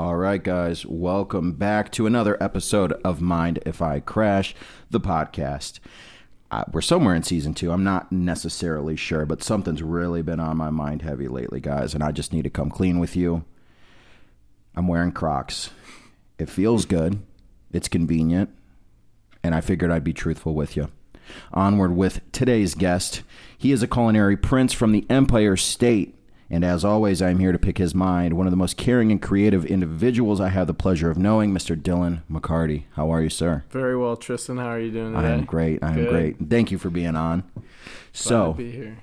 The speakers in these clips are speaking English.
All right, guys, welcome back to another episode of Mind If I Crash, the podcast. Uh, we're somewhere in season two. I'm not necessarily sure, but something's really been on my mind heavy lately, guys, and I just need to come clean with you. I'm wearing Crocs. It feels good, it's convenient, and I figured I'd be truthful with you. Onward with today's guest. He is a culinary prince from the Empire State. And as always, I'm here to pick his mind. One of the most caring and creative individuals I have the pleasure of knowing, Mr. Dylan McCarty. How are you, sir? Very well, Tristan. How are you doing today? I am great. I am Good. great. Thank you for being on. Glad so, to be here.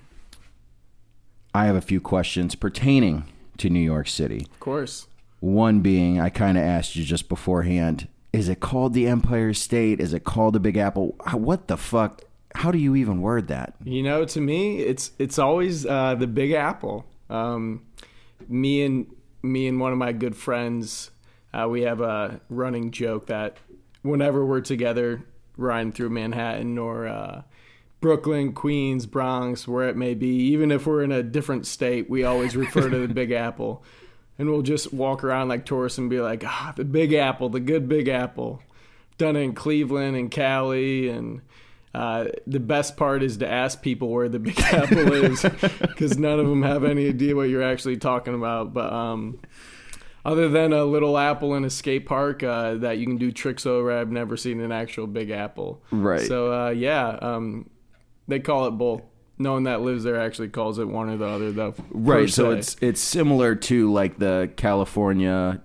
I have a few questions pertaining to New York City. Of course. One being, I kind of asked you just beforehand is it called the Empire State? Is it called the Big Apple? What the fuck? How do you even word that? You know, to me, it's it's always uh, the Big Apple. Um, me and me and one of my good friends, uh, we have a running joke that whenever we're together riding through Manhattan or uh, Brooklyn, Queens, Bronx, where it may be, even if we're in a different state, we always refer to the Big Apple. And we'll just walk around like tourists and be like, ah, the Big Apple, the good Big Apple. Done in Cleveland and Cali. And uh, the best part is to ask people where the Big Apple is because none of them have any idea what you're actually talking about. But um, other than a little apple in a skate park uh, that you can do tricks over, I've never seen an actual Big Apple. Right. So uh, yeah, um, they call it both. No one that lives there actually calls it one or the other, though. Right. So se. it's it's similar to like the California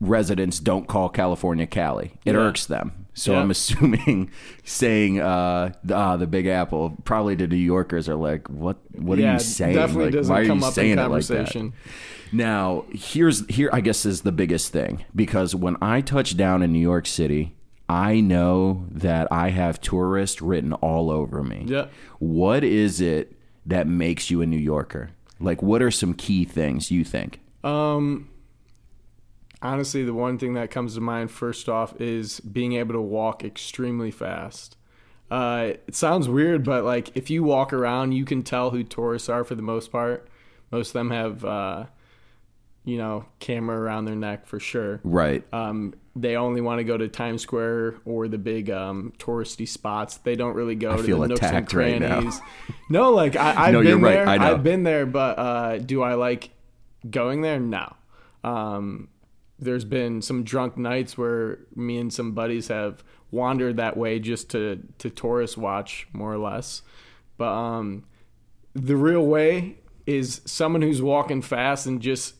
residents don't call California Cali. It Yeah. irks them. So Yeah. I'm assuming saying uh the, ah, the Big Apple probably to New Yorkers are like what what are you saying? Definitely Like, doesn't why are come you up saying in it like that? Now, here's here I guess is the biggest thing because when I touch down in New York City, I know that I have tourist written all over me. Yeah. What is it that makes you a New Yorker? Like what are some key things you think? Um, honestly, the one thing that comes to mind first off is being able to walk extremely fast. Uh, it sounds weird, but like if you walk around, you can tell who tourists are for the most part. Most of them have, uh, you know, camera around their neck for sure. Right. Um, they only want to go to Times Square or the big um, touristy spots. They don't really go to feel the nooks and attacked right crannies. no, like I, I've No, been you're right. there. I know. I've been there, but uh, do I like going there? No. Um, there's been some drunk nights where me and some buddies have wandered that way just to to tourist watch, more or less. But um, the real way is someone who's walking fast and just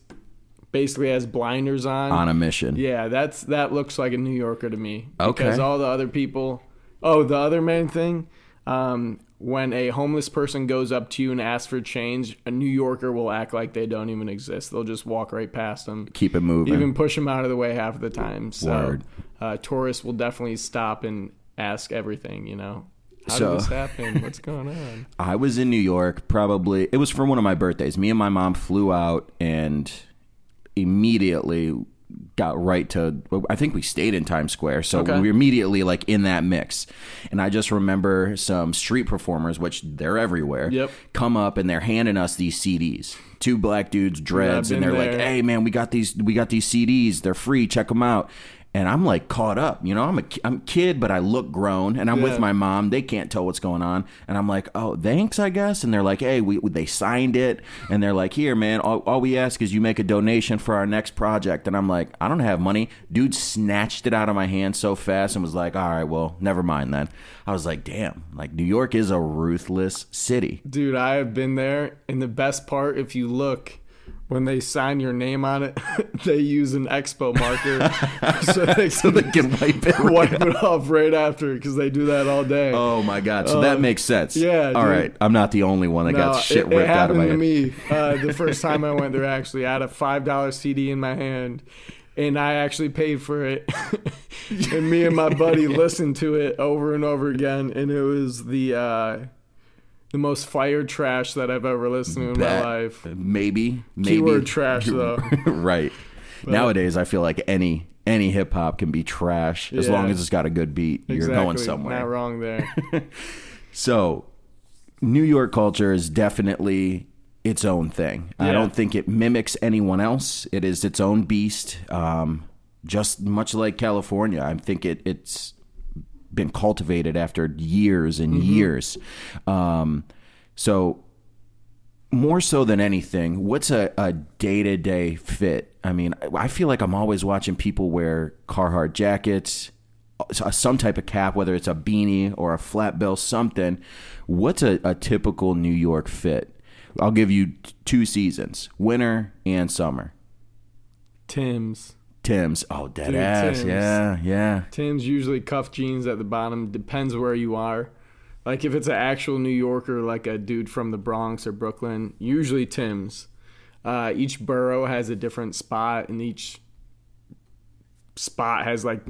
basically has blinders on. On a mission. Yeah, that's that looks like a New Yorker to me. Okay. Because all the other people. Oh, the other main thing, um, when a homeless person goes up to you and asks for change, a New Yorker will act like they don't even exist. They'll just walk right past them, Keep it moving. even push them out of the way half of the time. So, uh, tourists will definitely stop and ask everything. You know, how So- did this happen? What's going on? I was in New York probably it was for one of my birthdays. Me and my mom flew out and immediately got right to I think we stayed in Times Square. So Okay. we were immediately like in that mix. And I just remember some street performers which they're everywhere Yep. come up and they're handing us these CDs. Two black dudes dreads and they're been like, "Hey man, we got these we got these CDs. They're free. Check them out." And I'm like caught up, you know. I'm a I'm a kid, but I look grown, and I'm Yeah. with my mom. They can't tell what's going on, and I'm like, "Oh, thanks, I guess." And they're like, "Hey, we they signed it," and they're like, "Here, man. All, all we ask is you make a donation for our next project." And I'm like, "I don't have money." Dude snatched it out of my hand so fast and was like, "All right, well, never mind then." I was like, "Damn, like New York is a ruthless city." Dude, I have been there. And the best part, if you look, when they sign your name on it, they use an expo marker so they So they can wipe it. wipe it off right after because they do that all day. Oh my god! So that Um, makes sense. yeah, All dude. right, I'm not the only one that got shit it, it ripped out of happened my to head. me uh, the first time I went there. Actually, I had a five dollar CD in my hand, and I actually paid for it. and me and my buddy listened to it over and over again, and it was the uh, the most fire trash that I've ever listened to in Bet. my life. Maybe, maybe Keyword trash though. right. Nowadays, I feel like any any hip hop can be trash as long as it's got a good beat. You're exactly. going Not somewhere. wrong there. So, New York culture is definitely its own thing. I don't think it mimics anyone else. It is its own beast. Um, just much like California, I think it it's been cultivated after years and years. Um, so more so than anything, what's a, a day-to-day fit? I mean, I feel like I'm always watching people wear Carhartt jackets, some type of cap, whether it's a beanie or a flat bill, something. What's a, a typical New York fit? I'll give you t- two seasons, winter and summer. Tim's. Tim's, oh dead Dude, ass, Tim's. yeah, yeah. Tim's usually cuff jeans at the bottom. Depends where you are. Like if it's an actual New Yorker, like a dude from the Bronx or Brooklyn, usually Tim's. Uh, each borough has a different spot, and each spot has like,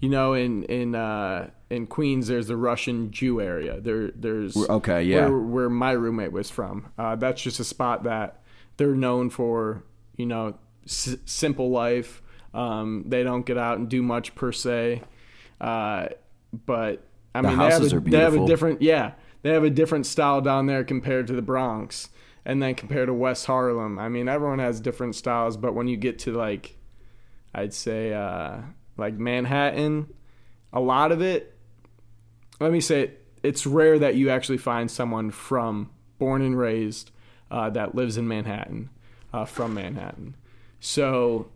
you know, in in uh, in Queens, there's the Russian Jew area. There, there's Okay, yeah. where, where my roommate was from. Uh, that's just a spot that they're known for, you know, s- simple life. Um, they don't get out and do much per se, uh, but I The mean, they have, a, they have a different, yeah, they have a different style down there compared to the Bronx, and then compared to West Harlem. I mean, everyone has different styles, but when you get to like, I'd say, uh, like Manhattan, a lot of it let me say it, it's rare that you actually find someone from born and raised uh, that lives in Manhattan uh, from Manhattan. So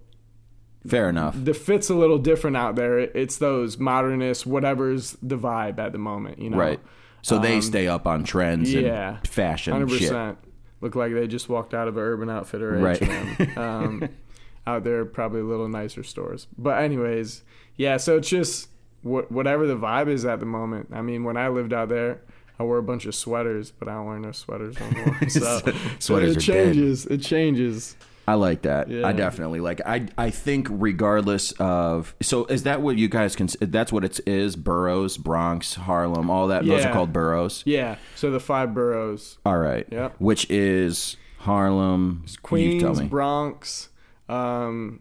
Fair enough. the fit's a little different out there. It's those modernist, whatever's the vibe at the moment, you know. Right. So they Um, stay up on trends yeah, and fashion Hundred shit. percent. Look like they just walked out of an Urban Outfitter Right. H&M. Um, out there, probably a little nicer stores. But anyways, yeah. So it's just wh- whatever the vibe is at the moment. I mean, when I lived out there, I wore a bunch of sweaters, but I don't wear no sweaters no more. So, so Sweaters it are dead. changes. It changes. I like that. I definitely like. I I think regardless of so is that what you guys can? That's what it is. Boroughs, Bronx, Harlem, all that. Those are called boroughs. Yeah. So the five boroughs: All right. Yep. Which is Harlem, You Queens. Bronx, um,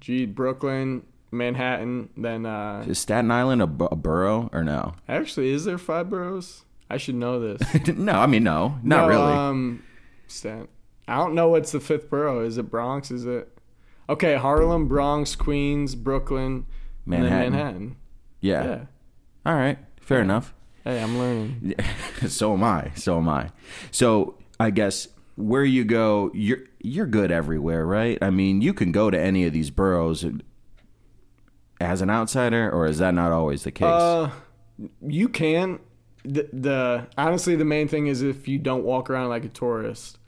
gee, Brooklyn, Manhattan. Then uh, is Staten Island a, a borough or no? actually, is there five boroughs? I should know this. no, I mean no, not No, really. Um, Stan. I don't know what's the fifth borough. Is it Bronx? Is it okay? Harlem, Bronx, Queens, Brooklyn, Manhattan. Manhattan. yeah. Yeah. All right. Fair enough. Hey, I'm learning. so am I. So am I. So I guess where you go, you're you're good everywhere, right? I mean, you can go to any of these boroughs as an outsider, or is that not always the case? Uh, you can. The, the honestly, the main thing is if you don't walk around like a tourist.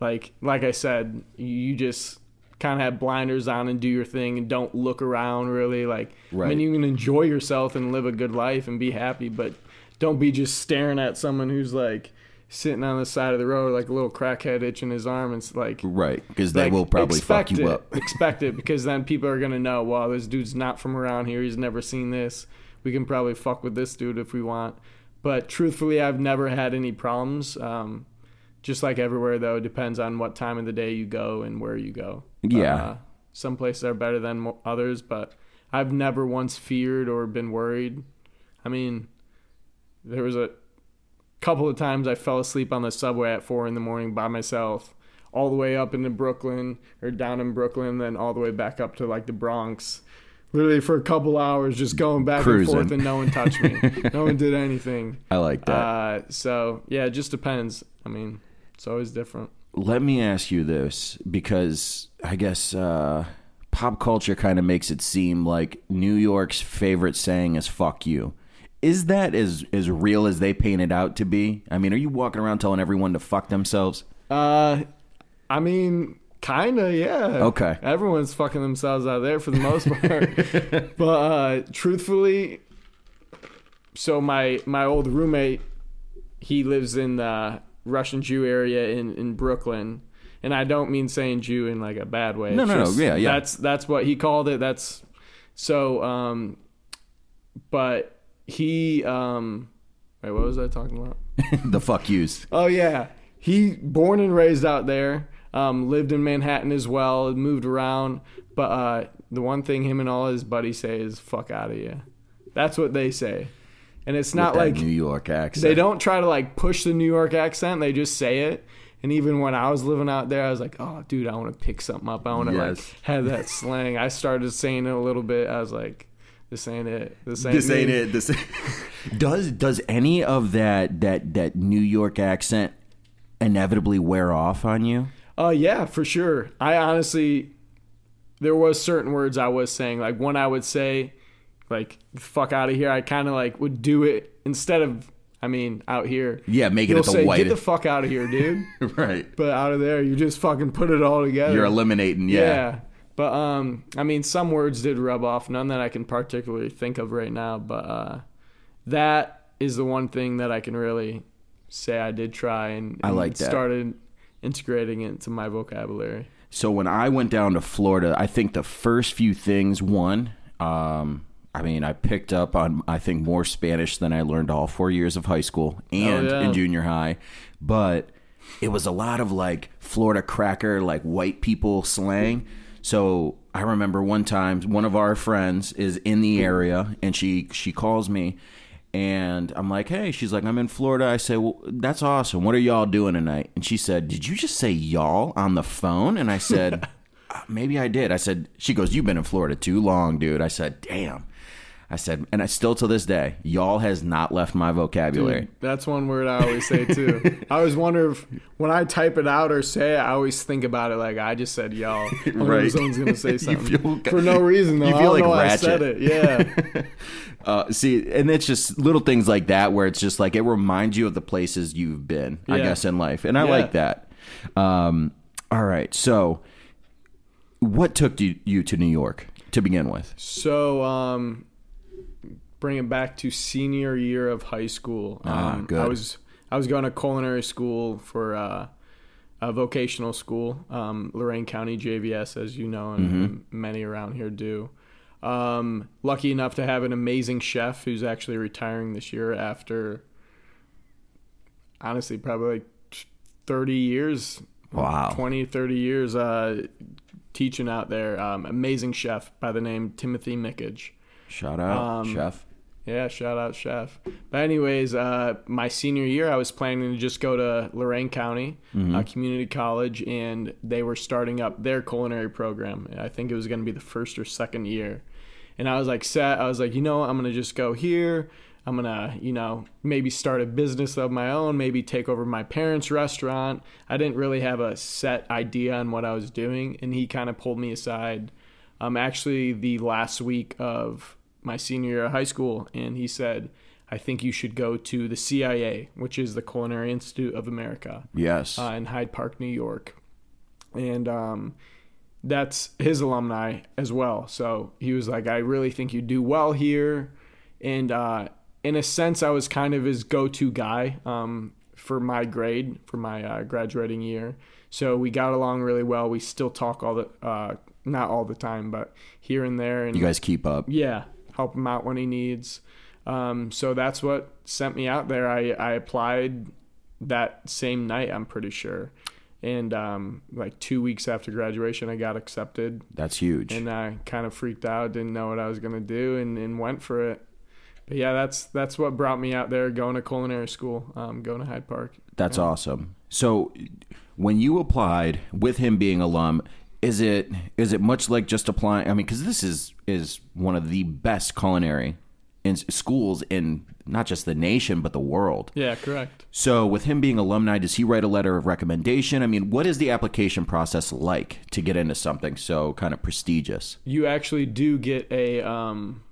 Like like I said, you just kind of have blinders on and do your thing and don't look around really. Like I Right. mean, you can enjoy yourself and live a good life and be happy, but don't be just staring at someone who's like sitting on the side of the road like a little crackhead itching his arm. and It's like right, because they like, will probably fuck you it, up. expect it because then people are gonna know. Well, this dude's not from around here. He's never seen this. We can probably fuck with this dude if we want. But truthfully, I've never had any problems. Um, just like everywhere, though, it depends on what time of the day you go and where you go. Yeah. Uh, some places are better than others, but I've never once feared or been worried. I mean, there was a couple of times I fell asleep on the subway at four in the morning by myself, all the way up into Brooklyn or down in Brooklyn, then all the way back up to like the Bronx. Literally for a couple hours, just going back Cruising. and forth, and no one touched me. no one did anything. I like that. Uh, so yeah, it just depends. I mean, it's always different. Let me ask you this because I guess uh, pop culture kind of makes it seem like New York's favorite saying is "fuck you." Is that as as real as they paint it out to be? I mean, are you walking around telling everyone to fuck themselves? Uh, I mean, kinda, yeah. Okay. Everyone's fucking themselves out there for the most part. but uh, truthfully, so my my old roommate, he lives in the Russian Jew area in in Brooklyn. And I don't mean saying Jew in like a bad way. No, It's no, no. Yeah, yeah. That's that's what he called it. That's so. Um, but he um, wait, what was I talking about? the fuck yous. Oh yeah, he born and raised out there. Um, lived in Manhattan as well. Moved around, but uh, the one thing him and all his buddies say is "fuck out of you." That's what they say, and it's not like New York accent. they don't try to like push the New York accent. They just say it, And even when I was living out there, I was like, oh, dude, I want to pick something up. I want to Yes. like have that slang. I started saying it a little bit. I was like, this ain't it. This ain't, this ain't it. This does does any of that that that New York accent inevitably wear off on you? Oh yeah, for sure. I honestly, there was certain words I was saying. Like when I would say, like "fuck out of here," I kind of like would do it instead of. I mean, out here, Yeah, making it the say, white. "Get the fuck out of here, dude." right. but out of there, you just fucking put it all together. You're eliminating. yeah. Yeah. But um, I mean, some words did rub off. None that I can particularly think of right now. But uh, that is the one thing that I can really say I did try and, I like that. started integrating it into my vocabulary. So when I went down to Florida, I think the first few things, one, um, I mean, I picked up on I think more Spanish than I learned all four years of high school and yeah. in junior high, but it was a lot of like Florida cracker, like white people slang. So I remember one time one of our friends is in the area and she she calls me and I'm like, hey, she's like, I'm in Florida. I say, well, that's awesome. What are y'all doing tonight? And she said, did you just say y'all on the phone? And I said, "Uh, maybe I did. I said, she goes, you've been in Florida too long, dude. I said, damn. I said, and I still to this day, y'all has not left my vocabulary. Dude, that's one word I always say too. I always wonder if when I type it out or say it, I always think about it like I just said y'all. I Right. someone's gonna say something feel- for no reason though. you I feel don't like why I said it. Yeah. Uh, see, and it's just little things like that where it's just like it reminds you of the places you've been, I guess, in life, and I Yeah. like that. Um, all right, so what took you, you to New York to begin with? So, um, bring it back to senior year of high school. Um, Ah, good. I was I was going to culinary school for uh, a vocational school, um, Lorain County JVS, as you know, and, Mm-hmm. many around here do. Um, lucky enough to have an amazing chef who's actually retiring this year after, honestly, probably like 30 years Wow. 20 30 years uh, teaching out there um, amazing chef by the name timothy mickage Shout out, Um, chef. Yeah shout out chef. But anyways uh, my senior year i was planning to just go to lorain county uh, community college and they were starting up their culinary program. I think it was going to be the first or second year. And i was like set i was like you know i'm going to just go here. I'm going to you know maybe start a business of my own maybe take over my parents restaurant. I didn't really have a set idea on what i was doing and he kind of pulled me aside. Um, actually the last week of my senior year of high school, and he said, I think you should go to the CIA, which is the Culinary Institute of America Yes. uh, in Hyde Park, New York. And um, that's his alumni as well. So he was like, I really think you do well here. And uh, in a sense, I was kind of his go to guy um, for my grade, for my uh, graduating year. So we got along really well. We still talk all the, uh, not all the time, but here and there. And you guys keep up. yeah, help him out when he needs. Um, so that's what sent me out there. I, I applied that same night, I'm pretty sure. And um, like two weeks after graduation, I got accepted. That's huge. And I kind of freaked out, didn't know what I was going to do, and, and went for it. But yeah, that's that's what brought me out there, going to culinary school, um, going to Hyde Park. That's awesome. So, when you applied with him being alum, is it is it much like just applying? I mean, because this is is one of the best culinary in schools in not just the nation but the world. Yeah, correct. So, with him being alumni, does he write a letter of recommendation? I mean, what is the application process like to get into something so kind of prestigious? you actually do get a um,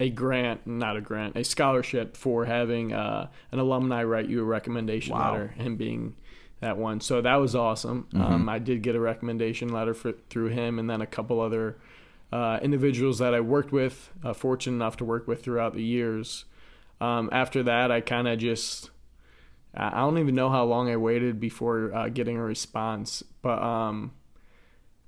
a grant, not a grant, a scholarship for having uh, an alumni write you a recommendation Wow. letter, him being that one. So that was awesome. Um, I did get a recommendation letter for, through him, and then a couple other uh, individuals that I worked with, uh, fortunate enough to work with throughout the years. Um, after that, I kind of just I don't even know how long I waited before uh, getting a response, but um,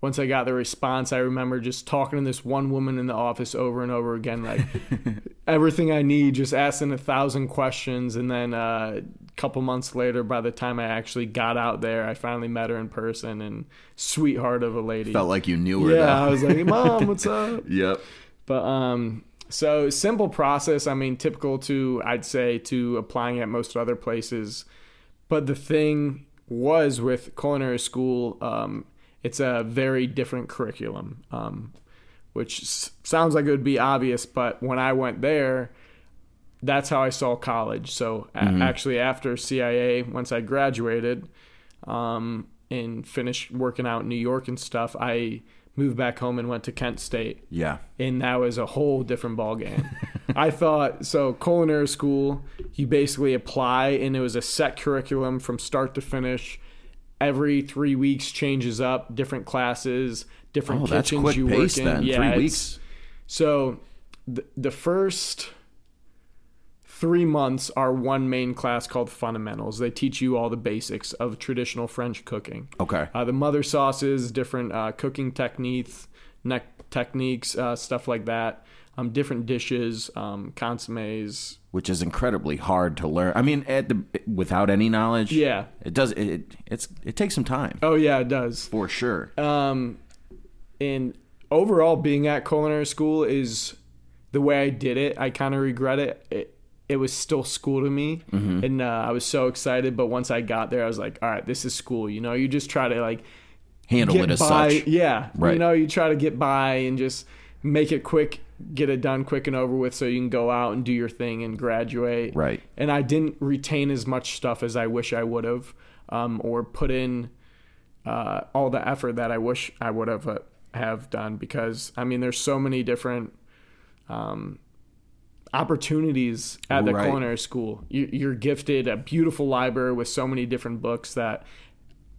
once I got the response, I remember just talking to this one woman in the office over and over again, like everything I need, just asking a thousand questions. And then uh, couple months later, by the time I actually got out there, I finally met her in person and sweetheart of a lady. Felt like you knew her. yeah, though. I was like, Mom, what's up? Yep. But um, so simple process. I mean, typical to I'd say to applying at most other places. But the thing was with culinary school, um, it's a very different curriculum, um, which s- sounds like it would be obvious, but when I went there, that's how I saw college. So a- actually, after CIA, once I graduated um, and finished working out in New York and stuff, I moved back home and went to Kent State Yeah. and that was a whole different ball game. I thought so. Culinary school, you basically apply, and it was a set curriculum from start to finish. Every three weeks changes up, different classes, different Oh, kitchens you work in. then. Yeah, Three weeks. So the first three months are one main class called fundamentals. They teach you all the basics of traditional French cooking Okay. uh, the mother sauces, different uh, cooking techniques, neck techniques, uh, stuff like that. Um, different dishes, um, consommes. Which is incredibly hard to learn. I mean, at the, without any knowledge. Yeah. It does. It, it it's it takes some time Oh yeah, it does. for sure. Um, and overall, being at culinary school is the way I did it. I kind of regret it. It it was still school to me, and uh, I was so excited. But once I got there, I was like, all right, this is school. You know, you just try to like Handle get it as by. such. Yeah, Right. You know, you try to get by and just make it quick, get it done quick and over with, so you can go out and do your thing and graduate. Right. And I didn't retain as much stuff as I wish I would have, um, or put in uh, all the effort that I wish I would have uh, have done because I mean, there's so many different. Um, opportunities at the Right. culinary school You- you're gifted a beautiful library with so many different books that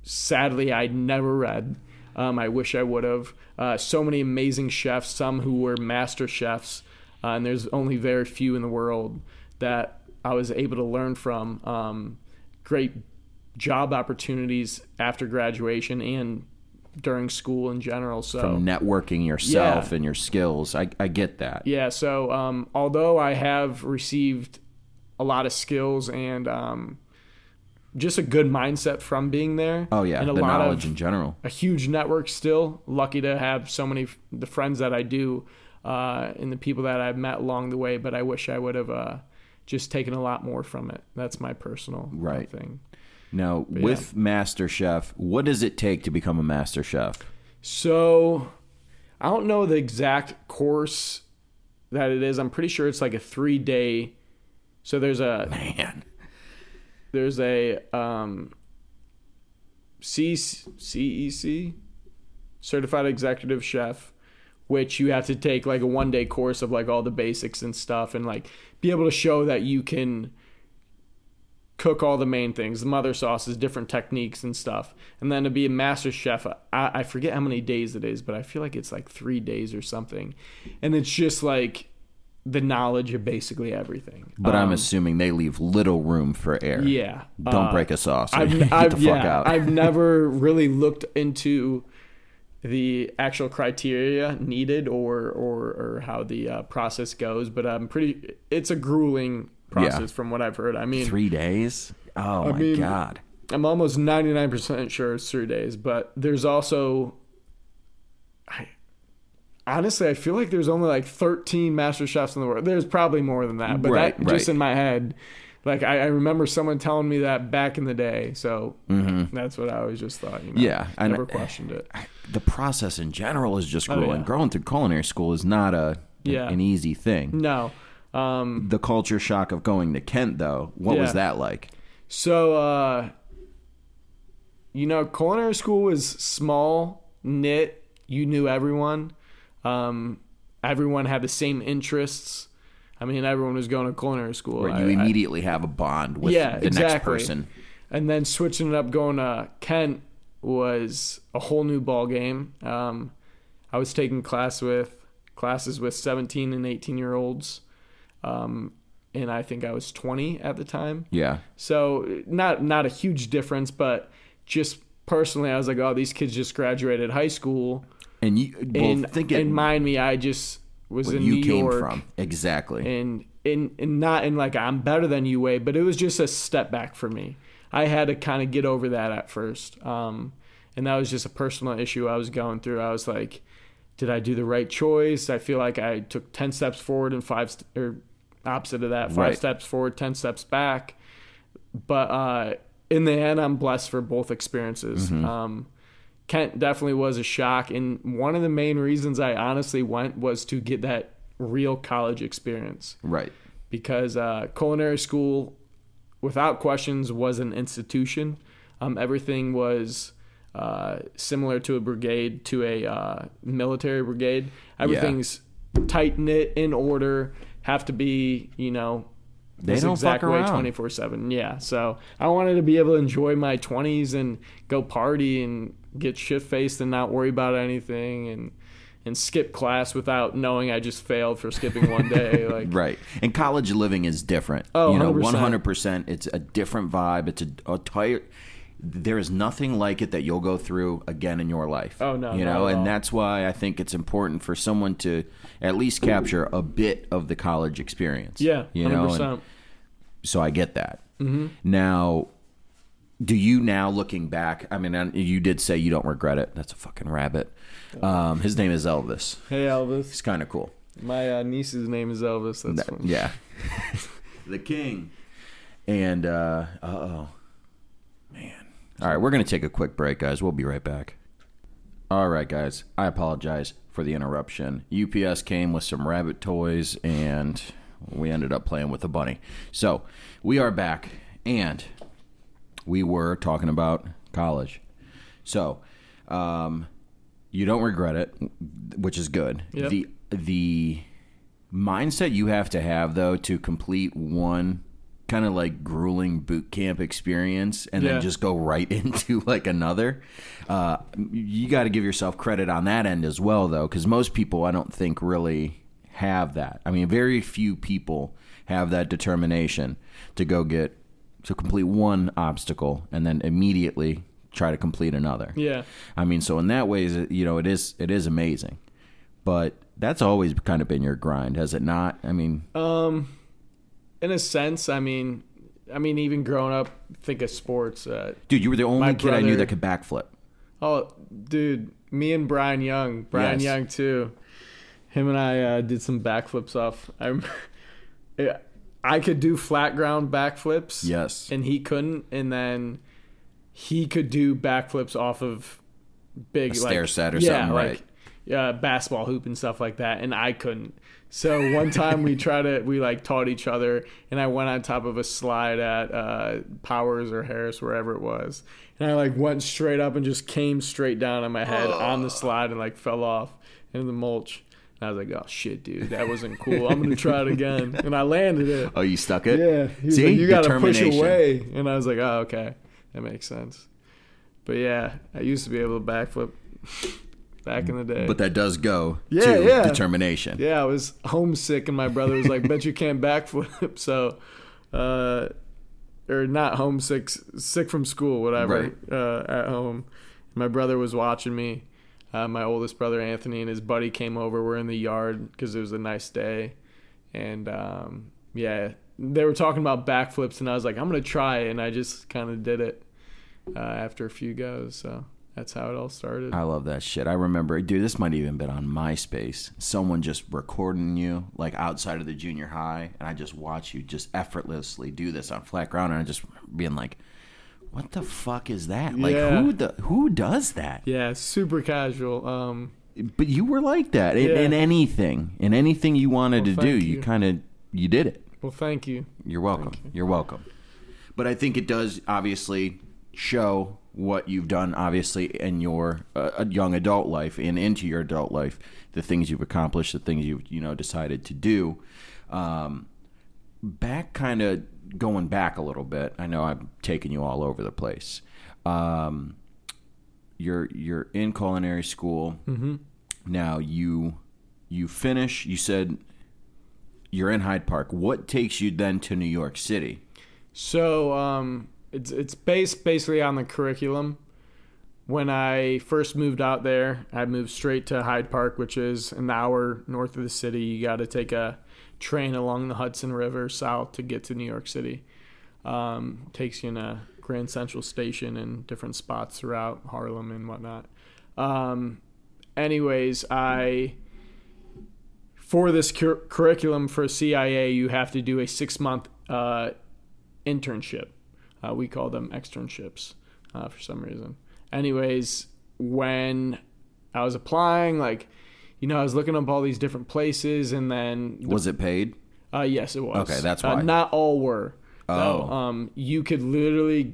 sadly I never read. Um, I wish I would have. Uh, so many amazing chefs, some who were master chefs, uh, and there's only very few in the world that I was able to learn from. Um, great job opportunities after graduation and during school in general. So From networking yourself Yeah. and your skills. I, I get that. yeah, so um, although I have received a lot of skills and um, just a good mindset from being there. Oh yeah, and a the lot knowledge of in general. a huge network still. Lucky to have so many f- the friends that I do uh, and the people that I've met along the way. But I wish I would have uh, just taken a lot more from it. That's my personal Right. thing. Now, yeah. with Master Chef, what does it take to become a Master Chef? So I don't know the exact course that it is. I'm pretty sure it's like a three day. So there's a Man, there's a um, C- CEC certified executive chef which you have to take like a one day course of like all the basics and stuff and like be able to show that you can cook all the main things the mother sauces different techniques and stuff and then to be a master chef I, I forget how many days it is but i feel like it's like three days or something and it's just like the knowledge of basically everything but I'm Um, assuming they leave little room for error. yeah Don't Uh, break a sauce. I've, Get I've, the fuck yeah, out. I've never really looked into the actual criteria needed or or, or how the uh, process goes, but I'm pretty. It's a grueling process Yeah. from what I've heard. I mean, Three days? Oh my mean- god. I'm almost 99% sure it's three days, but there's also. I, honestly, I feel like there's only like 13 master chefs in the world. There's probably more than that, but Right, that just in my head. Like I, I remember someone telling me that back in the day, so that's what I always just thought. You know? Mm-hmm. Yeah, I never questioned it. The process in general is just Oh, yeah. Growing through culinary school is not a Yeah. an easy thing. No, um, The culture shock of going to Kent, though, what was that like? So, uh, you know, culinary school was small, knit. You knew everyone. Um, everyone had the same interests. I mean, everyone was going to culinary school. I- you I- immediately have a bond with Yeah, the next person. and then switching it up, going to Kent was a whole new ball game. Um, I was taking class with classes with 17 and 18 year olds, um, and I think I was 20 at the time. Yeah. So not not a huge difference, but just personally, I was like, oh, these kids just graduated high school. And you well, And think it, in mind me, I just was in you New came York, from. Exactly. and in and not in like I'm better than you way, but it was just a step back for me. I had to kind of get over that at first, um, and that was just a personal issue I was going through. I was like, did I do the right choice? I feel like I took ten steps forward and five st- or opposite of that, five Right. steps forward, ten steps back. But uh, in the end, I'm blessed for both experiences. Um, Kent definitely was a shock, and one of the main reasons I honestly went was to get that real college experience Right. because uh, culinary school, without questions, was an institution. Um, everything was uh, similar to a brigade, to a uh, military brigade. Everything's tight knit, in order, have to be, you know, They this don't exact fuck around. 24 7. Yeah. So I wanted to be able to enjoy my 20s and go party and get shit faced and not worry about anything and and skip class without knowing I just failed for skipping one day. Like, Right. And college living is different. Oh, you know, 100%. 100%. It's a different vibe. It's a, a tight. There is nothing like it that you'll go through again in your life. Oh, no, You know, and that's why I think it's important for someone to at least capture a bit of the college experience. Yeah, You know, 100%. and so I get that. Mm-hmm. Now, do you now looking back? I mean, you did say you don't regret it. That's a fucking rabbit. Um, his name is Elvis. hey, Elvis. He's kind of cool. My uh, niece's name is Elvis. That's That- funny. yeah. the king. And uh oh. All right, we're going to take a quick break, guys. We'll be right back. All right, guys. I apologize for the interruption. UPS came with some rabbit toys and we ended up playing with the bunny. So, we are back and we were talking about college. So, um you don't regret it, which is good. Yep. The the mindset you have to have though to complete one kind of like grueling boot camp experience and Yeah. then just go right into like another uh, you got to give yourself credit on that end as well though because most people i don't think really have that i mean very few people have that determination to go get to complete one obstacle and then immediately try to complete another Yeah. I mean, so in that way, you know, it is it is amazing, but that's always kind of been your grind, has it not? I mean, Um, in a sense, I mean, I mean, even growing up, think of sports. Uh, dude, you were the only kid I knew that could backflip. oh, dude, me and Brian Young, Brian Yes. Young too. Him and I uh, did some backflips off. I, rem- yeah, I could do flat ground backflips. Yes, and he couldn't and then he could do backflips off of big A like, stair set or yeah, something, like right. yeah basketball hoop and stuff like that and i couldn't so one time we tried to we like taught each other and i went on top of a slide at uh powers or harris wherever it was. And i like went straight up and just came straight down on my head on the slide and like fell off into the mulch. And i was like oh shit dude that wasn't cool. I'm gonna try it again. And i landed it. Oh, you stuck it? yeah, he See, like, you got to push away, and I was like, oh, okay, that makes sense. But yeah, I used to be able to backflip back in the day. But that does go Yeah, to yeah. determination. yeah, I was homesick, and my brother was like, "Bet you can't backflip." So, uh, or not homesick, sick from school, whatever. Right. Uh, at home, my brother was watching me. Uh, my oldest brother Anthony and his buddy came over. We're in the yard because it was a nice day, and um, yeah, they were talking about backflips, and I was like, "I'm gonna try," it, and I just kind of did it uh, after a few goes. So that's how it all started. I love that shit. I remember, dude, this might even been on MySpace. Someone just recording you like outside of the junior high, and I just watch you just effortlessly do this on flat ground, and I just being like, "What the fuck is that? Like, Yeah. who the who does that?" yeah, super casual. Um, But you were like that in, Yeah. in anything, in anything you wanted Well, to do. You, you. kind of you did it. well, thank you. You're welcome. You're welcome. But I think it does obviously show what you've done, obviously, in your uh, young adult life and into your adult life, the things you've accomplished, the things you've you know decided to do. Um, back, kind of going back a little bit. I know I'm taking you all over the place. Um, you're you're in culinary school Mm-hmm. now. You you finish. You said you're in Hyde Park. What takes you then to New York City? So um, it's it's based basically on the curriculum. When I first moved out there, I moved straight to Hyde Park, which is an hour north of the city. You got to take a train along the Hudson River south to get to New York City. Um, takes you in a Grand Central Station and different spots throughout Harlem and whatnot. Um, anyways, I for this cur- curriculum for CIA, you have to do a six month uh, internship. Uh, we call them externships uh, for some reason. Anyways, when I was applying, like, you know, I was looking up all these different places, and then Was it paid? uh, yes, it was. Okay, that's Uh, why. not all were. Oh. um, you could literally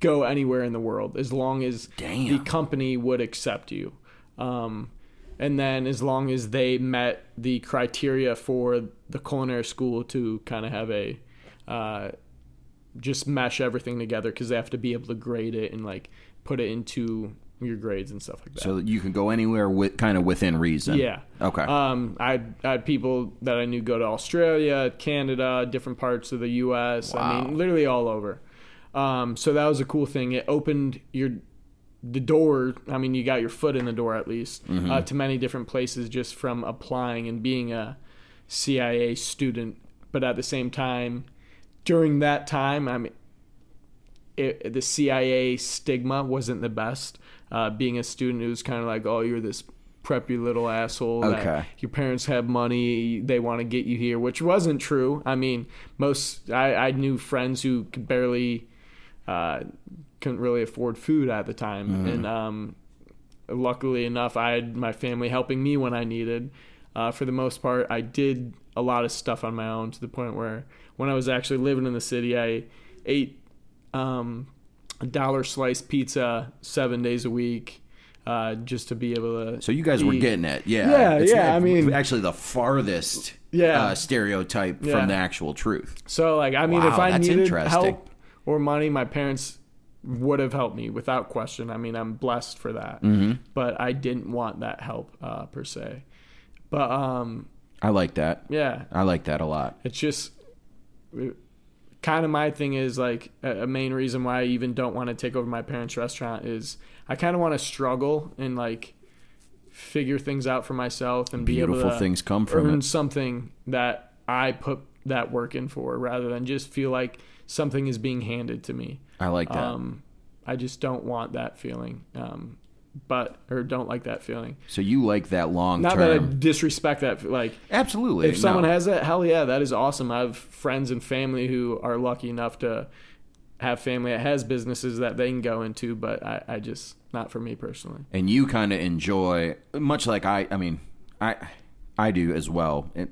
go anywhere in the world as long as Damn. the company would accept you. Um, and then as long as they met the criteria for the culinary school to kind of have a uh, just mesh everything together because they have to be able to grade it and like put it into your grades and stuff like that. So you can go anywhere with kind of within reason. Yeah. Okay. Um, I had, I had people that I knew go to Australia, Canada, different parts of the U.S. I mean, literally all over. Um, so that was a cool thing. It opened your the door. I mean, you got your foot in the door at least Mm-hmm. uh, to many different places just from applying and being a CIA student. But at the same time, during that time, I mean, it, the CIA stigma wasn't the best. Uh, being a student, it was kind of like, oh, you're this preppy little asshole. that Okay. your parents have money, they want to get you here, which wasn't true. I mean, most I, I knew friends who could barely uh, couldn't really afford food at the time, and um, luckily enough, I had my family helping me when I needed. Uh, for the most part, I did a lot of stuff on my own to the point where when I was actually living in the city, I ate um, a dollar slice pizza seven days a week uh, just to be able to. so you guys were getting it. Yeah. Yeah, It's yeah, I mean- actually the farthest Yeah. uh, stereotype Yeah. from the actual truth. So like I mean Wow, if I needed help or money, my parents would have helped me without question. I mean I'm blessed for that. Mm-hmm. But I didn't want that help uh, per se. But um I like that. yeah, I like that a lot. it's just kind of my thing is like a, main reason why I even don't want to take over my parents' restaurant is I kind of want to struggle and like figure things out for myself and be able Beautiful to things come from earn it. something that I put that work in for rather than just feel like something is being handed to me. I like that. Um, I just don't want that feeling. Um, but or don't like that feeling. so you like that long Not that I disrespect that. Like Absolutely. if someone no. has that, hell yeah, that is awesome. I have friends and family who are lucky enough to have family that has businesses that they can go into, but I, I just not for me personally. and you kind of enjoy much like I I mean I I do as well it,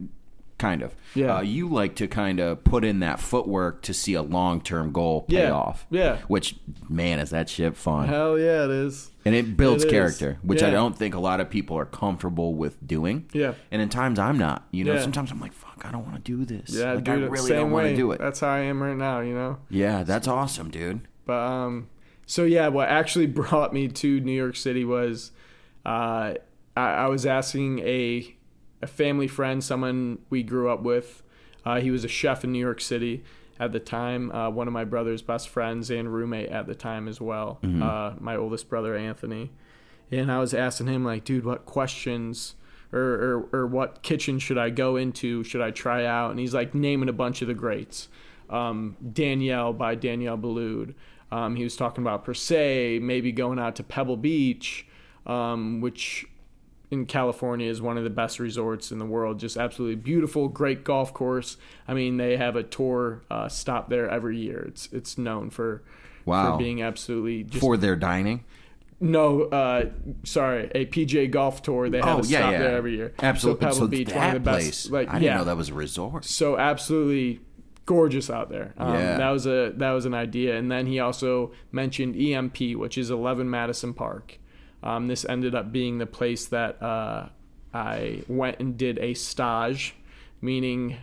kind of Yeah. uh, you like to kind of put in that footwork to see a long-term goal pay Yeah. off Yeah. which man is that shit fun Hell yeah, it is. and it builds It is. character which I don't think a lot of people are comfortable with doing Yeah. and in times I'm not you know Yeah. sometimes I'm like fuck I don't want to do this Yeah, like dude, I really don't want to do it That's how I am right now, you know. yeah that's awesome dude But um, so yeah, what actually brought me to New York City was uh, I, I was asking a a family friend, someone we grew up with. Uh, he was a chef in New York City at the time. Uh, one of my brother's best friends and roommate at the time as well. Uh, my oldest brother Anthony, and I was asking him like, dude, what questions? Or, or, or what kitchen should I go into? Should I try out? And he's like naming a bunch of the greats um, Daniel by Daniel Boulud. Um, he was talking about Per Se, maybe going out to Pebble Beach, um, which in California is one of the best resorts in the world. Just absolutely beautiful, great golf course. I mean, they have a tour uh, stop there every year. It's it's known for Wow. for being absolutely just for their dining no, uh, sorry, a PGA golf tour. They have oh a yeah stop yeah there every year. absolutely So Pebble so Beach, that one of the best. place Like, I didn't yeah. know that was a resort so absolutely gorgeous out there. Um, Yeah. that was a that was an idea, and then he also mentioned EMP, which is 11 Madison Park. Um, this ended up being the place that uh, I went and did a stage, meaning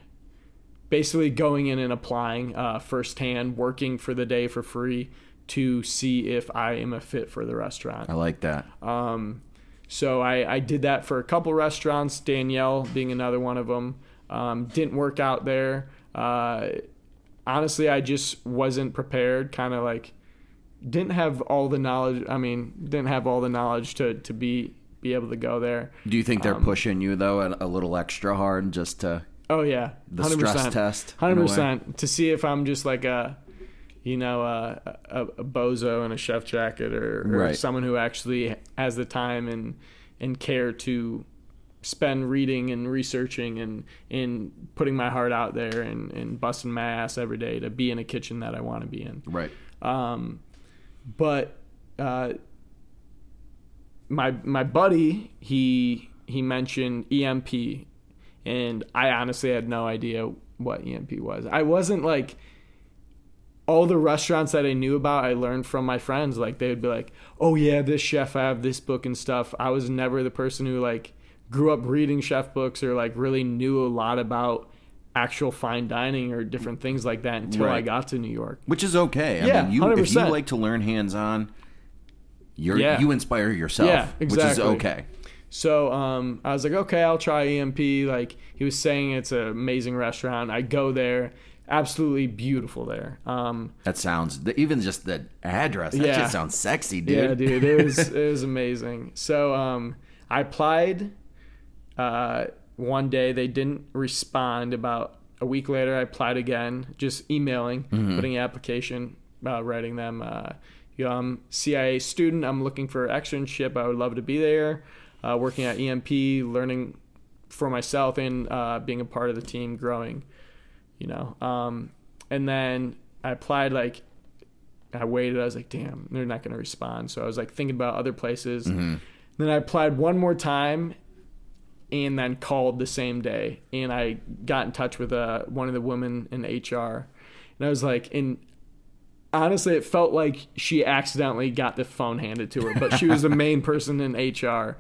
basically going in and applying uh, firsthand, working for the day for free to see if I am a fit for the restaurant. I like that Um, so I, I did that for a couple restaurants, Daniel being another one of them. Um, didn't work out there. Uh, honestly, I just wasn't prepared. Kind of like didn't have all the knowledge. I mean, didn't have all the knowledge to to be be able to go there. Do you think they're Um, pushing you though a, a little extra hard just to Oh yeah, the stress test? hundred percent to see if I'm just like a, you know, a, a, a bozo in a chef jacket or, or Right. someone who actually has the time and and care to spend reading and researching and and putting my heart out there and and busting my ass every day to be in a kitchen that I want to be in. Right. Um, but uh, my my buddy he he mentioned EMP, and I honestly had no idea what EMP was. I wasn't like all the restaurants that I knew about. I learned from my friends. Like they would be like, "Oh yeah, this chef, I have this book and stuff." I was never the person who like grew up reading chef books or like really knew a lot about actual fine dining or different things like that until I got to New York. Which is okay. I Yeah, mean, you, if you like to learn hands on, you're Yeah. you inspire yourself, Yeah, which is okay. So um, I was like, okay, I'll try EMP. Like he was saying, it's an amazing restaurant. I go there, absolutely beautiful there. Um, That sounds even just the address. That Yeah. just sounds sexy, dude. yeah, dude, it was it was amazing. So um, I applied. Uh, one day they didn't respond. About a week later, I applied again, just emailing, putting an application, uh, writing them. Uh, you know, I'm CIA student. I'm looking for an externship. I would love to be there, uh, working at EMP, learning for myself and uh, being a part of the team, growing. You know, um, and then I applied like I waited. I was like, damn, they're not going to respond. So I was like thinking about other places. Then I applied one more time and then called the same day. And I got in touch with uh, one of the women in HR. And I was like, and honestly, it felt like she accidentally got the phone handed to her, but she was the main person in HR.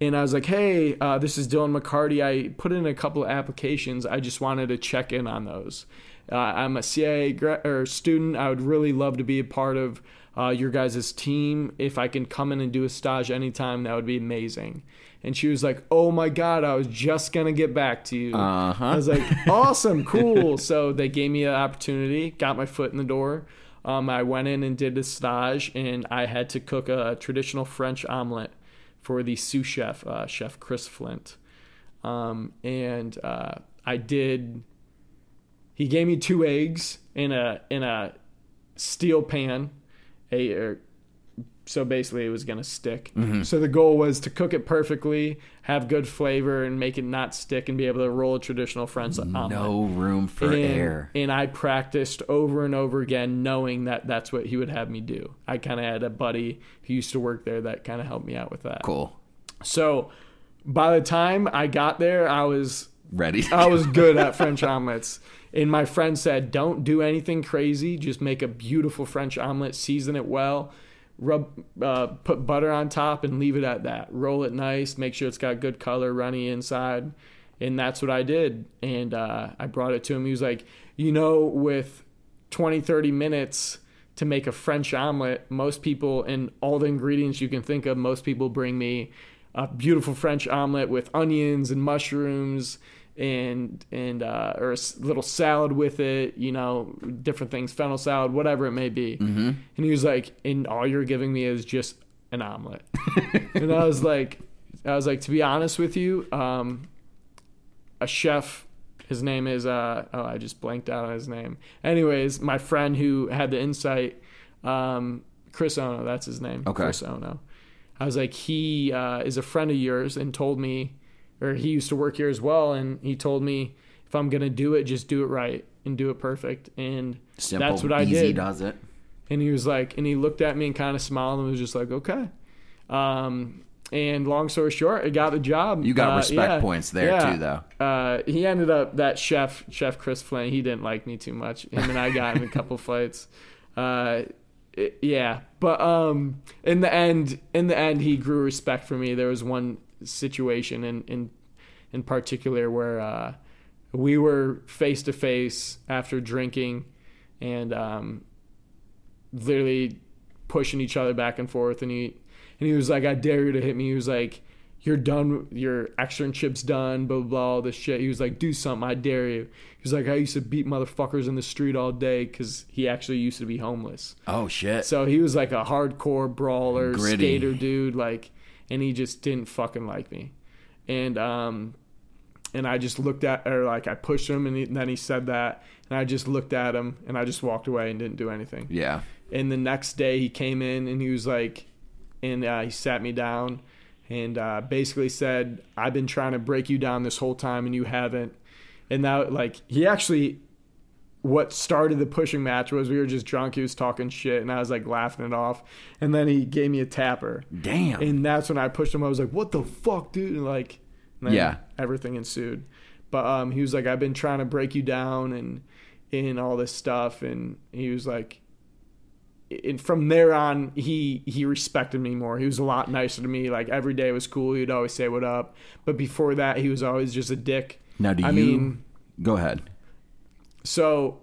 And I was like, hey, uh, this is Dylan McCarty. I put in a couple of applications. I just wanted to check in on those. Uh, I'm a CIA gra- or student. I would really love to be a part of uh, your guys' team. If I can come in and do a stage anytime, that would be amazing. And she was like, oh my God, I was just going to get back to you. Uh-huh. I was like, awesome, cool. so they gave me an opportunity, got my foot in the door. Um, I went in and did a stage, and I had to cook a traditional French omelet for the sous chef, uh, Chef Chris Flint. Um, and uh, I did. He gave me two eggs in a in a steel pan, a er, so basically it was gonna stick. So the goal was to cook it perfectly, have good flavor, and make it not stick, and be able to roll a traditional French omelet. No room for and, air. and I practiced over and over again, knowing that that's what he would have me do. I kind of had a buddy who used to work there that kind of helped me out with that. Cool. So by the time I got there, I was Ready? I was good at French omelets. And my friend said, "Don't do anything crazy. Just make a beautiful French omelet, season it well, rub, uh, put butter on top, and leave it at that. Roll it nice. Make sure it's got good color, runny inside." And that's what I did. And uh, I brought it to him. He was like, "You know, with 20, 30 minutes." To make a French omelet, most people and all the ingredients you can think of, most people bring me a beautiful French omelet with onions and mushrooms and and uh, or a little salad with it, you know, different things, fennel salad, whatever it may be. Mm-hmm. And he was like, "And all you're giving me is just an omelet." and I was like, I was like, to be honest with you, um, a chef. His name is uh oh I just blanked out on his name. Anyways, my friend who had the insight, um, Chris Ono, that's his name. Okay. Chris Ono. I was like, he uh, is a friend of yours and told me, or he used to work here as well, and he told me if I'm gonna do it, just do it right and do it perfect. And Simple, that's what I easy did. does it. And he was like, and he looked at me and kind of smiled and was just like, okay. Um, and long story short, I got the job. You got Uh, respect yeah, points there yeah. too, though. Uh, he ended up that chef, Chef Chris Flynn. He didn't like me too much. Him and I got in a couple fights. Uh, it- yeah, but um, in the end, in the end, he grew respect for me. There was one situation in in in particular where uh, we were face to face after drinking, and um, literally pushing each other back and forth, and he and he was like, "I dare you to hit me." He was like, "You're done. Your externship's done." Blah blah. blah all this shit. He was like, "Do something. I dare you." He was like, "I used to beat motherfuckers in the street all day because he actually used to be homeless." Oh shit. So he was like a hardcore brawler, Gritty. skater dude, like, and he just didn't fucking like me. And um, and I just looked at, or like I pushed him, and, he, and then he said that, and I just looked at him, and I just walked away and didn't do anything. yeah. And the next day he came in and he was like, and uh, he sat me down, and uh, basically said, "I've been trying to break you down this whole time, and you haven't." And now, like, he actually, what started the pushing match was we were just drunk. He was talking shit, and I was like laughing it off. And then he gave me a tapper, Damn. and that's when I pushed him. I was like, "What the fuck, dude?" And like, and Yeah. everything ensued. But um, he was like, "I've been trying to break you down and and all this stuff," and he was like, and from there on, he he respected me more. He was a lot nicer to me. Like every day was cool. He'd always say what up. But before that, he was always just a dick. now, do I you mean, go ahead? so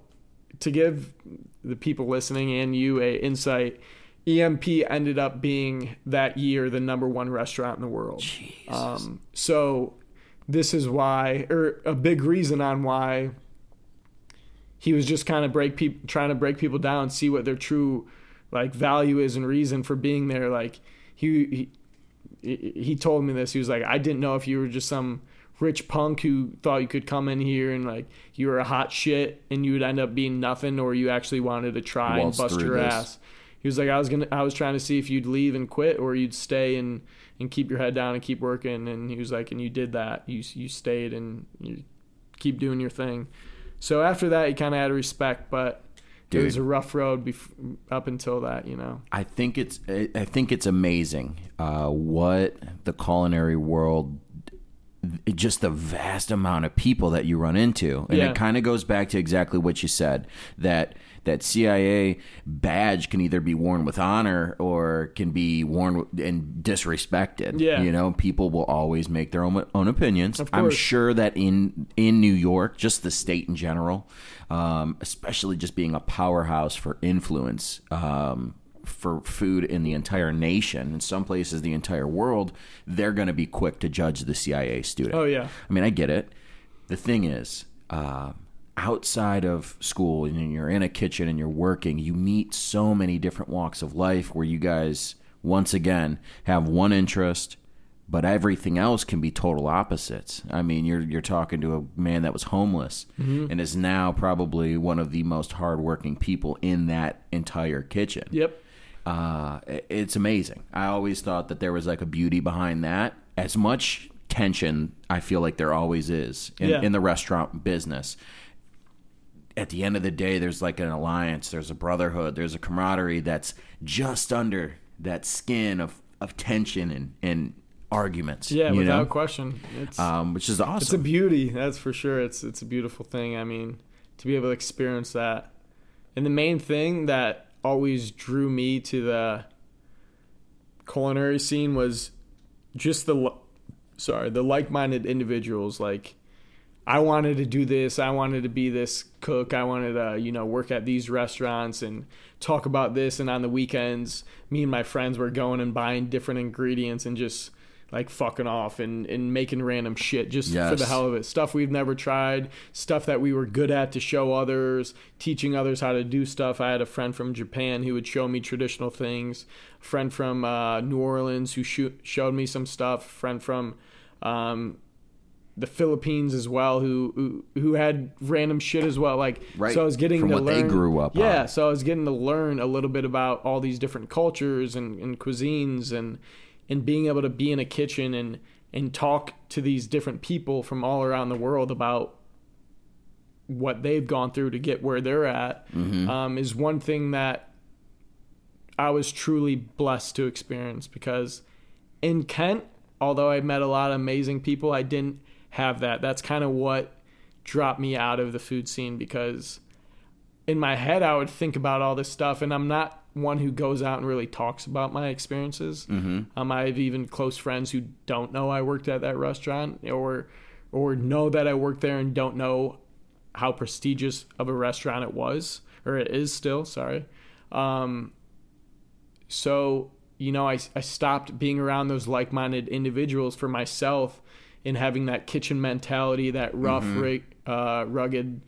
to give the people listening and you a insight, EMP ended up being that year the number one restaurant in the world. Um, so this is why, or a big reason on why he was just kind of break people, trying to break people down, see what their true like value is and reason for being there. Like he, he, he told me this. He was like, I didn't know if you were just some rich punk who thought you could come in here and like you were a hot shit and you would end up being nothing, or you actually wanted to try Waltz and bust your this. ass. He was like, I was gonna, I was trying to see if you'd leave and quit, or you'd stay and and keep your head down and keep working. And he was like, and you did that. You you stayed and you keep doing your thing. So after that, he kind of had respect, but it was a rough road bef- up until that, you know. I think it's I I think it's amazing uh, what the culinary world, just the vast amount of people that you run into, and Yeah. it kind of goes back to exactly what you said that that CIA badge can either be worn with honor or can be worn and disrespected. Yeah. you know, people will always make their own own opinions. I'm sure that in in New York, just the state in general, um, especially just being a powerhouse for influence um, for food in the entire nation, in some places the entire world, they're going to be quick to judge the CIA student. Oh yeah, I mean, I get it. The thing is, um, outside of school and you're in a kitchen and you're working, you meet so many different walks of life where you guys, once again, have one interest, but everything else can be total opposites. I mean, you're you're talking to a man that was homeless and is now probably one of the most hardworking people in that entire kitchen yep, uh, it's amazing. I always thought that there was like a beauty behind that. As much tension, I feel like there always is in, Yeah. in the restaurant business. At the end of the day, there's like an alliance, there's a brotherhood, there's a camaraderie that's just under that skin of, of tension and, and arguments. yeah, without know? question. It's Um, which is awesome. it's a beauty, that's for sure. It's it's a beautiful thing. I mean, to be able to experience that, and the main thing that always drew me to the culinary scene was just the sorry the like-minded individuals like i wanted to do this i wanted to be this cook i wanted to you know work at these restaurants and talk about this and on the weekends me and my friends were going and buying different ingredients and just like fucking off and, and making random shit just for the hell of it. Stuff we've never tried stuff that we were good at to show others teaching others how to do stuff. I had a friend from japan who would show me traditional things a friend from uh, new orleans who sho- showed me some stuff a friend from um, the Philippines as well, who, who who had random shit as well. Like, Right. so I was getting From to what they grew up Yeah, on. so I was getting to learn a little bit about all these different cultures and, and cuisines, and and being able to be in a kitchen and and talk to these different people from all around the world about what they've gone through to get where they're at um, is one thing that I was truly blessed to experience because in Kent, although I met a lot of amazing people, I didn't have that. That's kind of what dropped me out of the food scene because in my head I would think about all this stuff and I'm not one who goes out and really talks about my experiences. Mm-hmm. Um, I have even close friends who don't know I worked at that restaurant or or know that I worked there and don't know how prestigious of a restaurant it was or it is still. Sorry. Um, so you know I, I stopped being around those like-minded individuals for myself and having that kitchen mentality that rough ri- uh, rugged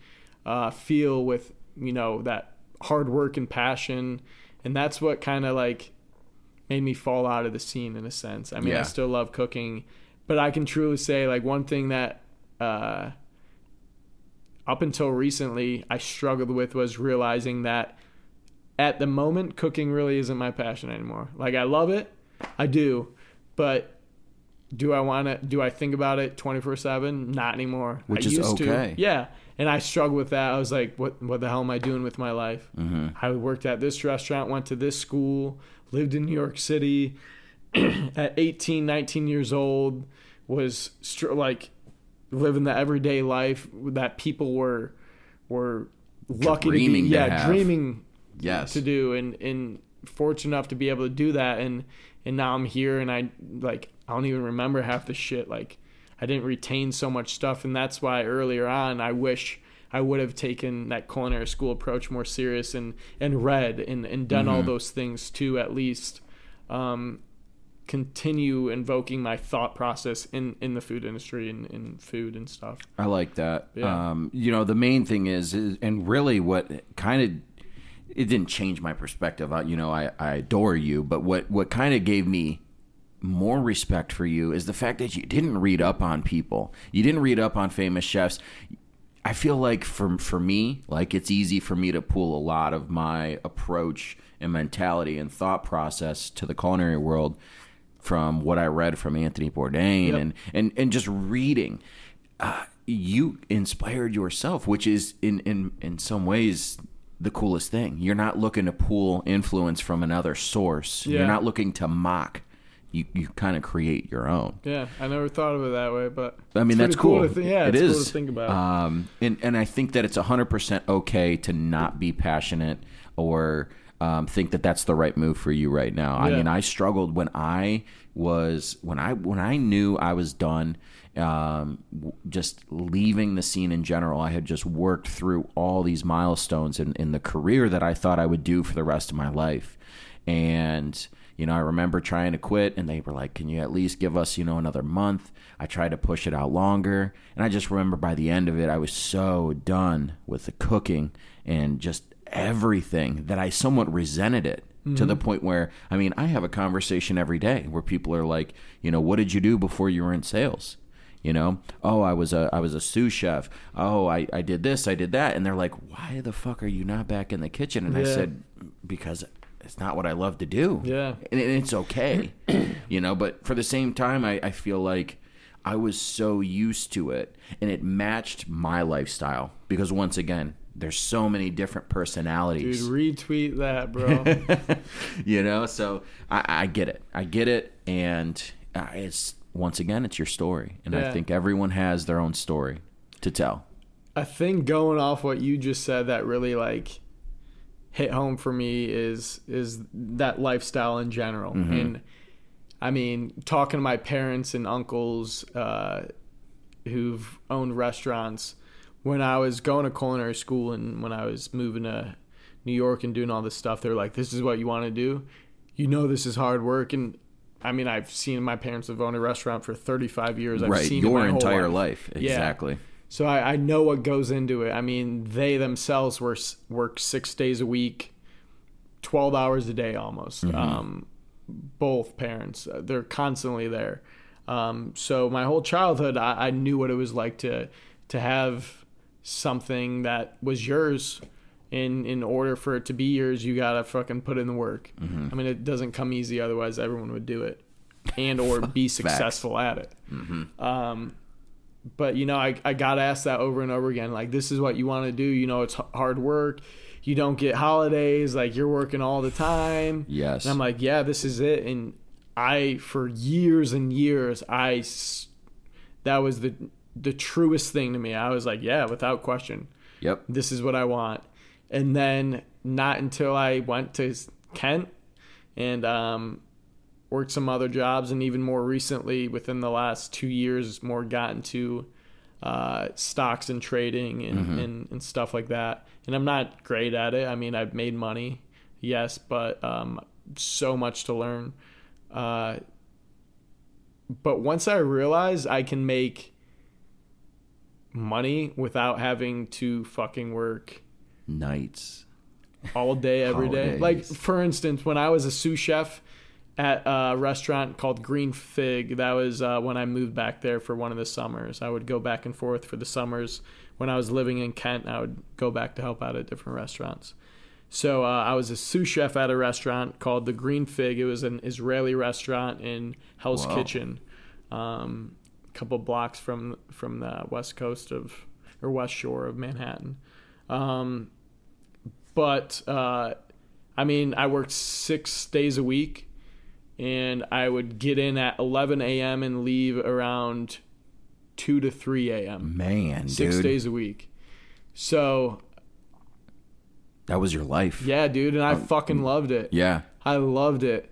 uh, feel with you know that hard work and passion. And that's what kind of like made me fall out of the scene in a sense. I mean i still love cooking but i can truly say like one thing that uh, up until recently I struggled with was realizing that at the moment cooking really isn't my passion anymore. Like I love it, I do, but do I want to? Do I think about it twenty four seven? Not anymore. Which I is used okay. To. Yeah, and I struggled with that. I was like, what What the hell am I doing with my life? Mm-hmm. I worked at this restaurant, went to this school, lived in New York City. at 18, 19 years old, was str- like living the everyday life that people were were lucky Dreaming to to be, yeah, have. dreaming Yes. to do and and fortunate enough to be able to do that and and now I'm here and I like I don't even remember half the shit like I didn't retain so much stuff and that's why earlier on I wish I would have taken that culinary school approach more serious and and read and and done all those things to at least um continue invoking my thought process in in the food industry and in food and stuff I like that. Yeah. Um, you know, the main thing is, is and really what kind of it didn't change my perspective. I, you know, I, I adore you, but what what kind of gave me more respect for you is the fact that you didn't read up on people. You didn't read up on famous chefs. I feel like for for me, like it's easy for me to pull a lot of my approach and mentality and thought process to the culinary world from what I read from Anthony Bourdain Yep. and, and and just reading. Uh, you inspired yourself, which is in in in some ways the coolest thing. You're not looking to pull influence from another source. Yeah. You're not looking to mock. You you kind of create your own. yeah I never thought of it that way but I mean, that's cool. to think, yeah It it's is. cool to think about Um, and and I think that it's hundred percent okay to not be passionate or um, think that that's the right move for you right now. I mean, I struggled when I was when I when I knew I was done. Um, just leaving the scene in general, I had just worked through all these milestones in, in the career that I thought I would do for the rest of my life. And you know, I remember trying to quit, and they were like, "Can you at least give us, you know, another month?" I tried to push it out longer, and I just remember by the end of it, I was so done with the cooking and just everything that I somewhat resented it to the point where, I mean, I have a conversation every day where people are like, you know, what did you do before you were in sales? You know, oh, I was a I was a sous chef. Oh, I, I did this, I did that, and they're like, why the fuck are you not back in the kitchen? And I said, because it's not what I love to do. Yeah. and, it's okay, you know. But for the same time, I, I feel like I was so used to it, and it matched my lifestyle because once again, there's so many different Dude, personalities, retweet that, bro. you know. So I, I get it, I get it, and uh, it's once again, it's your story, and I think everyone has their own story to tell. I think going off what you just said that really like hit home for me is is that lifestyle in general. And I mean, talking to my parents and uncles uh, who've owned restaurants when I was going to culinary school and when I was moving to New York and doing all this stuff, they're like, "This is what you want to do. You know, this is hard work." And I mean, I've seen my parents have owned a restaurant for 35 years. I've right, seen it your my whole entire life. life, Yeah. exactly. So I, I know what goes into it. I mean, they themselves were work six days a week, twelve hours a day almost. Um, both parents, uh, they're constantly there. Um, so my whole childhood, I, I knew what it was like to to have something that was yours. In in order for it to be yours, you gotta fucking put in the work. I mean, it doesn't come easy. Otherwise, everyone would do it, and or be successful at it. Um, but you know I, I got asked that over and over again like this is what you want to do you know it's hard work you don't get holidays like you're working all the time Yes. and i'm like yeah this is it and i for years and years I that was the the truest thing to me i was like yeah without question Yep. this is what I want. And then not until I went to Kent and um, worked some other jobs, and even more recently, within the last two years, more got into uh, stocks and trading and, and, and stuff like that. And I'm not great at it. I mean, I've made money, yes, but um, so much to learn. Uh, but once I realized I can make money without having to fucking work Nights. all day every day. Like for instance, when I was a sous chef at a restaurant called Green Fig, that was uh, when I moved back there for one of the summers. I would go back and forth for the summers. When I was living in Kent, I would go back to help out at different restaurants. So uh, I was a sous chef at a restaurant called the Green Fig. It was an Israeli restaurant in Hell's Wow. Kitchen. um, a couple blocks from from the west coast of or west shore of Manhattan. Um, but uh, I mean, I worked six days a week, and I would get in at 11 a.m. and leave around two to three a.m. Man, Six dude, days a week. So that was your life. yeah, dude, and I fucking loved it. Yeah. I loved it.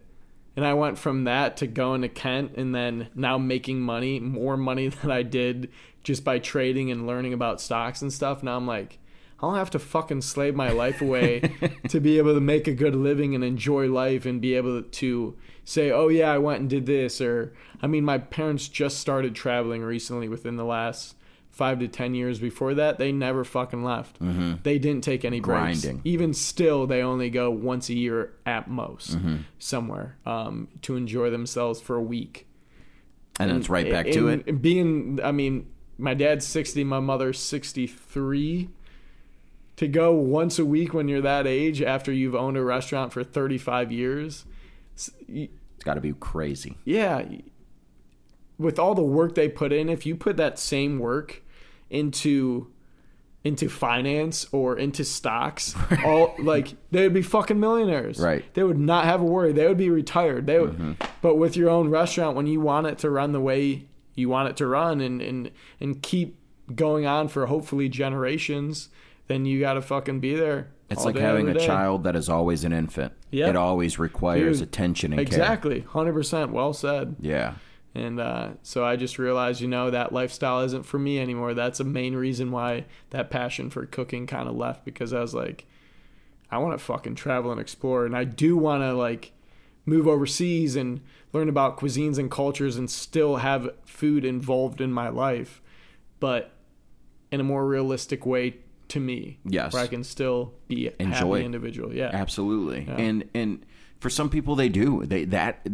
And I went from that to going to Kent and then now making money, more money than I did just by trading and learning about stocks and stuff. Now I'm like, I don't have to fucking slave my life away to be able to make a good living and enjoy life and be able to say, oh, yeah, I went and did this. Or, I mean, my parents just started traveling recently within the last five to 10 years. Before that, they never fucking left. They didn't take any breaks. Grinding. Even still, they only go once a year at most Mm-hmm. somewhere um, to enjoy themselves for a week. And then it's right back to And- it. being, I mean, my dad's 60, my mother's 63. To go once a week when you're that age after you've owned a restaurant for 35 years, s- y- It's got to be crazy. yeah, with all the work they put in, if you put that same work into into finance or into stocks, all like they would be fucking millionaires. Right. They would not have a worry. They would be retired. They would mm-hmm. but with your own restaurant when you want it to run the way you want it to run and and, and keep going on for hopefully generations, then you gotta fucking be there. It's like having a day. child that is always an infant. It always requires Dude, attention and care. Exactly. Hundred percent well said. Yeah. And uh, so I just realized, you know, that lifestyle isn't for me anymore. That's a main reason why that passion for cooking kind of left because I was like, I want to fucking travel and explore. And I do want to like move overseas and learn about cuisines and cultures and still have food involved in my life, but in a more realistic way to me. Yes. Where I can still be a Enjoy. happy individual. Yeah. Absolutely. And and for some people they do. They that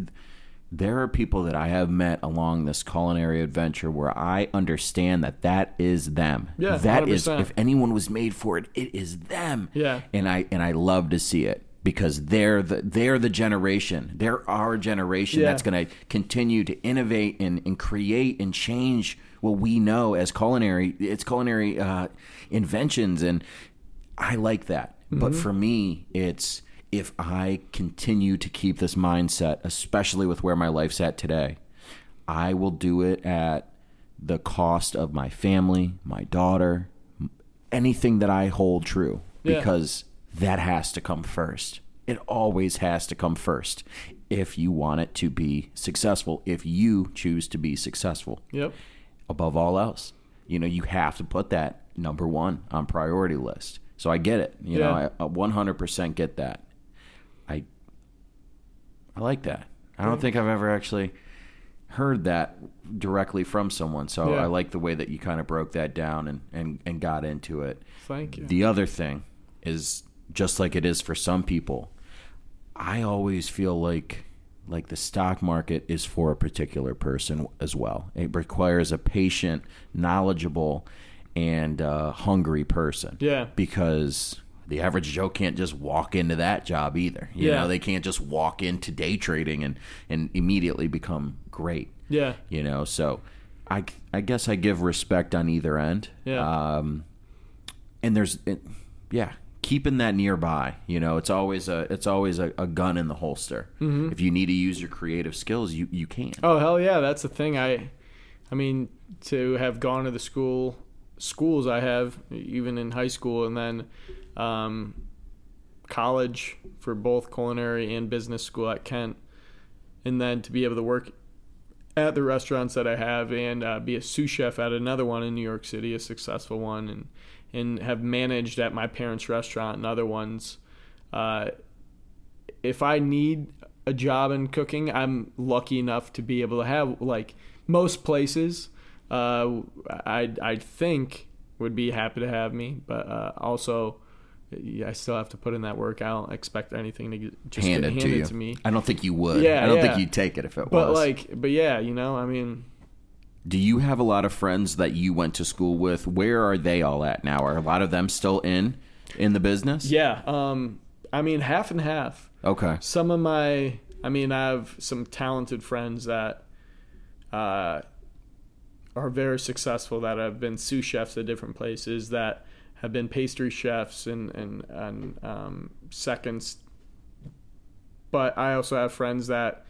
there are people that I have met along this culinary adventure where I understand that that is them. Yeah, that is 100%. if anyone was made for it, it is them. Yeah. And I and I love to see it because they're the they're the generation. They're our generation Yeah. that's going to continue to innovate and, and create and change what we know as culinary. It's culinary uh, inventions, and I like that. But Mm-hmm. for me, it's if I continue to keep this mindset, especially with where my life's at today, I will do it at the cost of my family, my daughter, anything that I hold true, Yeah. because that has to come first. It always has to come first if you want it to be successful, if you choose to be successful Yep. Above all else. You know, you have to put that number one on priority list. So I get it. You know, Yeah. I, I 100% get that. I I like that. I don't think I've ever actually heard that directly from someone. So Yeah. I like the way that you kind of broke that down and, and, and got into it. Thank you. The other thing is just like it is for some people, I always feel like like the stock market is for a particular person as well. It requires a patient, knowledgeable, and uh, hungry person. Yeah. Because the average Joe can't just walk into that job either. You Yeah. know, they can't just walk into day trading and, and immediately become great. Yeah. You know, so I, I guess I give respect on either end. Yeah. Um, and there's, it, yeah, keeping that nearby. You know, it's always a, it's always a, a gun in the holster. Mm-hmm. If you need to use your creative skills, you you can. Oh hell yeah, that's the thing. I, I mean, to have gone to the school, schools I have, even in high school, and then, um, college for both culinary and business school at Kent, and then to be able to work at the restaurants that I have and uh, be a sous chef at another one in New York City, a successful one, and and have managed at my parents' restaurant and other ones. Uh, if I need a job in cooking, I'm lucky enough to be able to have like most places. Uh, I I think would be happy to have me, but uh, also I still have to put in that work. I don't expect anything to get, just Hand it handed to you. to me. I don't think you would. Yeah, I don't yeah. think you'd take it if it But was. But like, but yeah, you know, I mean, Do you have a lot of friends that you went to school with? Where are they all at now? Are a lot of them still in in the business? yeah. Um, I mean, half and half. Okay. some of my i mean i have some talented friends that uh, are very successful that have been sous chefs at different places that have been pastry chefs and and and um, seconds. But I also have friends that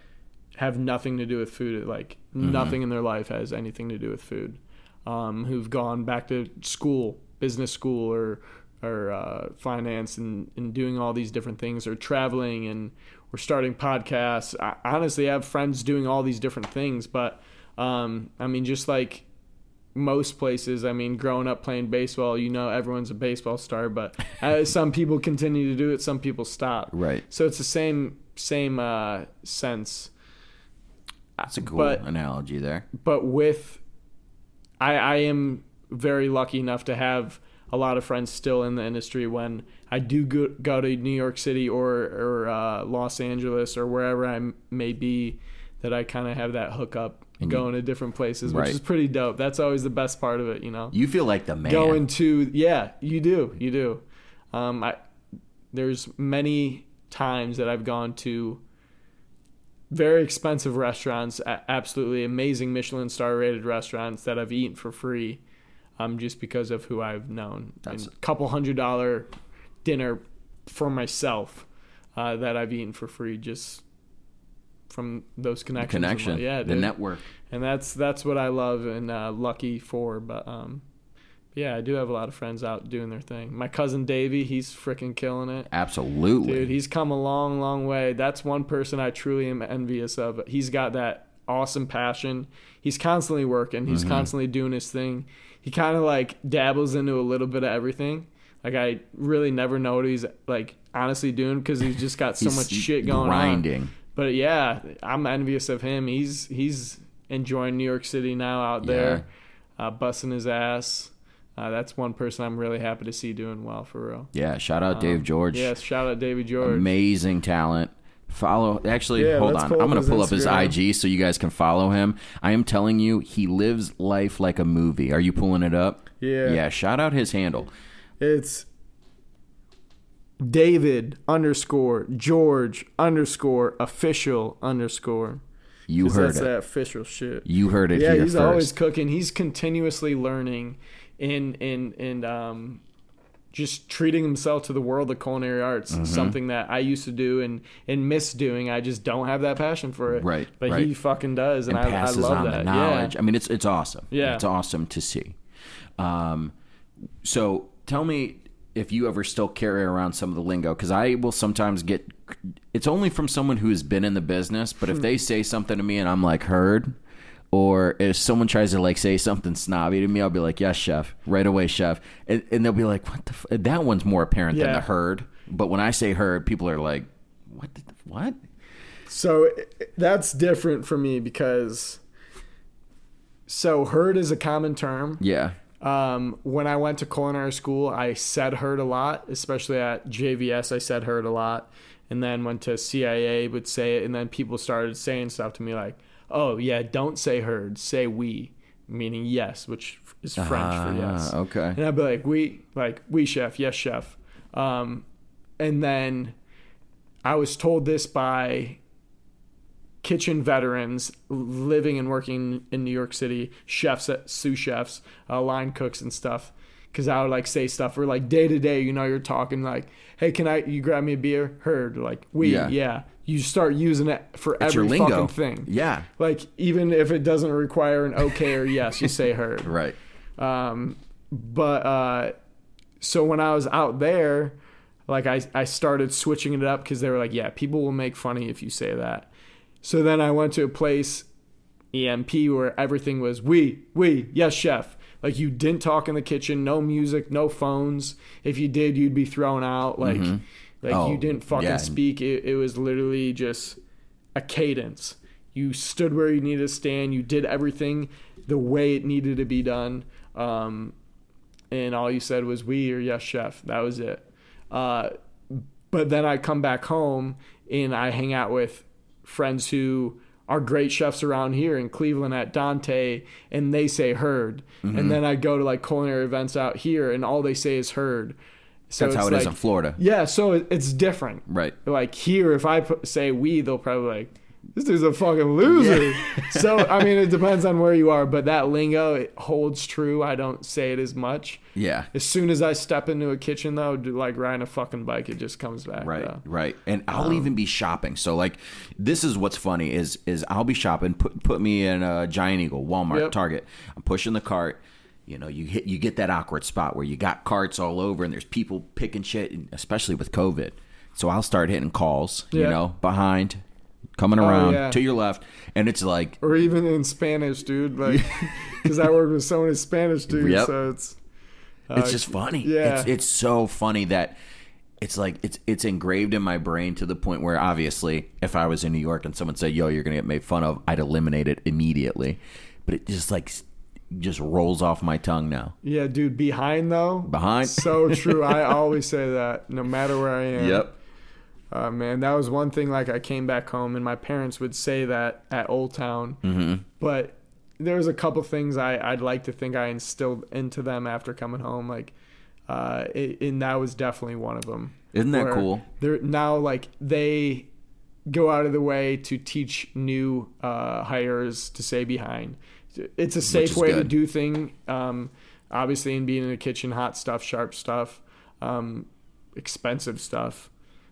have nothing to do with food. Like Mm-hmm. nothing in their life has anything to do with food. Um, who've gone back to school, business school, or or uh, finance, and, and doing all these different things, or traveling, and we're starting podcasts. I honestly I have friends doing all these different things, but um, I mean, just like most places, I mean, growing up playing baseball, you know, everyone's a baseball star, but uh, some people continue to do it, some people stop. Right. So it's the same same uh, sense That's a cool But- analogy there. but with I, I am very lucky enough to have a lot of friends still in the industry when I do go, go to New York City or or uh, Los Angeles or wherever I may be that I kind of have that hookup And you- going to different places which Right. is pretty dope that's always the best part of it you know You feel like the man. going to yeah you do you do um i there's many times that i've gone to very expensive restaurants absolutely amazing michelin star rated restaurants that i've eaten for free um just because of who i've known That's- and a couple hundred dollar dinner for myself uh, that i've eaten for free just from those connections and connection. yeah the network. and that's that's what I love and uh, lucky for. But um, yeah, I do have a lot of friends out doing their thing. My cousin Davey, he's freaking killing it, Absolutely. dude. He's come a long, long way. That's one person I truly am envious of. He's got that awesome passion. He's constantly working. He's Mhm. constantly doing his thing. He kind of like dabbles into a little bit of everything. Like I really never know what he's like honestly doing because he's just got so much shit going on. grinding. But yeah, I'm envious of him. He's he's enjoying New York City now out there, uh, busting his ass. Uh, that's one person I'm really happy to see doing well for real. Yeah. Shout out Dave Um, George. Yes, shout out Davy George. Amazing talent. Follow. Actually, Yeah, hold on. I'm going to pull up his IG so you guys can follow him. I am telling you, he lives life like a movie. Are you pulling it up? Yeah. Yeah. Shout out his handle. It's David underscore George underscore official underscore. You heard that's it. that official shit. You heard it yeah, here he's first. always cooking. He's continuously learning and and and um just treating himself to the world of culinary arts. Mm-hmm. Something that I used to do and and miss doing. I just don't have that passion for it. Right, But right. he fucking does, and, and I, I love on that. the knowledge. I mean, it's it's awesome. Yeah. it's awesome to see. Um, so tell me if you ever still carry around some of the lingo because I will sometimes get. It's only from someone who's been in the business, but Hmm. if they say something to me and I'm like heard. Or if someone tries to like say something snobby to me, I'll be like, "Yes, chef," right away, chef, and, and they'll be like, "What the?" F-? That one's more apparent than the heard. But when I say heard, people are like, "What? The, what?" So that's different for me because so heard is a common term. Yeah, Um, when I went to culinary school, I said heard a lot, especially at JVS. I said heard a lot, and then went to CIA, would say it, and then people started saying stuff to me like, "Oh yeah, don't say heard, say oui," meaning yes, which is French for yes. Ah, Okay. And I'd be like, oui, like, oui chef, yes, chef. Um, and then I was told this by kitchen veterans living and working in New York City, chefs, sous chefs, uh, line cooks and stuff. Cause I would like say stuff or like day to day, you know, you're talking like, hey, can I, you grab me a beer? Heard. Like, oui, Yeah. yeah. You start using it for It's every lingo. fucking thing. Yeah. Like, even if it doesn't require an okay or yes, you say heard. Right. Um, but uh, so when I was out there, like I, I started switching it up because they were like, yeah, people will make funny if you say that. So then I went to a place, EMP, where everything was oui, oui, yes, chef. Like you didn't talk in the kitchen, no music, no phones. If you did, you'd be thrown out. Like, like Oh, you didn't fucking yeah. speak. It, it was literally just a cadence. You stood where you needed to stand. You did everything the way it needed to be done. Um, and all you said was "oui" or "yes, chef." That was it. Uh, but then I come back home and I hang out with friends who are great chefs around here in Cleveland at Dante, and they say "heard." Mm-hmm. And then I go to like culinary events out here, and all they say is "heard." So That's how it is like- in Florida. Yeah, so it's different. Right. Like here, if I say "oui," they'll probably like, this dude's a fucking loser. so I mean, it depends on where you are, but that lingo it holds true. I don't say it as much. Yeah. As soon as I step into a kitchen, though, like riding a fucking bike, it just comes back. Right, though. right, and I'll Um, even be shopping. So like, this is what's funny is is I'll be shopping. Put put me in a Giant Eagle, Walmart, Yep. Target. I'm pushing the cart. You know, you hit you get that awkward spot where you got carts all over and there's people picking shit, especially with COVID. So I'll start hitting calls. You know, behind, coming around yeah. to your left, and it's like Or even in Spanish, dude. Like, because I work with so many Spanish dudes, Yep. so it's. it's uh, just funny. yeah. It's, it's so funny that it's like it's it's engraved in my brain to the point where obviously if I was in New York and someone said, "Yo, you're gonna get made fun of," I'd eliminate it immediately. But it just like just rolls off my tongue now. Yeah, dude. Behind though. Behind? So true. I always say that, no matter where I am. Uh, man, that was one thing. Like I came back home, and my parents would say that at Old Town. Mm-hmm. But there was a couple things I, I'd like to think I instilled into them after coming home. Like, uh, it, and that was definitely one of them. Isn't that cool? They're now like they go out of the way to teach new uh, hires to stay behind. It's a safe way to do thing. Um, obviously, in being in the kitchen, hot stuff, sharp stuff, um, expensive stuff.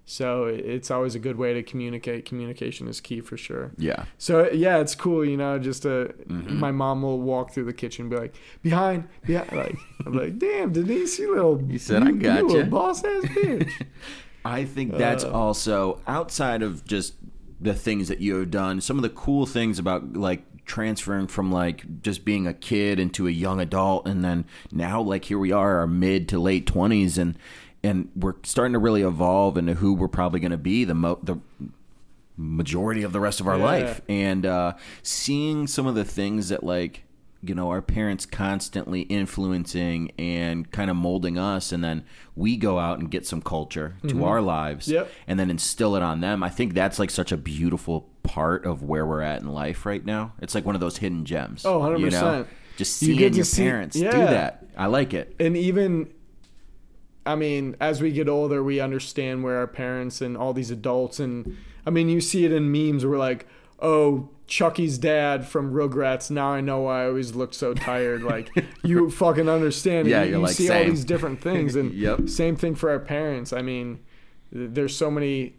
So it's always a good way to communicate. Communication is key for sure. Yeah. So yeah, it's cool, you know. Just to, Mm-hmm. my mom will walk through the kitchen, and be like, "Behind, behind." Like I'm like, "Damn, Denise, you little, You said, "I you gotcha." little boss ass bitch." I think that's Uh. also outside of just the things that you have done. Some of the cool things about like transferring from like just being a kid into a young adult, and then now like here we are, our mid to late twenties, and and we're starting to really evolve into who we're probably going to be the mo- the majority of the rest of our Yeah. life, and uh, seeing some of the things that like you know our parents constantly influencing and kind of molding us and then we go out and get some culture to our lives Yep. and then instill it on them i think that's like such a beautiful part of where we're at in life right now it's like one of those hidden gems Oh, 100%. you know? just You seeing get your see- parents do that i like it and even i mean as we get older we understand where our parents and all these adults and i mean you see it in memes where like oh chucky's dad from rugrats now i know why i always looked so tired like you fucking understand. Yeah, you, you're you like, see all these different things and Yep. same thing for our parents i mean there's so many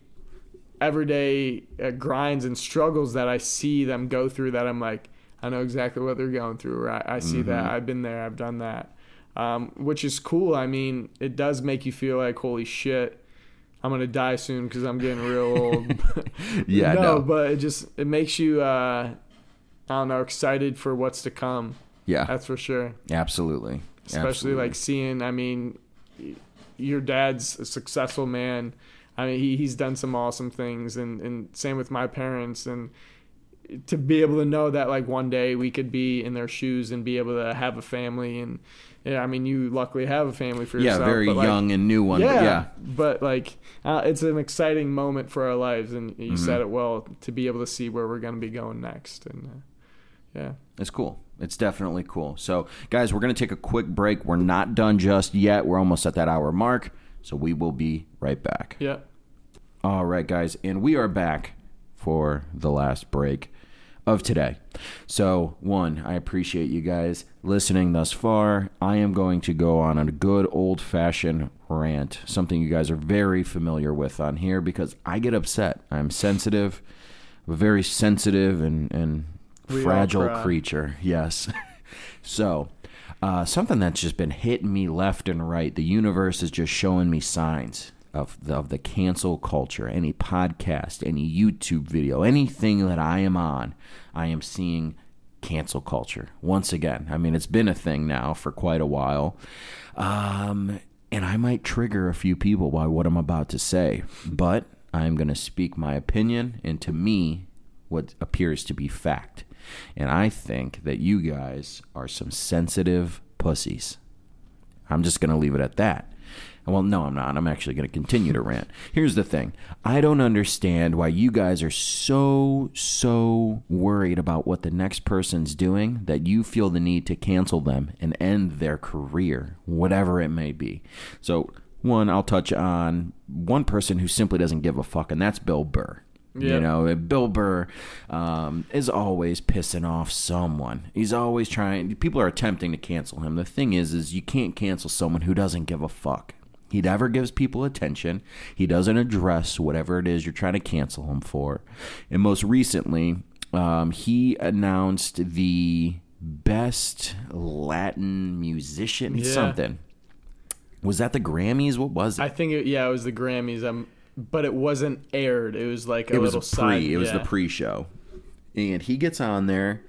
everyday uh, grinds and struggles that i see them go through that i'm like i know exactly what they're going through or i, I see that Mm-hmm. i've been there i've done that um, which is cool. I mean, it does make you feel like, holy shit, I'm gonna die soon because I'm getting real old. Yeah, no, no. but it just it makes you, uh, I don't know, excited for what's to come. yeah That's for sure. absolutely Especially Absolutely. like seeing. I mean, your dad's a successful man. I mean, he, he's done some awesome things, and and same with my parents and. To be able to know that like one day we could be in their shoes and be able to have a family and yeah, I mean you luckily have a family for yourself. yeah very like, young and new one yeah, but yeah but like uh, it's an exciting moment for our lives, and you Mm-hmm. said it well to be able to see where we're going to be going next, and uh, yeah, It's cool. It's definitely cool. So, guys, we're going to take a quick break. We're not done just yet. We're almost at that hour mark. So, we will be right back. yeah, All right, guys. And we are back for the last break of today. So, one, I appreciate you guys listening thus far. I am going to go on a good old fashioned rant, something you guys are very familiar with on here because I get upset. I'm sensitive, a very sensitive and, and We fragile creature. Yes. so, uh, something that's just been hitting me left and right. The universe is just showing me signs of the, of the cancel culture. Any podcast, any YouTube video, anything that I am on, I am seeing cancel culture once again. I mean, it's been a thing now for quite a while. Um, and I might trigger a few people by what I'm about to say, but I'm going to speak my opinion, and to me, what appears to be fact. And I think that you guys are some sensitive pussies. I'm just going to leave it at that. Well, no, I'm not. I'm actually going to continue to rant. Here's the thing I don't understand why you guys are so, so worried about what the next person's doing that you feel the need to cancel them and end their career, whatever it may be. So, one, I'll touch on one person who simply doesn't give a fuck, and that's Bill Burr. You know, Bill Burr um, is always pissing off someone. He's always trying. People are attempting to cancel him. The thing is, is you can't cancel someone who doesn't give a fuck. He never gives people attention. He doesn't address whatever it is you're trying to cancel him for. And most recently, um, he announced the best Latin musician, Yeah. something. Was that the Grammys? What was it? I think it, yeah, it was the Grammys. Um, but it wasn't aired. It was like a it was little a pre. side. it was the pre-show, and he gets on there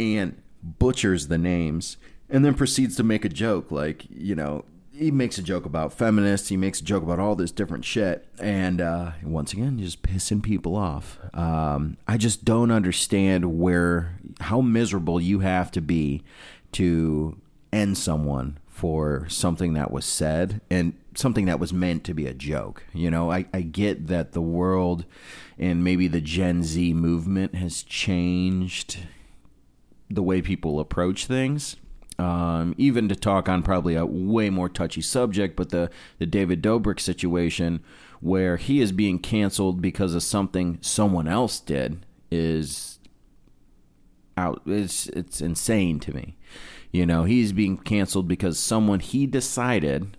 and butchers the names, and then proceeds to make a joke. Like you know, he makes a joke about feminists. He makes a joke about all this different shit, and uh, once again, just pissing people off. Um, I just don't understand where how miserable you have to be to end someone for something that was said and something that was meant to be a joke. You know, I, I get that the world and maybe the Gen Z movement has changed the way people approach things. Um, even to talk on probably a way more touchy subject, but the, the David Dobrik situation where he is being canceled because of something someone else did is out it's it's insane to me. You know, he's being canceled because someone he decided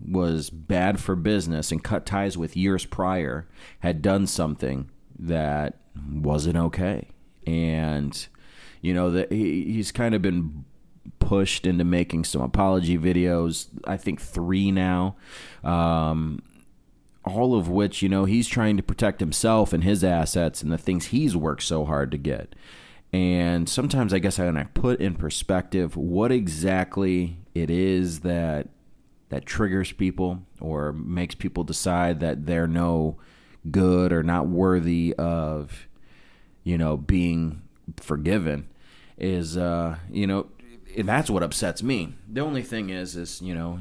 was bad for business and cut ties with years prior had done something that wasn't okay. And you know that he, he's kind of been pushed into making some apology videos. I think 3 now. Um all of which, you know, he's trying to protect himself and his assets and the things he's worked so hard to get. And sometimes I guess I, when I put in perspective what exactly it is that that triggers people or makes people decide that they're no good or not worthy of, you know, being forgiven is, uh, you know, that's what upsets me. The only thing is, is you know,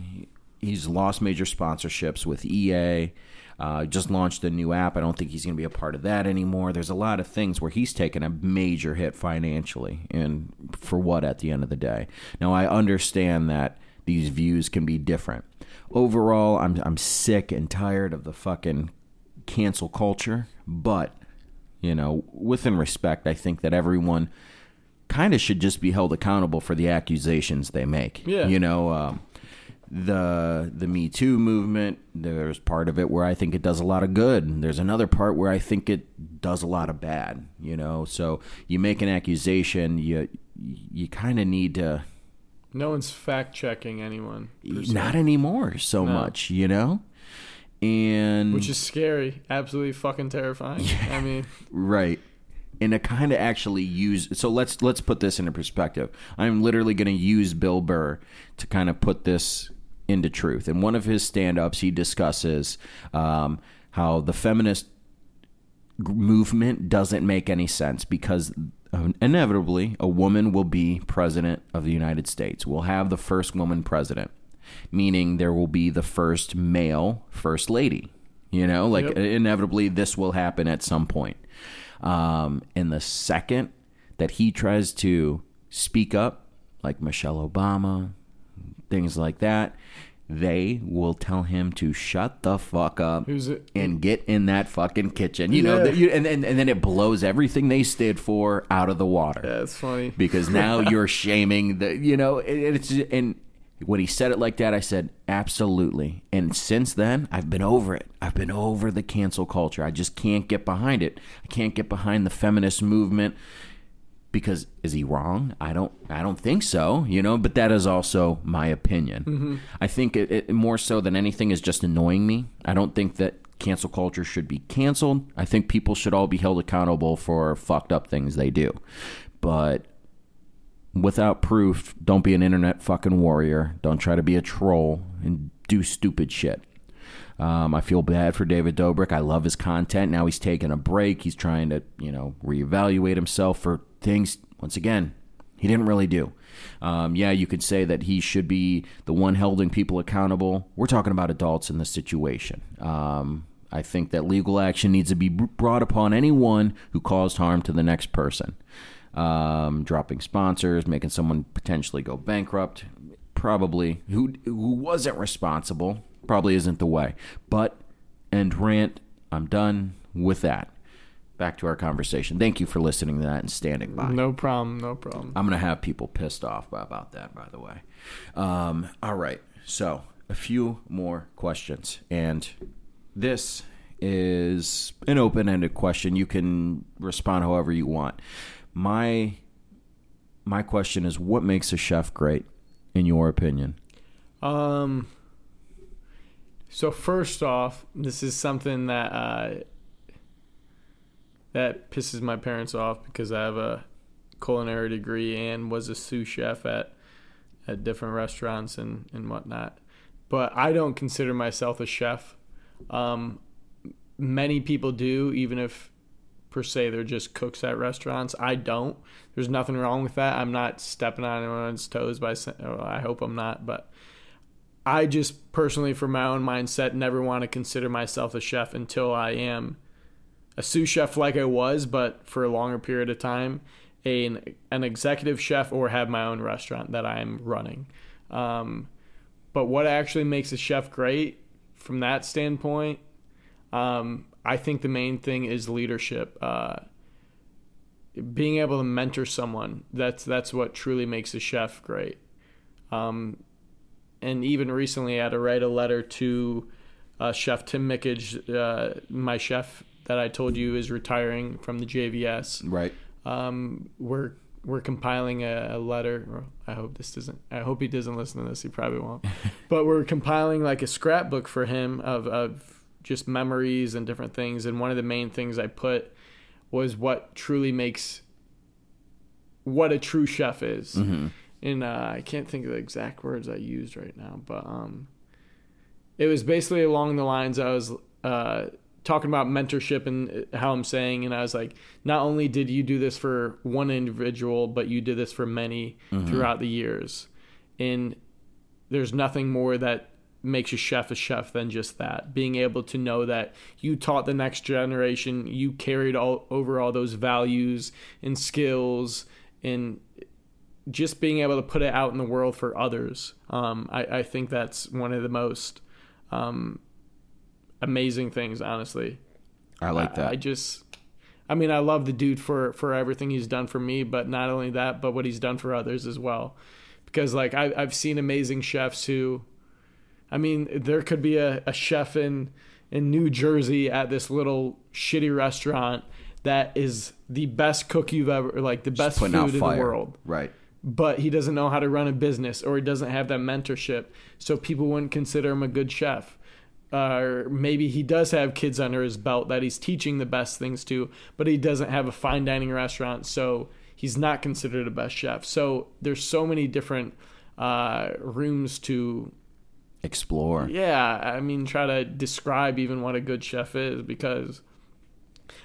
he's lost major sponsorships with EA. Uh, just launched a new app. I don't think he's going to be a part of that anymore. There's a lot of things where he's taken a major hit financially, and for what at the end of the day. Now I understand that these views can be different. Overall, I'm I'm sick and tired of the fucking cancel culture, but you know, within respect, I think that everyone kind of should just be held accountable for the accusations they make. Yeah. You know, um, the the Me Too movement. There's part of it where I think it does a lot of good. There's another part where I think it does a lot of bad. You know, so you make an accusation, you you kind of need to No one's fact checking anyone. not anymore so No. much. You know, and which is scary. Absolutely fucking terrifying. I mean, Right. And to kind of actually use so let's let's put this into perspective. I'm literally going to use Bill Burr to kind of put this into truth. In one of his stand-ups, he discusses um, how the feminist movement doesn't make any sense because uh, inevitably a woman will be president of the United States. We'll have the first woman president, meaning there will be the first male first lady. You know, like Yep. inevitably this will happen at some point. Um, and the second that he tries to speak up, like Michelle Obama, things like that, they will tell him to shut the fuck up and get in that fucking kitchen. You know, Yeah. that you, and, and and then it blows everything they stood for out of the water Yeah, it's funny. because now you're shaming the you know it, it's and when he said it like that i said absolutely. And since then i've been over it. I've been over the cancel culture. I just can't get behind it. I can't get behind the feminist movement because is he wrong? I don't i don't think so you know but that is also my opinion. Mm-hmm. I think it, it more so than anything is just annoying me. I don't think that cancel culture should be canceled. I think people should all be held accountable for fucked up things they do. But without proof, don't be an internet fucking warrior. Don't try to be a troll and do stupid shit. Um, I feel bad for David Dobrik. I love his content. Now he's taking a break. He's trying to, you know, reevaluate himself for things. Once again, he didn't really do. Um, yeah, you could say that he should be the one holding people accountable. We're talking about adults in this situation. Um, I think that legal action needs to be brought upon anyone who caused harm to the next person. Um, dropping sponsors, making someone potentially go bankrupt, probably who who wasn't responsible, probably isn't the way. But end rant. I'm done with that. back to our conversation. Thank you for listening to that and standing by. No problem. No problem. I'm gonna have people pissed off about that, by the way. Um, all right, so a few more questions, and this is an open-ended question. You can respond however you want. My my question is, what makes a chef great, in your opinion? Um. So first off, this is something that uh, that pisses my parents off because I have a culinary degree and was a sous chef at at different restaurants and and whatnot. But I don't consider myself a chef. Um, many people do, even if per se they're just cooks at restaurants. I don't. There's nothing wrong with that. I'm not stepping on anyone's toes by saying. Well, I hope I'm not, but I just personally, for my own mindset, never want to consider myself a chef until I am a sous chef like I was, but for a longer period of time, an an executive chef or have my own restaurant that I'm running. Um, but what actually makes a chef great from that standpoint, um, I think the main thing is leadership. Uh, being able to mentor someone that's that's what truly makes a chef great. Um, and even recently, I had to write a letter to uh, Chef Tim Mickage, uh, my chef that I told you is retiring from the JVS. Right. Um, we're we're compiling a, a letter. I hope this doesn't. I hope he doesn't listen to this. He probably won't. but we're compiling like a scrapbook for him of of just memories and different things. And one of the main things I put was what truly makes what a true chef is. Mm-hmm. And uh, I can't think of the exact words I used right now, but um, it was basically along the lines I was uh, talking about mentorship and how I'm saying, and I was like, not only did you do this for one individual, but you did this for many Mm-hmm. throughout the years, and there's nothing more that makes a chef a chef than just that. Being able to know that you taught the next generation you carried all over all those values and skills and just being able to put it out in the world for others. Um, I, I think that's one of the most um, amazing things honestly. I like that. I, just I mean I love the dude for for everything he's done for me but not only that but what he's done for others as well. Because like I, I've seen amazing chefs who I mean, there could be a, a chef in in New Jersey at this little shitty restaurant that is the best cook you've ever like the best food in the world. Right. But he doesn't know how to run a business or he doesn't have that mentorship. So people wouldn't consider him a good chef. Uh, or maybe he does have kids under his belt that he's teaching the best things to, but he doesn't have a fine dining restaurant, so he's not considered a best chef. So there's so many different uh, rooms to Explore. yeah, I mean, try to describe even what a good chef is because,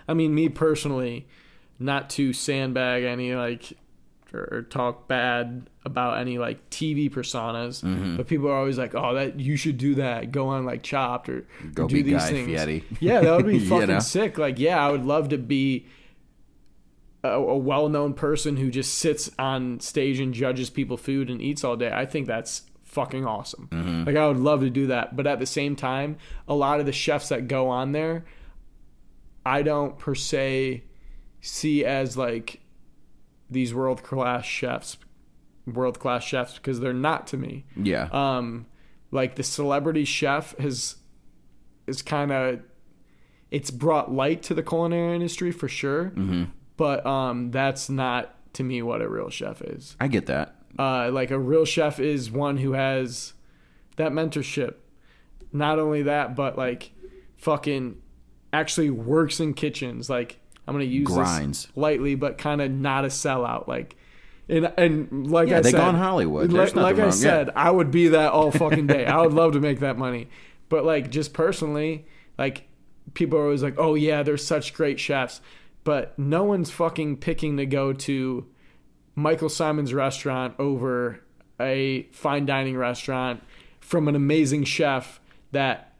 I mean, me personally, not to sandbag any like or, or talk bad about any like TV personas, Mm-hmm. but people are always like, "Oh, that you should do that. Go on like Chopped or Go do these Guy things." Fieri. Yeah, that would be You fucking know? sick. Like, yeah, I would love to be a, a well-known person who just sits on stage and judges people food and eats all day. I think that's fucking awesome. Mm-hmm. Like I would love to do that, but at the same time, a lot of the chefs that go on there, I don't per se see as like these world class chefs, world class chefs because they're not to me. Yeah. Um, like the celebrity chef has is kind of it's brought light to the culinary industry for sure, Mm-hmm. but um, that's not to me what a real chef is. I get that. Uh, like a real chef is one who has that mentorship. Not only that, but like fucking actually works in kitchens. Like I'm gonna use Grinds. this lightly, but kind of not a sellout. Like and and like Yeah, I they said, go in Hollywood. Like, There's nothing like I said, Yeah. I would be that all fucking day. I would love to make that money. But like just personally, like people are always like, "Oh yeah, they're such great chefs," but no one's fucking picking to go to Michael Symon's restaurant over a fine dining restaurant from an amazing chef that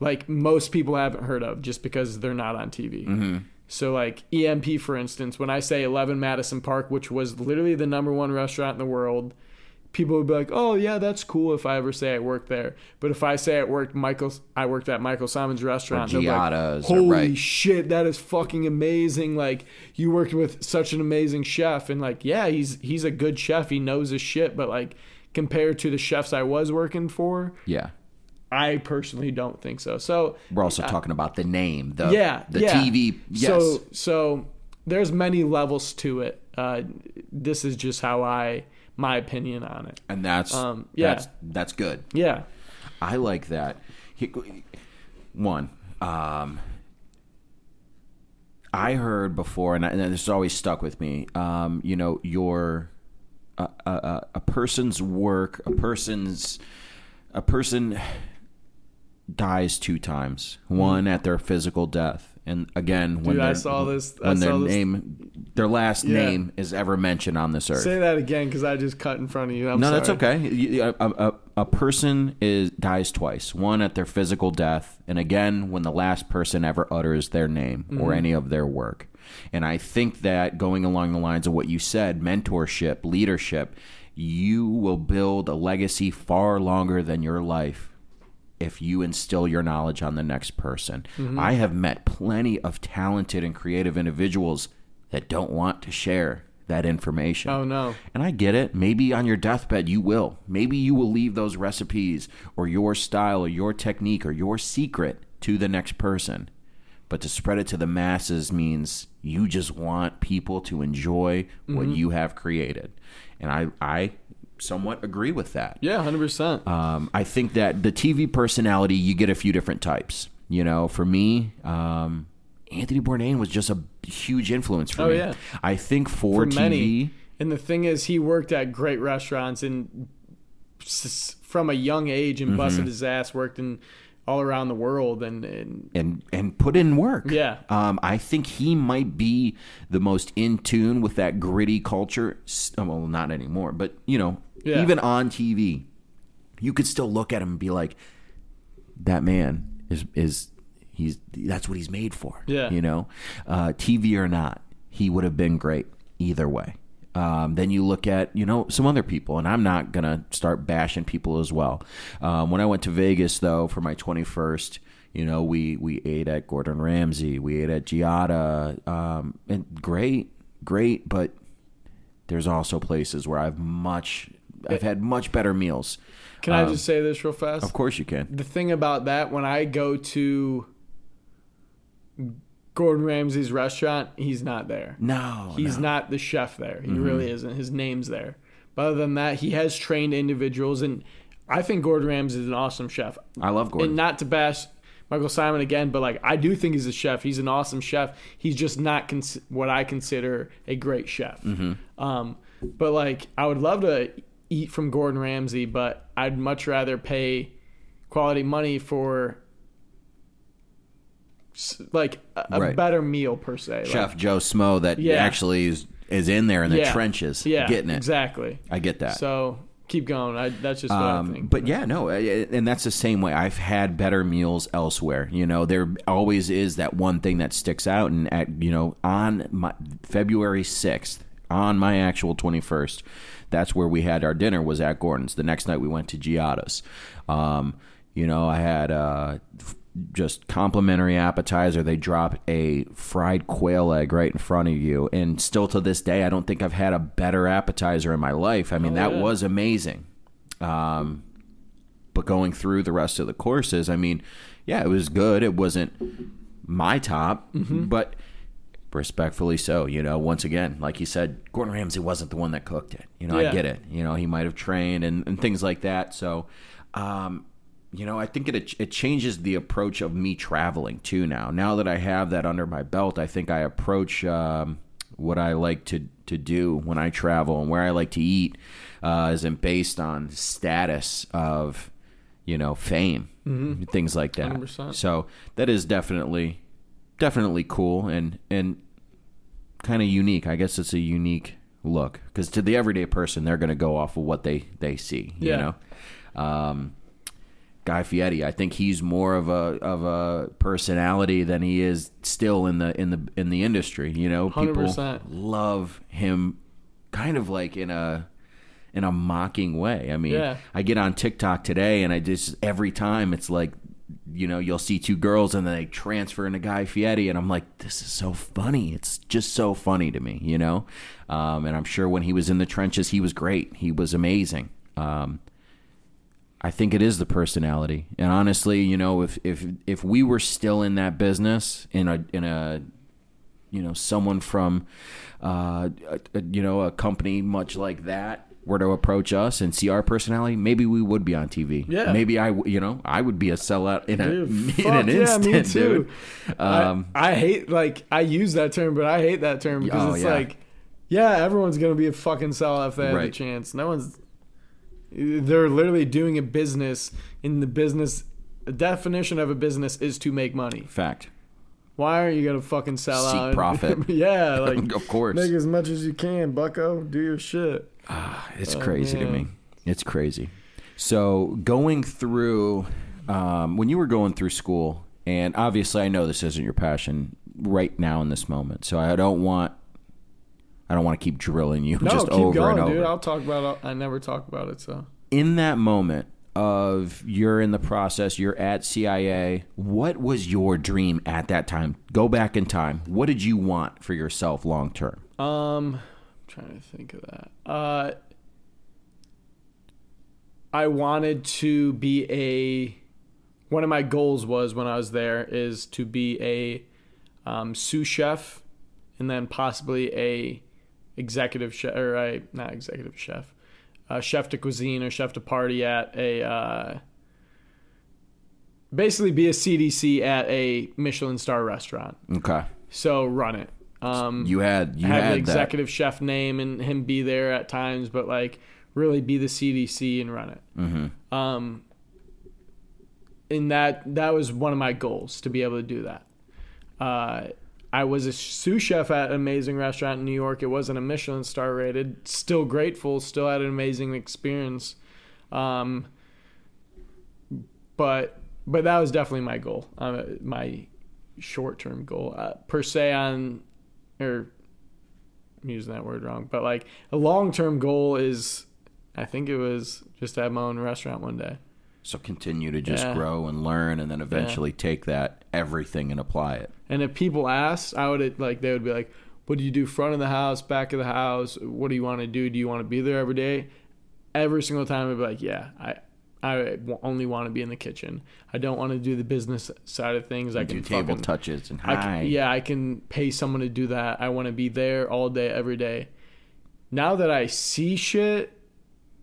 like most people haven't heard of just because they're not on TV. Mm-hmm. So like EMP for instance, when I say 11 Madison Park, which was literally the number one restaurant in the world, people would be like, "Oh yeah, that's cool." If I ever say I worked there, but if I say I worked Michael, I worked at Michael Symon's restaurant. be like, or- Holy right. shit, that is fucking amazing! Like you worked with such an amazing chef, and like yeah, he's he's a good chef. He knows his shit, but like compared to the chefs I was working for, Yeah. I personally don't think so. So We're also talking about the name, the yeah, the yeah. TV. Yes. So so there's many levels to it. Uh, this is just how I my opinion on it. and that's um, yeah. that's that's good. Yeah. I like that. One, um, I heard before, and, I, and this has always stuck with me. Um, you know, your a, a, a- a person's work, a person's a person dies two times. One at their physical death, and again when Dude, I their- saw this- I when their this- name, their last Yeah. name is ever mentioned on this earth. Say that again because I just cut in front of you. I'm No, sorry. that's okay. A, a, a person is dies twice. One at their physical death, and again when the last person ever utters their name Mm-hmm. or any of their work. And I think that going along the lines of what you said, mentorship, leadership, you will build a legacy far longer than your life if you instill your knowledge on the next person. Mm-hmm. I have met plenty of talented and creative individuals that don't want to share that information. Oh no. And I get it. Maybe on your deathbed you will. Maybe you will leave those recipes or your style or your technique or your secret to the next person. But to spread it to the masses means you just want people to enjoy what you have created. And I I somewhat agree with that. Yeah, hundred percent. Um, I think that the TV personality, you get a few different types. You know, for me, um, Anthony Bourdain was just a huge influence for Oh, me. yeah. I think for, For TV, many. And the thing is, he worked at great restaurants and from a young age and Mm-hmm. busted his ass, worked in all around the world, and, and and and put in work. Yeah. Um, I think he might be the most in tune with that gritty culture. Well, not anymore, but you know, Yeah. even on TV, you could still look at him and be like, "That man is is he's that's what he's made for." Yeah. You know, uh, TV or not, he would have been great either way. Um, then you look at you know some other people, and I'm not gonna start bashing people as well. Um, when I went to Vegas though for my 21st, you know we we ate at Gordon Ramsay, we ate at Giada, um, and great, great, but there's also places where I've much I've had much better meals. can I just say this real fast? Of course you can. the thing about that when I go to Gordon Ramsay's restaurant, he's not there. No, He's no. not the chef there. He really isn't. His name's there. But other than that, he has trained individuals, and I think Gordon Ramsay is an awesome chef. I love Gordon. And not to bash Michael Symon again, but like I do think he's a chef. He's an awesome chef. He's just not cons- what I consider a great chef. Mm-hmm. Um, but like I would love to eat from Gordon Ramsay, but I'd much rather pay quality money for like a, Right. better meal per se. Like, Chef Joe Smo that Yeah. actually is is in there in the Yeah. trenches, yeah, getting it. exactly. I get that. So keep going. I, that's just what I Um, think. but yeah, no, and that's the same way. I've had better meals elsewhere. You know, there always is that one thing that sticks out. And at you know, on my February sixth, on my actual twenty first, that's where we had our dinner. Was at Gordon's. The next night we went to Giada's. Um, you know, I had uh, just complimentary appetizer. They drop a fried quail egg right in front of you, and still to this day, I don't think I've had a better appetizer in my life. I mean, Oh, that yeah. was amazing. Um, but going through the rest of the courses, I mean, yeah, it was good. It wasn't my top, Mm-hmm. but respectfully so. You know, once again, like you said, Gordon Ramsay wasn't the one that cooked it. You know, I Yeah. get it. You know, he might have trained and, and things like that. So, um, you know, I think it it changes the approach of me traveling too. Now, now that I have that under my belt, I think I approach um, what I like to to do when I travel and where I like to eat uh, isn't based on status of you know fame, things like that. 100%. So that is definitely definitely cool and and kind of unique. I guess it's a unique look because to the everyday person, they're going to go off of what they they see. You Yeah. know, um, Guy Fieri. I think he's more of a of a personality than he is still in the in the in the industry. You know, people 100%. love him, kind of like in a in a mocking way. I mean, Yeah. I get on TikTok today, and I just every time it's like, you know, you'll see two girls and then they transfer into Guy Fieri, and I'm like, this is so funny. It's just so funny to me, you know. Um, and I'm sure when he was in the trenches, he was great. He was amazing. Um, I think it is the personality. And honestly, you know, if if if we were still in that business in a in a you know someone from uh, a, a, you know a company much like that were to approach us and see our personality, maybe we would be on TV. Yeah. Maybe I, you know, I would be a sellout in a Dude, in an yeah, instant, me too. dude. Um, I, I hate like I use that term, but I hate that term because Oh, it's yeah. like, yeah, everyone's gonna be a fucking sellout if they have a chance. No one's. They're literally doing a business. In the business, the definition of a business is to make money. fact. Why are you gonna fucking sell Seek out? profit. yeah, like of course. make as much as you can, Bucko. Do your shit. It's Oh, crazy to me. It's crazy. So going through um, when you were going through school, and obviously I know this isn't your passion right now in this moment. So I don't want I don't want to keep drilling you No, just keep over going, and over. dude. I'll talk about it. I never talk about it, so. in that moment of you're in the process, you're at CIA, what was your dream at that time? Go back in time. What did you want for yourself long term? Um, trying to think of that. Uh, I wanted to be a. One of my goals was when I was there is to be a um, sous chef, and then possibly a executive chef or a not executive chef, uh, chef de cuisine or chef de partie at a. Uh, basically, be a CDC at a Michelin star restaurant. Okay. So run it. Um, You had you have had the that. executive chef name and him be there at times, but like really be the CDC and run it. Mm-hmm. Um, and that that was one of my goals to be able to do that. Uh, I was a sous chef at an amazing restaurant in New York. It wasn't a Michelin star rated. Still grateful. Still had an amazing experience. Um, but but that was definitely my goal. Uh, my short term goal uh, per se on or I'm using that word wrong, but like a long term goal is I think it was just to have my own restaurant one day. So continue to just Yeah. grow and learn, and then eventually take that everything and apply it. And if people asked, I would like they would be like, "What do you do front of the house, back of the house? What do you want to do? Do you want to be there every day?" Every single time I'd be like, "Yeah, I I only want to be in the kitchen. I don't want to do the business side of things. I Do can table fucking, touches and I can, yeah, I can pay someone to do that. I want to be there all day, every day. Now that I see shit,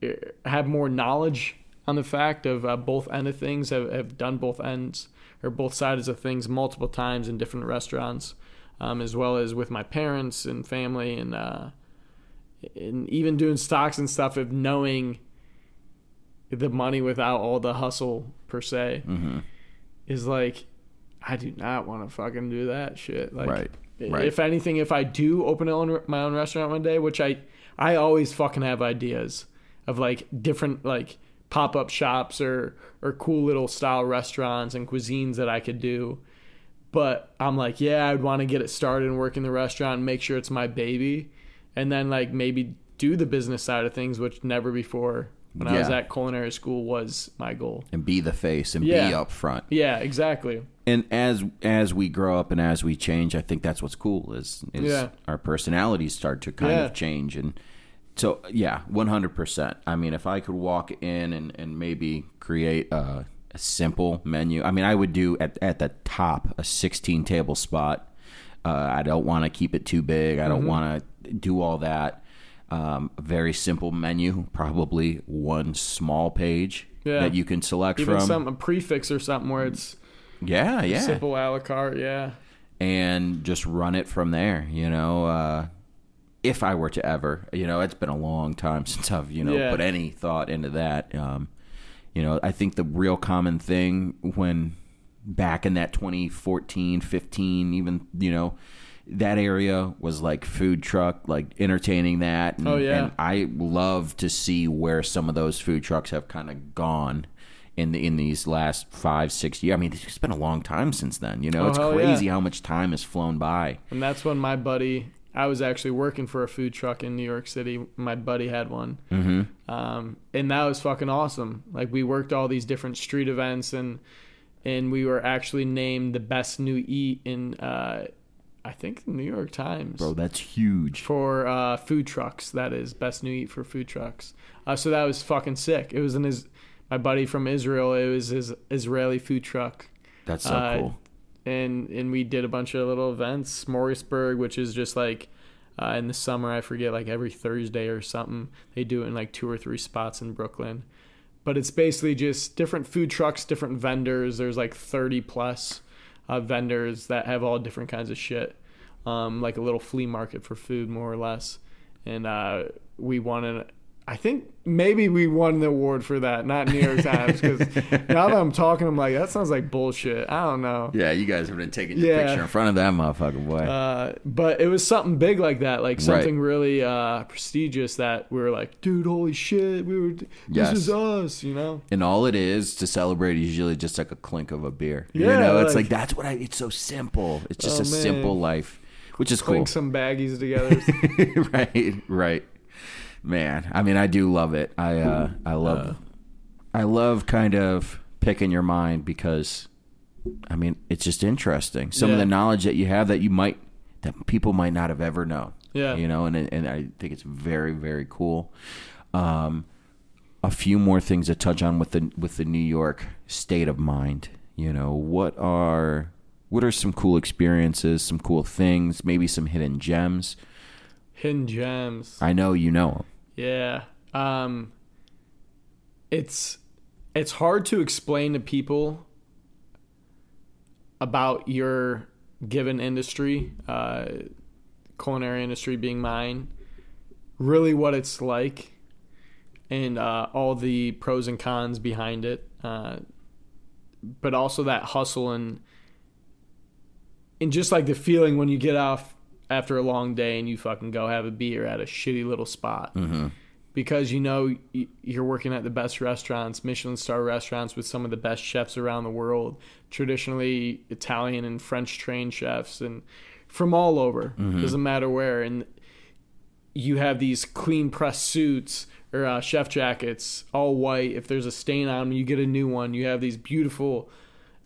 eh, have more knowledge on the fact of uh, both end of things, have, have done both ends or both sides of things multiple times in different restaurants, um, as well as with my parents and family, and uh, and even doing stocks and stuff of knowing the money without all the hustle per se hmm is like I do not want to fucking do that shit. Like, Right, right. if anything, if I do open my own restaurant one day, which I I always fucking have ideas of like different like pop up shops or or cool little style restaurants and cuisines that I could do. But I'm like, yeah, I'd want to get it started and work in the restaurant and make sure it's my baby, and then like maybe do the business side of things, which never before when I was at culinary school was my goal. And be the face and be up front. Yeah, exactly. And as as we grow up and as we change, I think that's what's cool is is Yeah. our personalities start to kind Yeah. of change and so yeah, one hundred percent. I mean, if I could walk in and, and maybe create a, a simple menu, I mean, I would do at at the top a sixteen table spot. Uh, I don't want to keep it too big. I Mm-hmm. don't want to do all that. Um, very simple menu, probably one small page Yeah. that you can select Even from. some a prix fixe or something where it's yeah, yeah simple a la carte. Yeah, and just run it from there. You know, uh, if I were to ever, you know, it's been a long time since I've you know Yeah. put any thought into that. Um, you know, I think the real common thing when back in that 2014, 15, even you know. That area was like food truck, like entertaining that. And, Oh, yeah. and I love to see where some of those food trucks have kind of gone in the, in these last five, six years. I mean, it's been a long time since then. You know, Oh, it's hell yeah. crazy how much time has flown by. and that's when my buddy I was actually working for a food truck in New York City. My buddy had one, Mm-hmm. um, and that was fucking awesome. Like we worked all these different street events, and and we were actually named the best new eat in uh, I think the New York Times Bro, that's huge. for uh, food trucks. That is best new eat for food trucks. Uh, so that was fucking sick. It was in his my buddy from Israel. It was his Israeli food truck That's so Uh, cool. and and we did a bunch of little events. Smorgasburg, which is just like uh, in the summer, I forget, like every Thursday or something. They do it in like two or three spots in Brooklyn. But it's basically just different food trucks, different vendors. There's like 30 plus uh, vendors that have all different kinds of shit, um, like a little flea market for food, more or less. And uh, we won an. I think maybe we won the award for that, not New York Times, because now that I'm talking, I'm like, that sounds like bullshit. I don't know. Yeah, you guys have been taking your Yeah. picture in front of that motherfucker, boy. Uh, but it was something big like that, like something really uh, prestigious that we were like, dude, holy shit, we were, this Yes. is us, you know? and all it is to celebrate is usually just like a clink of a beer. Yeah, you know, it's like- like that's what I. It's so simple. It's just Oh, a simple life, which is Clink some baggies together. right, right. Man, I mean, I do love it. I uh, I love, I love kind of picking your mind because, I mean, it's just interesting. Some of the knowledge that you have that you might that people might not have ever known. Yeah. you know, and and I think it's very very cool. Um, a few more things to touch on with the with the New York state of mind. You know, what are what are some cool experiences, some cool things, maybe some hidden gems? Hidden gems. I know you know them. Yeah. Um, it's it's hard to explain to people about your given industry, uh, culinary industry being mine, really what it's like, and uh, all the pros and cons behind it, uh, but also that hustle and and just like the feeling when you get off after a long day and you fucking go have a beer at a shitty little spot. Because you know you're working at the best restaurants, Michelin star restaurants with some of the best chefs around the world, traditionally Italian and French trained chefs and from all over, doesn't matter where. And you have these clean press suits or uh, chef jackets, all white. If there's a stain on them, you get a new one. You have these beautiful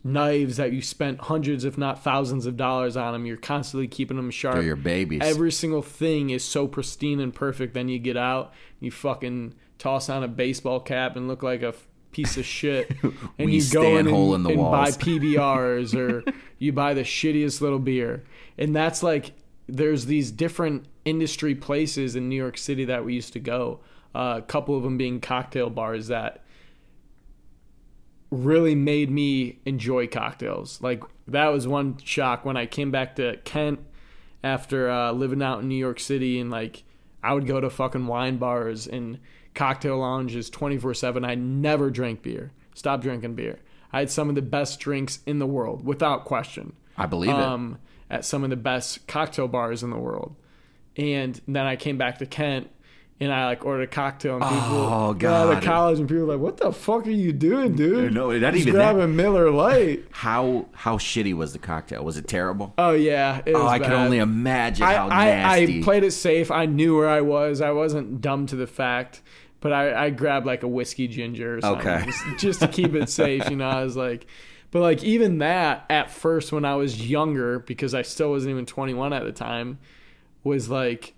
knives that you spent hundreds, if not thousands, of dollars on them. You're constantly keeping them sharp. They're your babies. Every single thing is so pristine and perfect. Then you get out, you fucking toss on a baseball cap and look like a piece of shit, and you go in and, in the and buy. PBRs or you buy the shittiest little beer, and that's like there's these different industry places in New York City that we used to go. Uh, a couple of them being cocktail bars that really made me enjoy cocktails. Like that was one shock when I came back to Kent after uh, living out in New York City and like I would go to fucking wine bars and cocktail lounges 24/7. I never drank beer. Stop drinking beer. I had some of the best drinks in the world without question. I believe it. Um, at some of the best cocktail bars in the world. And then I came back to Kent and I like ordered a cocktail and people Oh, got out of college and people were like, What the fuck are you doing, dude? No, not Just even grab that. a Miller Lite. How how shitty was the cocktail? Was it terrible? Oh yeah. It oh, was Oh, I can bad. only imagine I, how I, nasty. I played it safe. I knew where I was. I wasn't dumb to the fact. But I, I grabbed like a whiskey ginger or something. Okay. Just, just to keep it safe, you know. I was like but like even that at first when I was younger, because I still wasn't even twenty one at the time, was like,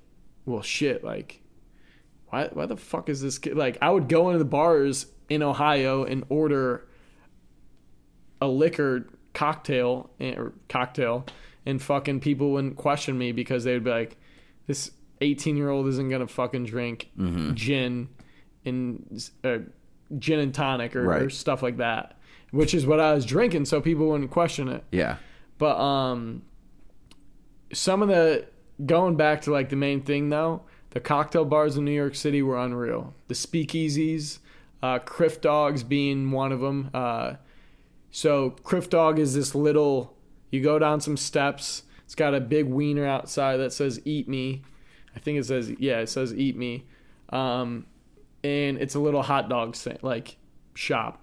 well shit, like why why the fuck is this kid like I would go into the bars in Ohio and order a liquor cocktail eh, or cocktail and fucking people wouldn't question me because they would be like this 18 year old isn't gonna fucking drink gin and uh, gin and tonic or, or stuff like that which is what I was drinking so people wouldn't question it. Yeah. but um, some of the going back to like the main thing though, the cocktail bars in New York City were unreal. The speakeasies, uh, Crif Dogs being one of them. Uh, so Crif Dog is this little. You go down some steps. It's got a big wiener outside that says "Eat Me." I think it says yeah, it says "Eat Me," um, and it's a little hot dog sta- like shop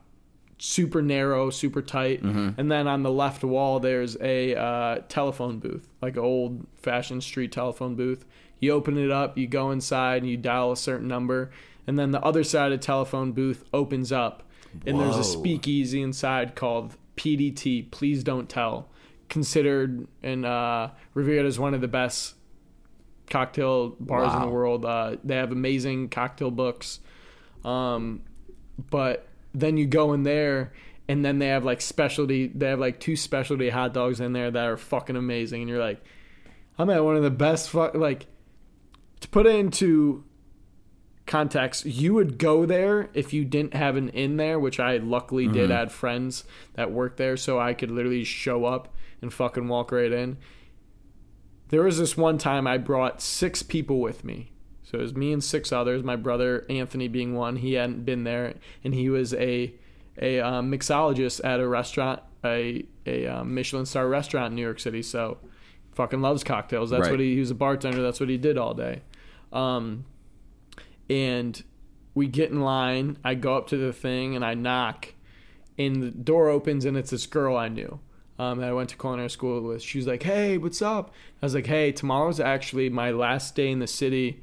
super narrow, super tight. And then on the left wall, there's a uh, telephone booth, like an old fashioned street telephone booth. You open it up, you go inside, and you dial a certain number. And then the other side of the telephone booth opens up, and there's a speakeasy inside called PDT, Please Don't Tell. Considered and uh, revered as one of the best cocktail bars in the world. Uh, they have amazing cocktail books. Um, but then you go in there and then they have like specialty they have like two specialty hot dogs in there that are fucking amazing and you're like i'm at one of the best fuck like to put it into context you would go there if you didn't have an in there which i luckily did I had friends that worked there so i could literally show up and fucking walk right in there was this one time i brought six people with me so it was me and six others. My brother Anthony being one. He hadn't been there, and he was a a um, mixologist at a restaurant, a a um, Michelin star restaurant in New York City. So fucking loves cocktails. That's Right. what he, he was a bartender. That's what he did all day. Um, and we get in line. I go up to the thing and I knock, and the door opens and it's this girl I knew. Um, that I went to culinary school with. She was like, "Hey, what's up?" I was like, "Hey, tomorrow's actually my last day in the city,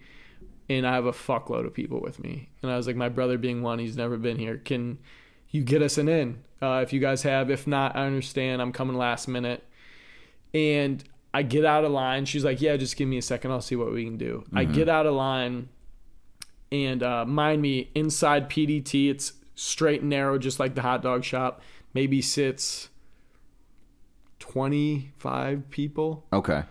and I have a fuckload of people with me." And I was like, "My brother being one, he's never been here. Can you get us an in? Uh, if you guys have, if not, I understand. I'm coming last minute." And I get out of line. She's like, "Yeah, just give me a second. I'll see what we can do." I get out of line, and uh, mind me, inside PDT, it's straight and narrow, just like the hot dog shop. Maybe sits twenty five people Okay.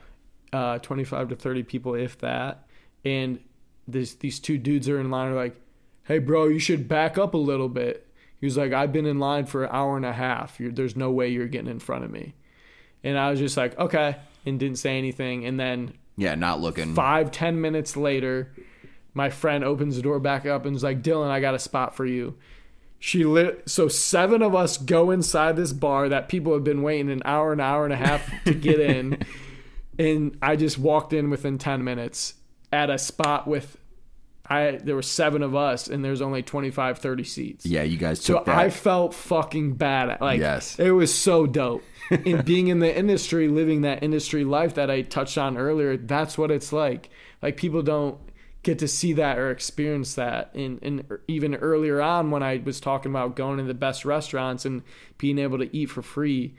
uh, 25 to 30 people, if that. And this, these two dudes are in line are like, hey, bro, you should back up a little bit. He was like, I've been in line for an hour and a half. You're, there's no way you're getting in front of me. And I was just like, okay, and didn't say anything. And then Yeah, not looking. five, ten minutes later, my friend opens the door back up and is like, Dylan, I got a spot for you. She lit so seven of us go inside this bar that people have been waiting an hour, an hour and a half to get in. and I just walked in within ten minutes at a spot with I there were seven of us and there's only 25, 30 seats. Yeah, you guys So took that. I felt fucking bad. Like Yes. it was so dope. and being in the industry, living that industry life that I touched on earlier, that's what it's like. Like people don't get to see that or experience that. And and even earlier on when I was talking about going to the best restaurants and being able to eat for free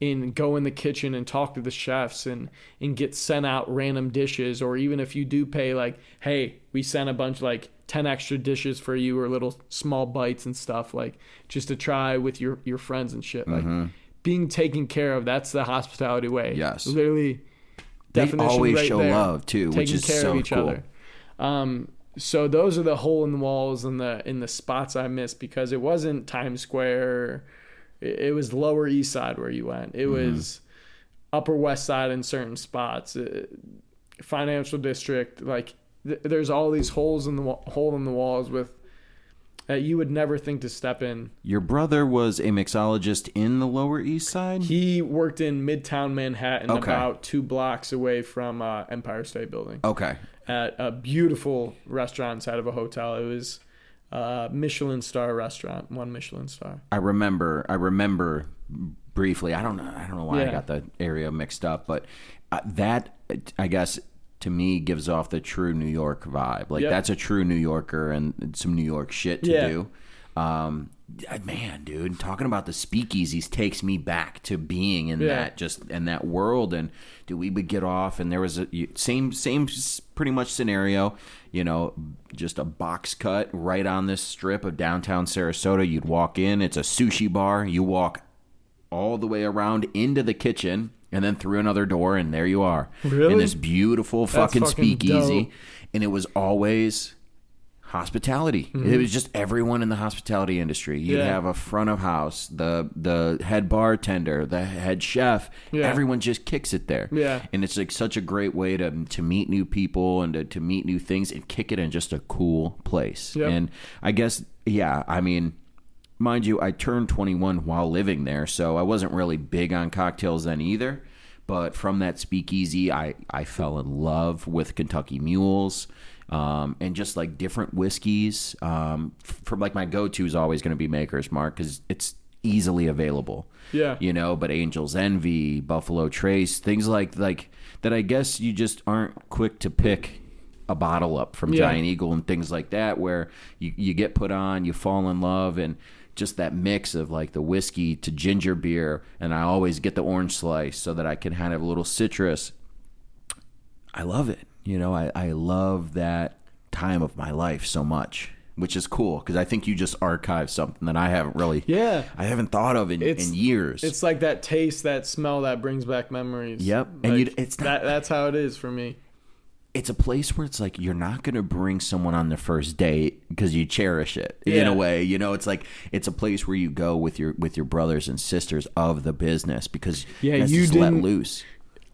and go in the kitchen and talk to the chefs and and get sent out random dishes or even if you do pay like hey we sent a bunch like 10 extra dishes for you or little small bites and stuff like just to try with your your friends and shit like being taken care of that's the hospitality way Mm-hmm. Yes. literally They always right show there. love, too, which is care so of each cool. other um so those are the hole in the walls and the in the spots I missed because it wasn't Times Square. It, it was Lower East Side where you went. It Mm-hmm. was Upper West Side in certain spots. Uh, financial district, like th- there's all these holes in the wa- hole in the walls with that you would never think to step in. Your brother was a mixologist in the Lower East Side. He worked in Midtown Manhattan, Okay. about two blocks away from uh, Empire State Building. okay. at a beautiful restaurant inside of a hotel. It was a Michelin star restaurant, one Michelin star. I remember. I remember briefly. I don't know. I don't know why I got the area mixed up, but uh, that I guess to me gives off the true New York vibe. Like Yep. that's a true New Yorker and some New York shit to Yeah. do. Um, man, dude, talking about the speakeasies takes me back to being in Yeah. that just in that world. And dude, we would get off, and there was a same same pretty much scenario. You know, just a box cut right on this strip of downtown Sarasota. You'd walk in, it's a sushi bar. You walk all the way around into the kitchen and then through another door and there you are Really? in this beautiful fucking, fucking speakeasy dope. and it was always hospitality it was just everyone in the hospitality industry you'd Mm-hmm. Yeah. have a front of house the the head bartender the head chef Yeah. everyone just kicks it there Yeah. and it's like such a great way to to meet new people and to, to meet new things and kick it in just a cool place Yep. and i guess yeah i mean mind you, I turned 21 while living there, so I wasn't really big on cocktails then either. But from that speakeasy, I, I fell in love with Kentucky Mules um, and just like different whiskeys. Um, f- from like my go to is always going to be Maker's Mark because it's easily available. Yeah. You know, but Angel's Envy, Buffalo Trace, things like like that I guess you just aren't quick to pick a bottle up from Yeah. Giant Eagle and things like that where you, you get put on, you fall in love and just that mix of like the whiskey to ginger beer and I always get the orange slice so that I can have a little citrus. I love it. You know, I, I love that time of my life so much, which is cool because I think you just archive something that I haven't really, Yeah. I haven't thought of in, It's- in years. It's like that taste, that smell that brings back memories. Yep. And Like, you- it's not- that. That's how it is for me. it's a place where it's like you're not going to bring someone on their first date because you cherish it in Yeah. a way you know it's like it's a place where you go with your with your brothers and sisters of the business because Yeah, guys you just let didn't- loose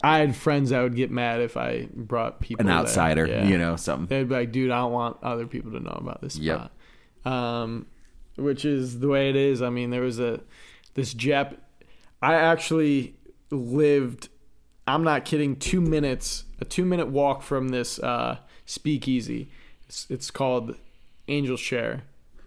I had friends that would get mad if I brought people an outsider Yeah. you know something They'd be like, "Dude, I don't want other people to know about this Yep. spot." Um, which is the way it is. I mean, there was a this Jap. I actually lived. I'm not kidding. Two minutes, a two minute walk from this uh, speakeasy. It's, it's called Angel Share.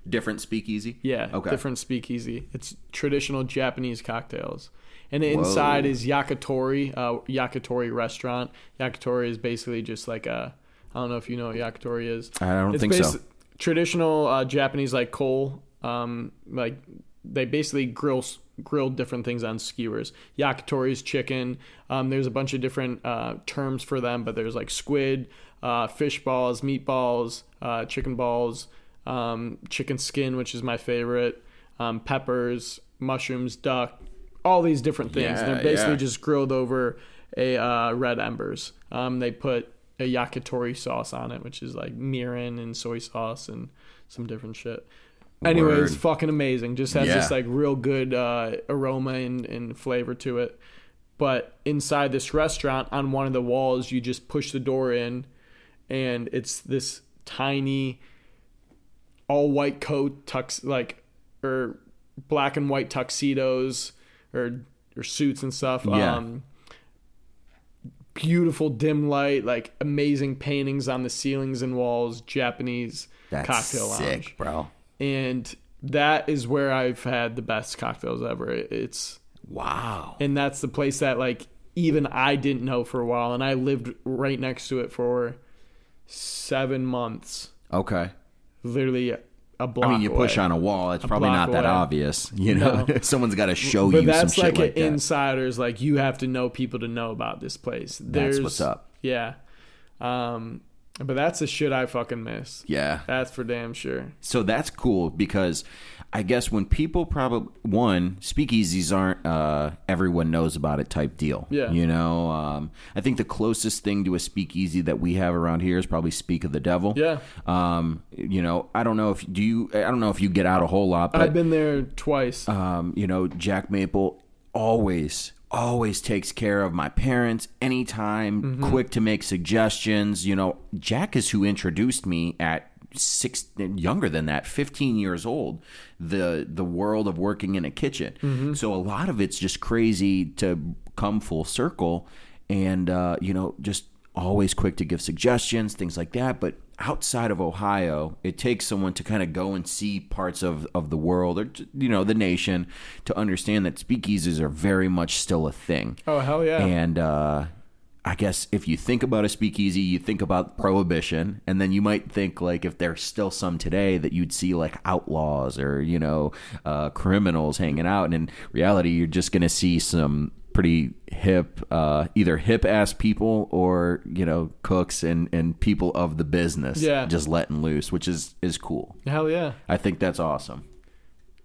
Different speakeasy Yeah, Okay. different speakeasy. It's traditional Japanese cocktails. And inside Whoa. is Yakitori, uh, Yakitori restaurant. Yakitori is basically just like a, I don't know if you know what Yakitori is. i don't It's think so Traditional uh, Japanese like coal, um, like they basically grill s- grill different things on skewers. Yakitori is chicken. Um, there's a bunch of different uh, terms for them, but there's like squid, uh, fish balls, meatballs, uh, chicken balls, um, chicken skin, which is my favorite, um, peppers, mushrooms, duck, all these different things. Yeah, They're basically yeah. just grilled over a uh, red embers. Um, they put a yakitori sauce on it, which is like mirin and soy sauce and some different shit. Anyways, Word. fucking amazing. Just has this like real good uh, aroma and, and flavor to it. But inside this restaurant, on one of the walls, you just push the door in, and it's this tiny, all white coat tux like or black and white tuxedos or or suits and stuff. Yeah. Um, beautiful dim light, like amazing paintings on the ceilings and walls, Japanese that's cocktail sick lounge. bro And that is where I've had the best cocktails ever. It's wow and that's the place that like even I didn't know for a while and I lived right next to it for 7 months. okay Literally a block I mean, you push on a wall. It's probably not that away. obvious, you know. No. Someone's got to show but you that's some like shit like an that. insider's like you have to know people to know about this place there's what's up. yeah um but that's the shit i fucking miss yeah, that's for damn sure So that's cool because I guess when people probably one speakeasies aren't uh, everyone knows about it type deal. Yeah. you know, um, I think the closest thing to a speakeasy that we have around here is probably Speak of the Devil. yeah Um, you know, I don't know if do you. I don't know if you get out a whole lot, but i've been there twice um, you know, Jack Maple always always takes care of my parents anytime, quick to make suggestions. You know, Jack is who introduced me at six younger than that 15 years old the the world of working in a kitchen. So a lot of it's just crazy to come full circle and uh, you know just always quick to give suggestions things like that. But outside of ohio it takes someone to kind of go and see parts of, of the world or you know the nation to understand that speakeasies are very much still a thing. Oh hell yeah. And uh, I guess if you think about a speakeasy, you think about prohibition, and then you might think like if there's still some today that you'd see like outlaws or you know uh, criminals hanging out, and in reality, you're just gonna see some pretty hip, uh, either hip ass people or you know cooks and and people of the business, Yeah. just letting loose, which is is cool. hell yeah I think that's awesome.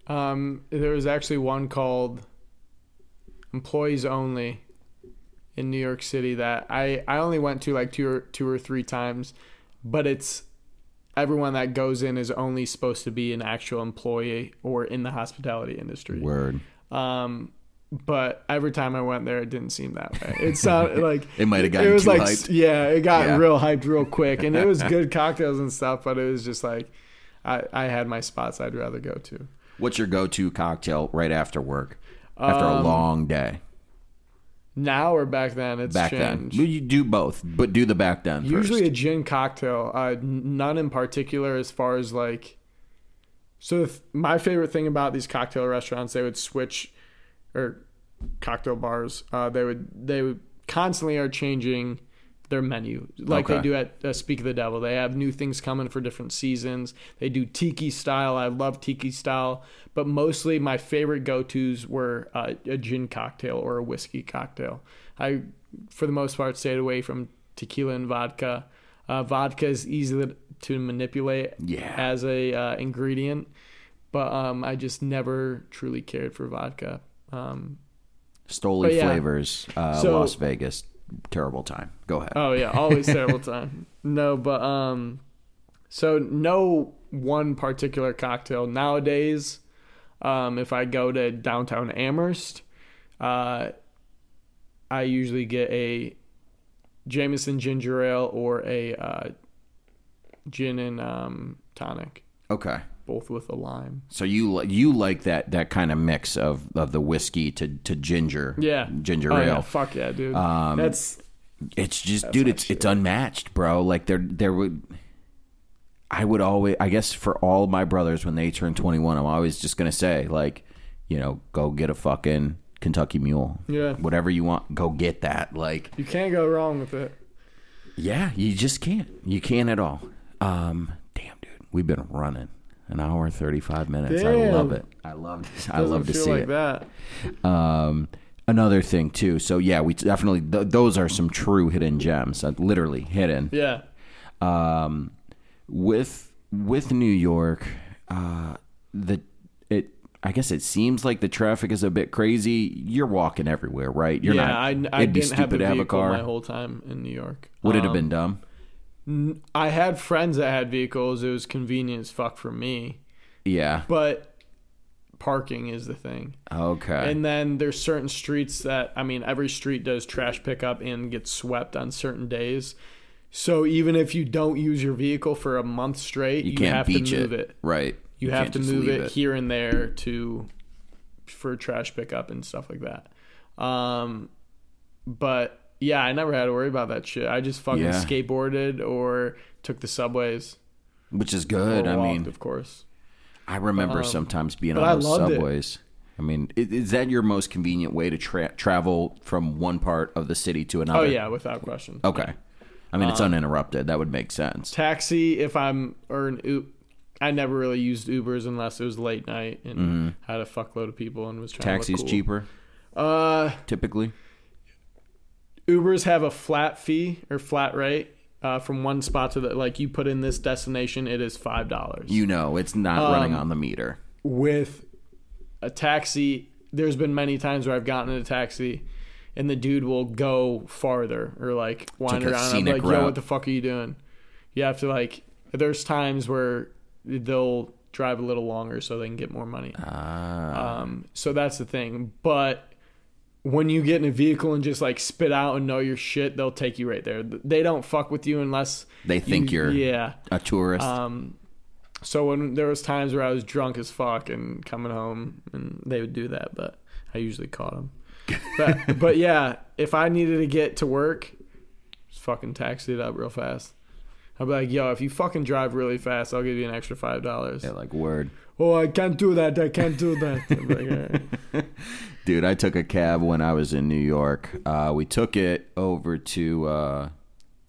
um there was actually one called employees only in new york city that i i only went to like two or two or three times but it's everyone that goes in is only supposed to be an actual employee or in the hospitality industry Word. Um, but every time I went there, it didn't seem that way. It sounded like It might have gotten It was too like hyped. yeah, it got Yeah. real hyped real quick, and it was good cocktails and stuff. But it was just like I I had my spots I'd rather go to. What's your go-to cocktail right after work? After a Um, long day. Now or back then, it's back changed. then. You do both, but do the back then Usually a gin cocktail, uh, none in particular as far as like So th- my favorite thing about these cocktail restaurants, they would switch, or cocktail bars, uh, they would they would constantly are changing their menu like they do at uh, Speak of the Devil. They have new things coming for different seasons. They do tiki style. I love tiki style, but mostly my favorite go tos were uh, a gin cocktail or a whiskey cocktail. I, for the most part, stayed away from tequila and vodka. Uh, vodka is easy to manipulate Yeah. as a uh, ingredient, but um, I just never truly cared for vodka. Um, Stoli yeah. flavors, uh, So- Las Vegas. Terrible time. Go ahead. Oh yeah, always terrible time. No, but um, so no one particular cocktail nowadays. Um, if I go to downtown Amherst, uh, I usually get a Jameson ginger ale or a uh, gin and um, tonic, Okay. Both with a lime. So you you like that that kind of mix of, of the whiskey to, to ginger, Yeah, ginger Oh, ale. yeah, fuck yeah, dude. Um, That's It's just, dude, my it's it's unmatched, bro. Like there there would, I would always, I guess, for all my brothers when they turn twenty one, I'm always just gonna say like, you know, go get a fucking Kentucky Mule, Yeah. whatever you want, go get that. Like, you can't go wrong with it. yeah, you just can't, you can't at all. Um, damn, dude, we've been running an hour thirty five minutes. I love it. I love I love to see like it. that. Um, another thing too. So yeah, we definitely th- those are some true hidden gems, uh, literally hidden. Yeah. Um, with with New York, uh, the it I guess it seems like the traffic is a bit crazy. You're walking everywhere, right? You're yeah, not. I, I it'd be didn't have a stupid to have a car. my whole time in New York. Would it have Um, been dumb? I had friends that had vehicles. It was convenient as fuck for me, Yeah. but parking is the thing. Okay. And then there's certain streets that I mean, every street does trash pickup and gets swept on certain days. So even if you don't use your vehicle for a month straight, you you, have to move it. it. right? You, have to move leave it, here and there to for trash pickup and stuff like that. Um, but yeah, I never had to worry about that shit. I just fucking Yeah. skateboarded or took the subways. which is good. I mean, of course. I remember Um, sometimes being on those loved it. subways. I mean, is that your most convenient way to tra- travel from one part of the city to another? Oh yeah, without question. Okay. I mean, Um, it's uninterrupted. That would make sense. Taxi, if I'm or an U- I never really used Ubers unless it was late night and had a fuckload of people and was trying Mm-hmm. Taxi's to cool. cheaper, Uh, typically. Ubers have a flat fee or flat rate uh, from one spot to the like you put in this destination, it is five dollars. You know, it's not Um, running on the meter. with a taxi, there's been many times where I've gotten in a taxi and the dude will go farther or like wind around. I'm like, yo, what the fuck are you doing? You have to like. There's times where they'll drive a little longer so they can get more money. Ah, Um, so that's the thing. But when you get in a vehicle and just like spit out and know your shit, they'll take you right there. They don't fuck with you unless they think you, you're yeah. a tourist. Um, so when there was times where I was drunk as fuck and coming home, and they would do that, but I usually caught them. But but yeah, if I needed to get to work, just fucking taxi it up real fast. I'd be like, yo, if you fucking drive really fast, I'll give you an extra five dollars. yeah, like word. Oh, I can't do that. I can't do that. I'm like, "All right." Dude, I took a cab when I was in New York. Uh, we took it over to. Uh,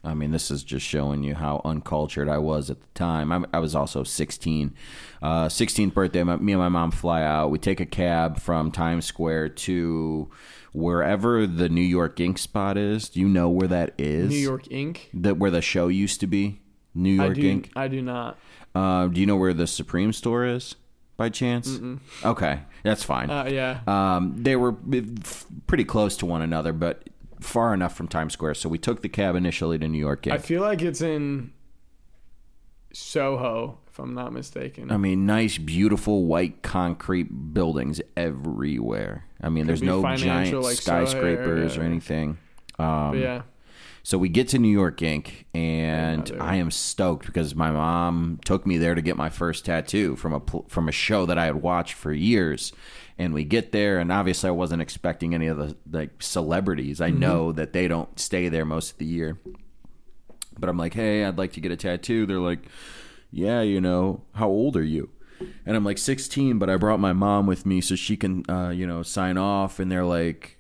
I mean, this is just showing you how uncultured I was at the time. I, I was also 16. Uh, 16th birthday, my, me and my mom fly out. We take a cab from Times Square to wherever the New York Ink spot is. Do you know where that is? New York Ink. The, where the show used to be? New I York do. Ink? I do not. Uh, do you know where the Supreme store is by chance? Okay, that's fine. Uh, yeah. Um, they were pretty close to one another, but far enough from Times Square. So we took the cab initially to New York. I feel like it's in Soho, if I'm not mistaken. I mean, nice, beautiful white concrete buildings everywhere. I mean, there's no giant like, skyscrapers area. or anything. Um, yeah. So we get to New York Ink. and. I am stoked because my mom took me there to get my first tattoo from a from a show that I had watched for years. And we get there, and obviously I wasn't expecting any of the like celebrities. I know that they don't stay there most of the year. But I'm like, hey, I'd like to get a tattoo. They're like, yeah, you know, how old are you? and I'm like 16, but I brought my mom with me so she can, uh, you know, sign off. And they're like,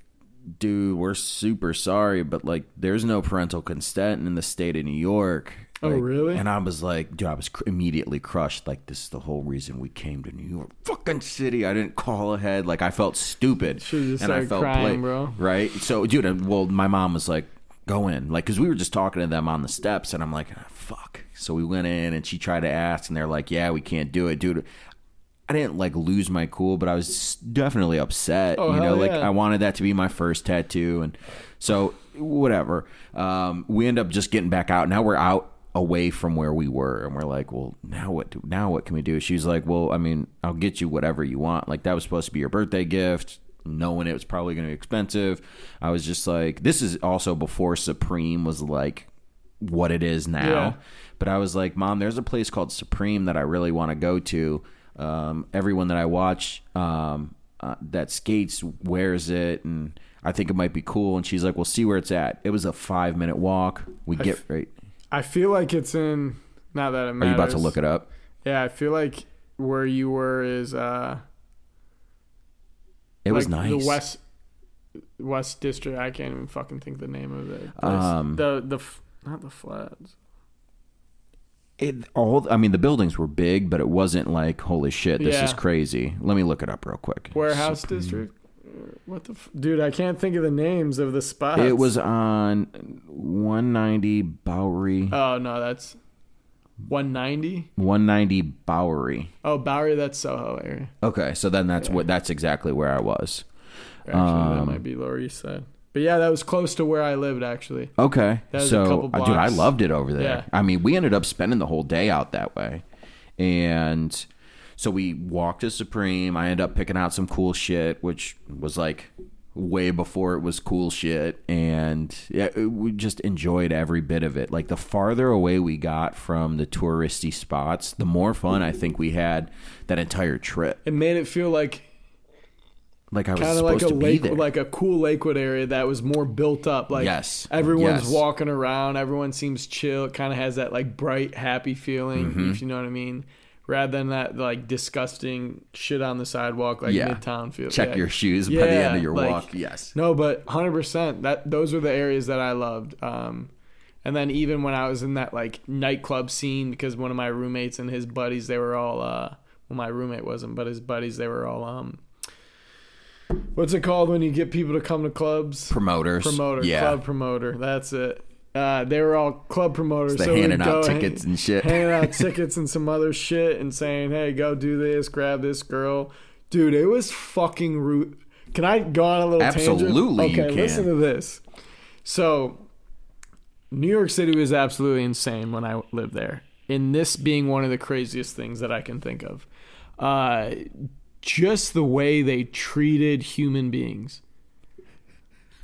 dude, we're super sorry, but like, there's no parental consent in the state of New York. Oh, really? And I was like, dude, I was cr- immediately crushed. Like, this is the whole reason we came to New York, fucking city. I didn't call ahead. Like, I felt stupid, and I felt crying, bro. Right? So, dude, well, my mom was like, go in, like, because we were just talking to them on the steps, and I'm like, ah, fuck. So we went in, and she tried to ask, and they're like, yeah, we can't do it, dude. I didn't like lose my cool, but I was definitely upset. Oh, you know, like yeah. I wanted that to be my first tattoo, and so whatever. Um, we end up just getting back out. Now we're out away from where we were, and we're like, well, now what? Do, now what can we do? She's like, well, I mean, I'll get you whatever you want. Like that was supposed to be your birthday gift. Knowing it was probably going to be expensive, I was just like, this is also before Supreme was like what it is now. Yeah. But I was like, Mom, there's a place called Supreme that I really want to go to. Um, everyone that I watch um, uh, that skates wears it, and I think it might be cool. And she's like, We'll see where it's at. It was a five minute walk. We get f- right. I feel like it's in. Not that it matters. Are you about to look it up? Yeah, I feel like where you were is uh It was nice. The West West District. I can't even fucking think the name of it. Um, the the not the flats. It all. I mean, the buildings were big, but it wasn't like holy shit. This Yeah. is crazy. Let me look it up real quick. Warehouse Supreme. District. What the f- dude? I can't think of the names of the spots. It was on 190 Bowery. Oh no, that's 190. 190 Bowery. Oh, Bowery. That's Soho area. Okay, so then that's what that's exactly where I was. Actually, that Um, might be Lower East Side. But yeah, that was close to where I lived actually. Okay, That was a so uh, dude, I loved it over there. Yeah. I mean, we ended up spending the whole day out that way, and so we walked to Supreme. I ended up picking out some cool shit, which was like way before it was cool shit, and yeah, we just enjoyed every bit of it. Like the farther away we got from the touristy spots, the more fun I think we had that entire trip. It made it feel like Like I was kind of supposed like a to be lake, there. like a cool Lakewood area that was more built up. Like Yes. everyone's Yes. walking around, everyone seems chill. It kind of has that like bright, happy feeling, Mm-hmm. if you know what I mean. Rather than that like disgusting shit on the sidewalk, like Yeah. Midtown feel. Check yeah. your shoes by the end of your like- walk. Yes. No, but hundred percent. That those were the areas that I loved. Um, and then even when I was in that like nightclub scene, because one of my roommates and his buddies, they were all. Uh, well, my roommate wasn't, but his buddies, they were all. Um, what's it called when you get people to come to clubs? Promoters. Promoter, Yeah. club promoter. That's it. Uh, they were all club promoters. They're so handing out go hang- tickets and shit. handing out tickets and some other shit and saying, "Hey, go do this, grab this girl." Dude, it was fucking rude. Can I go on a little Absolutely, you tangent? Okay, can. listen to this. So, New York City was absolutely insane when I lived there. And this being one of the craziest things that I can think of. Uh, just the way they treated human beings.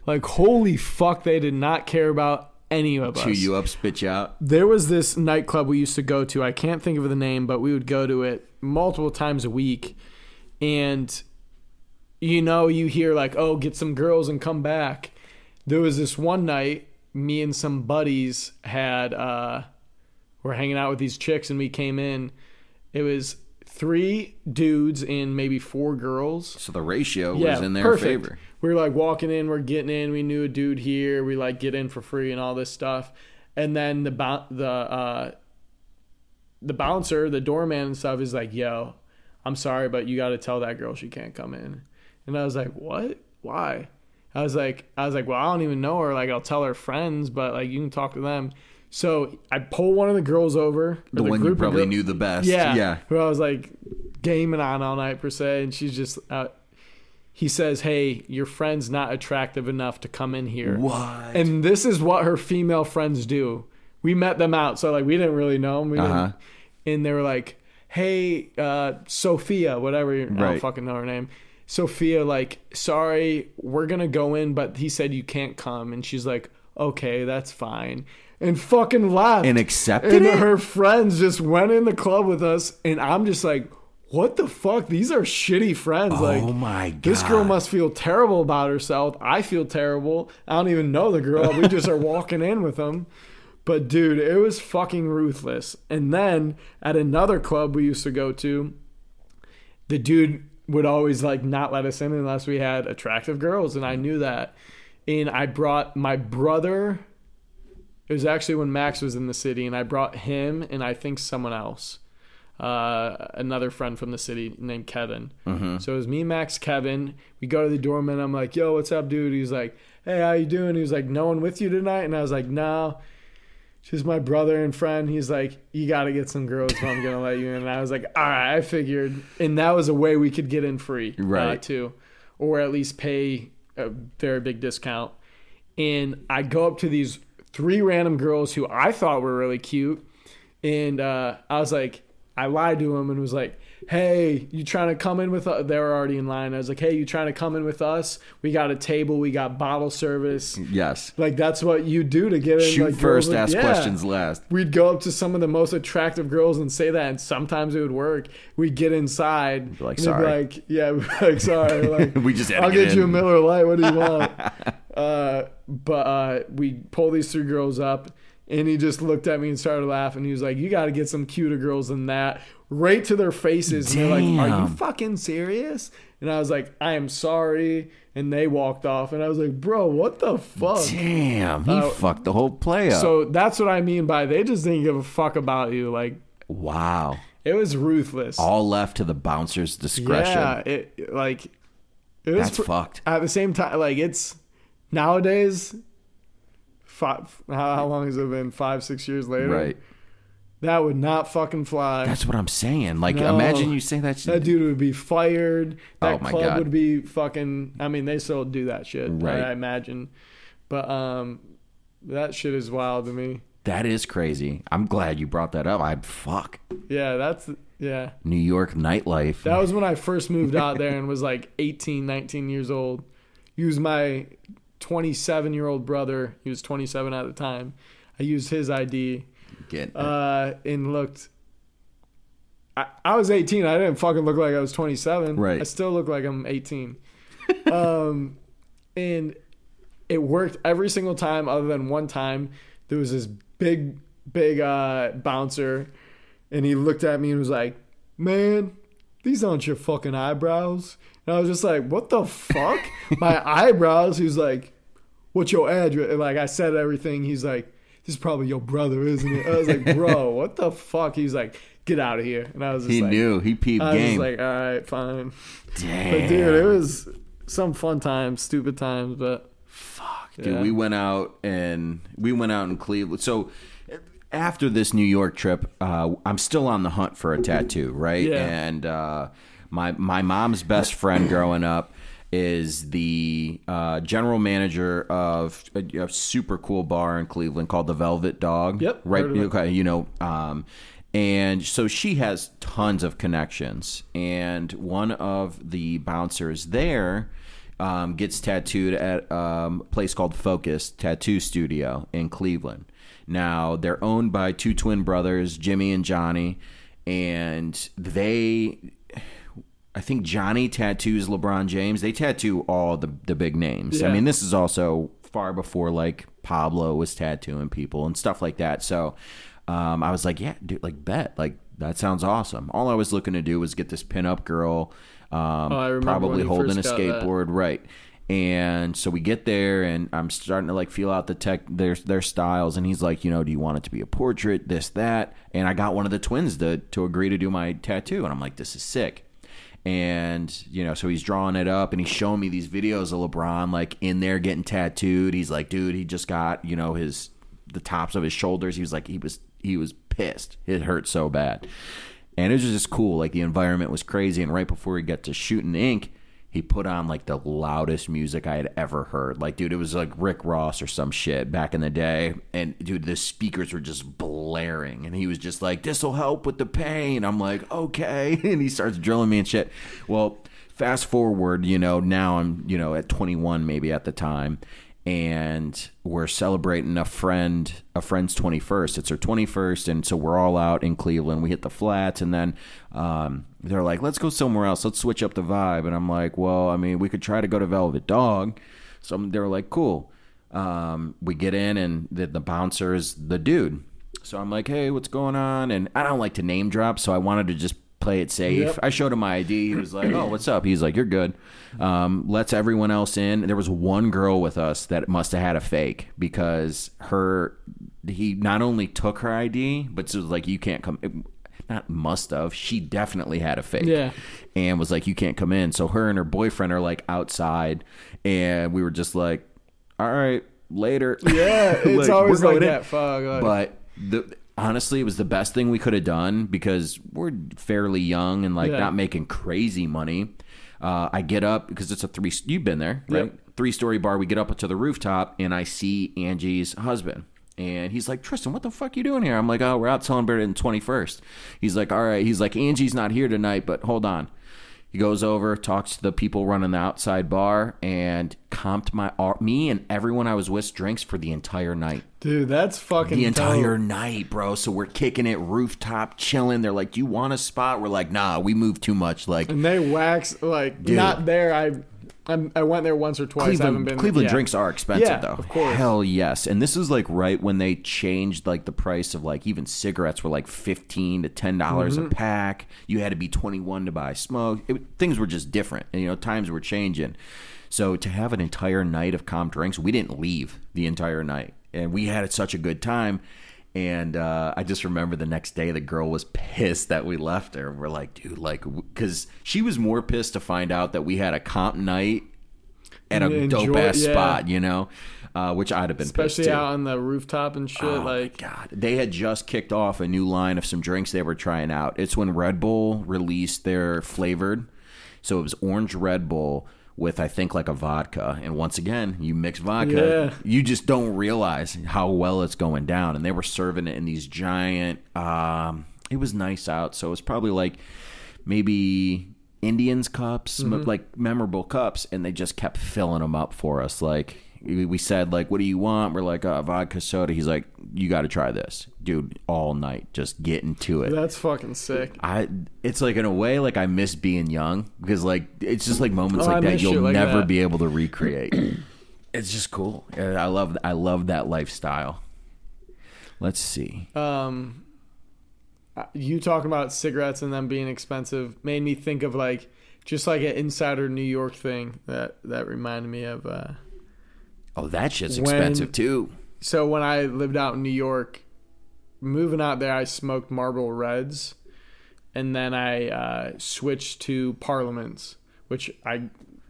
Like, holy fuck, they did not care about any of us Chew you up, spit you out. there was this nightclub we used to go to. I can't think of the name, but we would go to it multiple times a week. And you know, you hear like, "Oh, get some girls and come back." There was this one night, me and some buddies had uh were hanging out with these chicks and we came in. It was three dudes and maybe four girls So the ratio was in their perfect. favor. We were like walking in, we're getting in. We knew a dude here. We like get in for free and all this stuff. And then the bou- the uh, the bouncer, the doorman and stuff is like, "Yo, I'm sorry, but you got to tell that girl she can't come in." And I was like, "What? Why?" I was like, I was like, "Well, I don't even know her. Like, I'll tell her friends, but like, you can talk to them." So I pull one of the girls over. or The, one you probably girl- knew the best. yeah. Yeah. Who I was like gaming on all night per se, and she's just. Uh, he says, "Hey, your friend's not attractive enough to come in here." What? And this is what her female friends do. We met them out, so like we didn't really know them. Uh-huh. and they were like, "Hey, uh, Sophia, whatever. I don't fucking know her name." Sophia, like, sorry, we're gonna go in, but he said you can't come, and she's like, "Okay, that's fine," and fucking left. and accepted and it? her friends just went in the club with us, and I'm just like, "What the fuck? These are shitty friends." Oh like, oh my god. this girl must feel terrible about herself. I feel terrible. I don't even know the girl. We just are walking in with them. But dude, it was fucking ruthless. And then at another club we used to go to, the dude would always like not let us in unless we had attractive girls, and I knew that. And I brought my brother. It was actually when Max was in the city, and I brought him and I think someone else, uh, another friend from the city named Kevin. Mm-hmm. So it was me, Max, Kevin. We go to the doorman. I'm like, "Yo, what's up, dude?" He's like, "Hey, how you doing?" He was like, "No one with you tonight?" And I was like, "No." Just my brother and friend. He's like, "You got to get some girls if I'm gonna let you in." And I was like, "All right," I figured, and that was a way we could get in free, uh, Right. too, or at least pay a very big discount. And I go up to these three random girls who I thought were really cute, and uh, I was like, I lied to him and was like, "Hey, you trying to come in with us?" They were already in line. I was like, "Hey, you trying to come in with us? We got a table. We got bottle service. Yes. Like that's what you do to get in." Shoot like, first, ask yeah. questions last. We'd go up to some of the most attractive girls and say that, and sometimes it would work. We'd get inside, like, "Sorry." like, yeah, like sorry, like We just had I'll get get you a. Miller Lite. What do you want? uh, but uh, we pull these three girls up, and he just looked at me and started laughing. He was like, "You got to get some cuter girls than that." Right to their faces, and they're like, "Are you fucking serious?" And I was like, "I am sorry," and they walked off, and I was like, "Bro, what the fuck?" Damn, he Uh, fucked the whole play up. So that's what I mean by they just didn't give a fuck about you. Like wow. it was ruthless. All left to the bouncer's discretion. Yeah, it like it was That's pr- fucked. at the same time. Like it's nowadays. Five, how, how long has it been? Five, six years later. Right. That would not fucking fly. That's what I'm saying. Like, No. imagine you say that shit. that dude would be fired. That Oh my club God. would be fucking. I mean, they still do that shit. Right. I imagine, but um, that shit is wild to me. That is crazy. I'm glad you brought that up. I fuck Yeah, that's yeah. New York nightlife. That was when I first moved out there and was like 18, 19 years old. He was my 27 year old brother. He was 27 at the time. I used his ID Get uh, and looked. I, I was 18. I didn't fucking look like I was 27. Right. I still look like I'm 18. um, and it worked every single time, other than one time. There was this big, big uh, bouncer, and he looked at me and was like, "Man, these aren't your fucking eyebrows." And I was just like, "What the fuck? My eyebrows?" He's like, "What's your address?" And like I said everything. He's like, "This is probably your brother, isn't it?" I was like, "Bro, what the fuck?" He's like, "Get out of here!" And I was just he like, knew. He peeped I was game. like, "All right, fine." Damn. But dude, it was some fun times, stupid times, but Fuck, dude. Yeah. We went out and we went out in Cleveland. So after this New York trip, uh, I'm still on the hunt for a tattoo, right? Yeah. And uh, my my mom's best friend growing up is the uh, general manager of a, a super cool bar in Cleveland called the Velvet Dog. Yep, Right. heard of it. Okay. You know. Um, and so she has tons of connections. And one of the bouncers there um, gets tattooed at um, a place called Focus Tattoo Studio in Cleveland. Now, they're owned by two twin brothers, Jimmy and Johnny. And they, I think Johnny tattoos LeBron James. They tattoo all the, the big names. I mean, this is also far before like Pablo was tattooing people and stuff like that. So um, I was like, yeah, dude, like bet, like that sounds awesome. All I was looking to do was get this pinup girl, um, Oh, probably holding a got that. skateboard, right? And so we get there, and I'm starting to like feel out the tech their their styles. And he's like, you know, do you want it to be a portrait, this that? And I got one of the twins to to agree to do my tattoo, and I'm like, this is sick and you know so he's drawing it up and he's showing me these videos of lebron like in there getting tattooed. He's like dude he just got you know his the tops of his shoulders. He was like he was he was pissed. It hurt so bad. And it was just cool. Like the environment was crazy. And right before he got to shooting ink he put on like the loudest music I had ever heard. Like, dude, it was like Rick Ross or some shit back in the day. And dude, the speakers were just blaring. And he was just like, This'll help with the pain. I'm like, okay. And he starts drilling me and shit. Well, fast forward, you know, now I'm, you know, at 21 maybe at the time. And we're celebrating a friend, a friend's 21st. It's her 21st. And so we're all out in Cleveland. We hit the flats and then, um, they're like, let's go somewhere else. Let's switch up the vibe. And I'm like, well, I mean, we could try to go to Velvet Dog. So they're like, cool. Um, we get in, and the, the bouncer is the dude. So I'm like, hey, what's going on? And I don't like to name drop, so I wanted to just play it safe. Yep. I showed him my ID. He was like, "Oh, what's up?" He's like, "You're good." Um, lets everyone else in. There was one girl with us that must have had a fake because her he not only took her ID, but was like, "You can't come." Not must have. She definitely had a fake. Yeah. And was like, "You can't come in." So her and her boyfriend are like outside, and we were just like, "All right, later." Yeah, it's Like, always like in. that. Fuck. But the honestly, it was the best thing we could have done because we're fairly young and like Yeah. not making crazy money. Uh, I get up because it's a three. You've been there, right? Yep. Three story bar. We get up to the rooftop and I see Angie's husband. And he's like, Tristan, what the fuck you doing here? I'm like, oh, we're out celebrating the 21st. He's like, all right. He's like, Angie's not here tonight, but hold on. He goes over, talks to the people running the outside bar, and comped my me and everyone I was with drinks for the entire night dude, that's fucking the dope. entire night, bro. So we're kicking it rooftop, chilling. They're like, "Do you want a spot?" We're like, "Nah, we move too much." Like And they wax like Dude. not there. I I'm, I went there once or twice. I haven't Cleveland, been. Cleveland yeah. drinks are expensive Yeah, though. of course. Hell yes. And this is like right when they changed like the price of like even cigarettes were like fifteen to ten dollars Mm-hmm. a pack. You had to be twenty one to buy smoke. It, things were just different. And, you know, times were changing. So to have an entire night of comp drinks, we didn't leave the entire night, and we had such a good time. And uh, I just remember the next day, the girl was pissed that we left her. We're like, dude, like, because she was more pissed to find out that we had a comp night at a Enjoy- dope ass yeah. spot, you know, uh, which I'd have been especially out on the rooftop and shit. Oh like god, they had just kicked off a new line of some drinks they were trying out. It's when Red Bull released their flavored, so it was orange Red Bull with I think like a vodka. And once again, you mix vodka, Yeah. you just don't realize how well it's going down. And they were serving it in these giant. Um, it was nice out, so it was probably like maybe Indians cups, Mm-hmm. like memorable cups, and they just kept filling them up for us. Like we we said, like, what do you want? We're like, uh, vodka soda. He's like, you got to try this, dude. All night, just getting to it. that's fucking sick. I, it's like in a way, like I miss being young because like it's just like moments Oh, like I that you'll like never that. be able to recreate. it's just cool. I love, I love that lifestyle. Let's see. Um, uh, you talking about cigarettes and them being expensive made me think of like just like an insider New York thing that that reminded me of. Uh, Oh, that shit's When- expensive too. so when I lived out in New York, moving out there, I smoked Marlboro Reds, and then I uh, switched to Parliaments, which I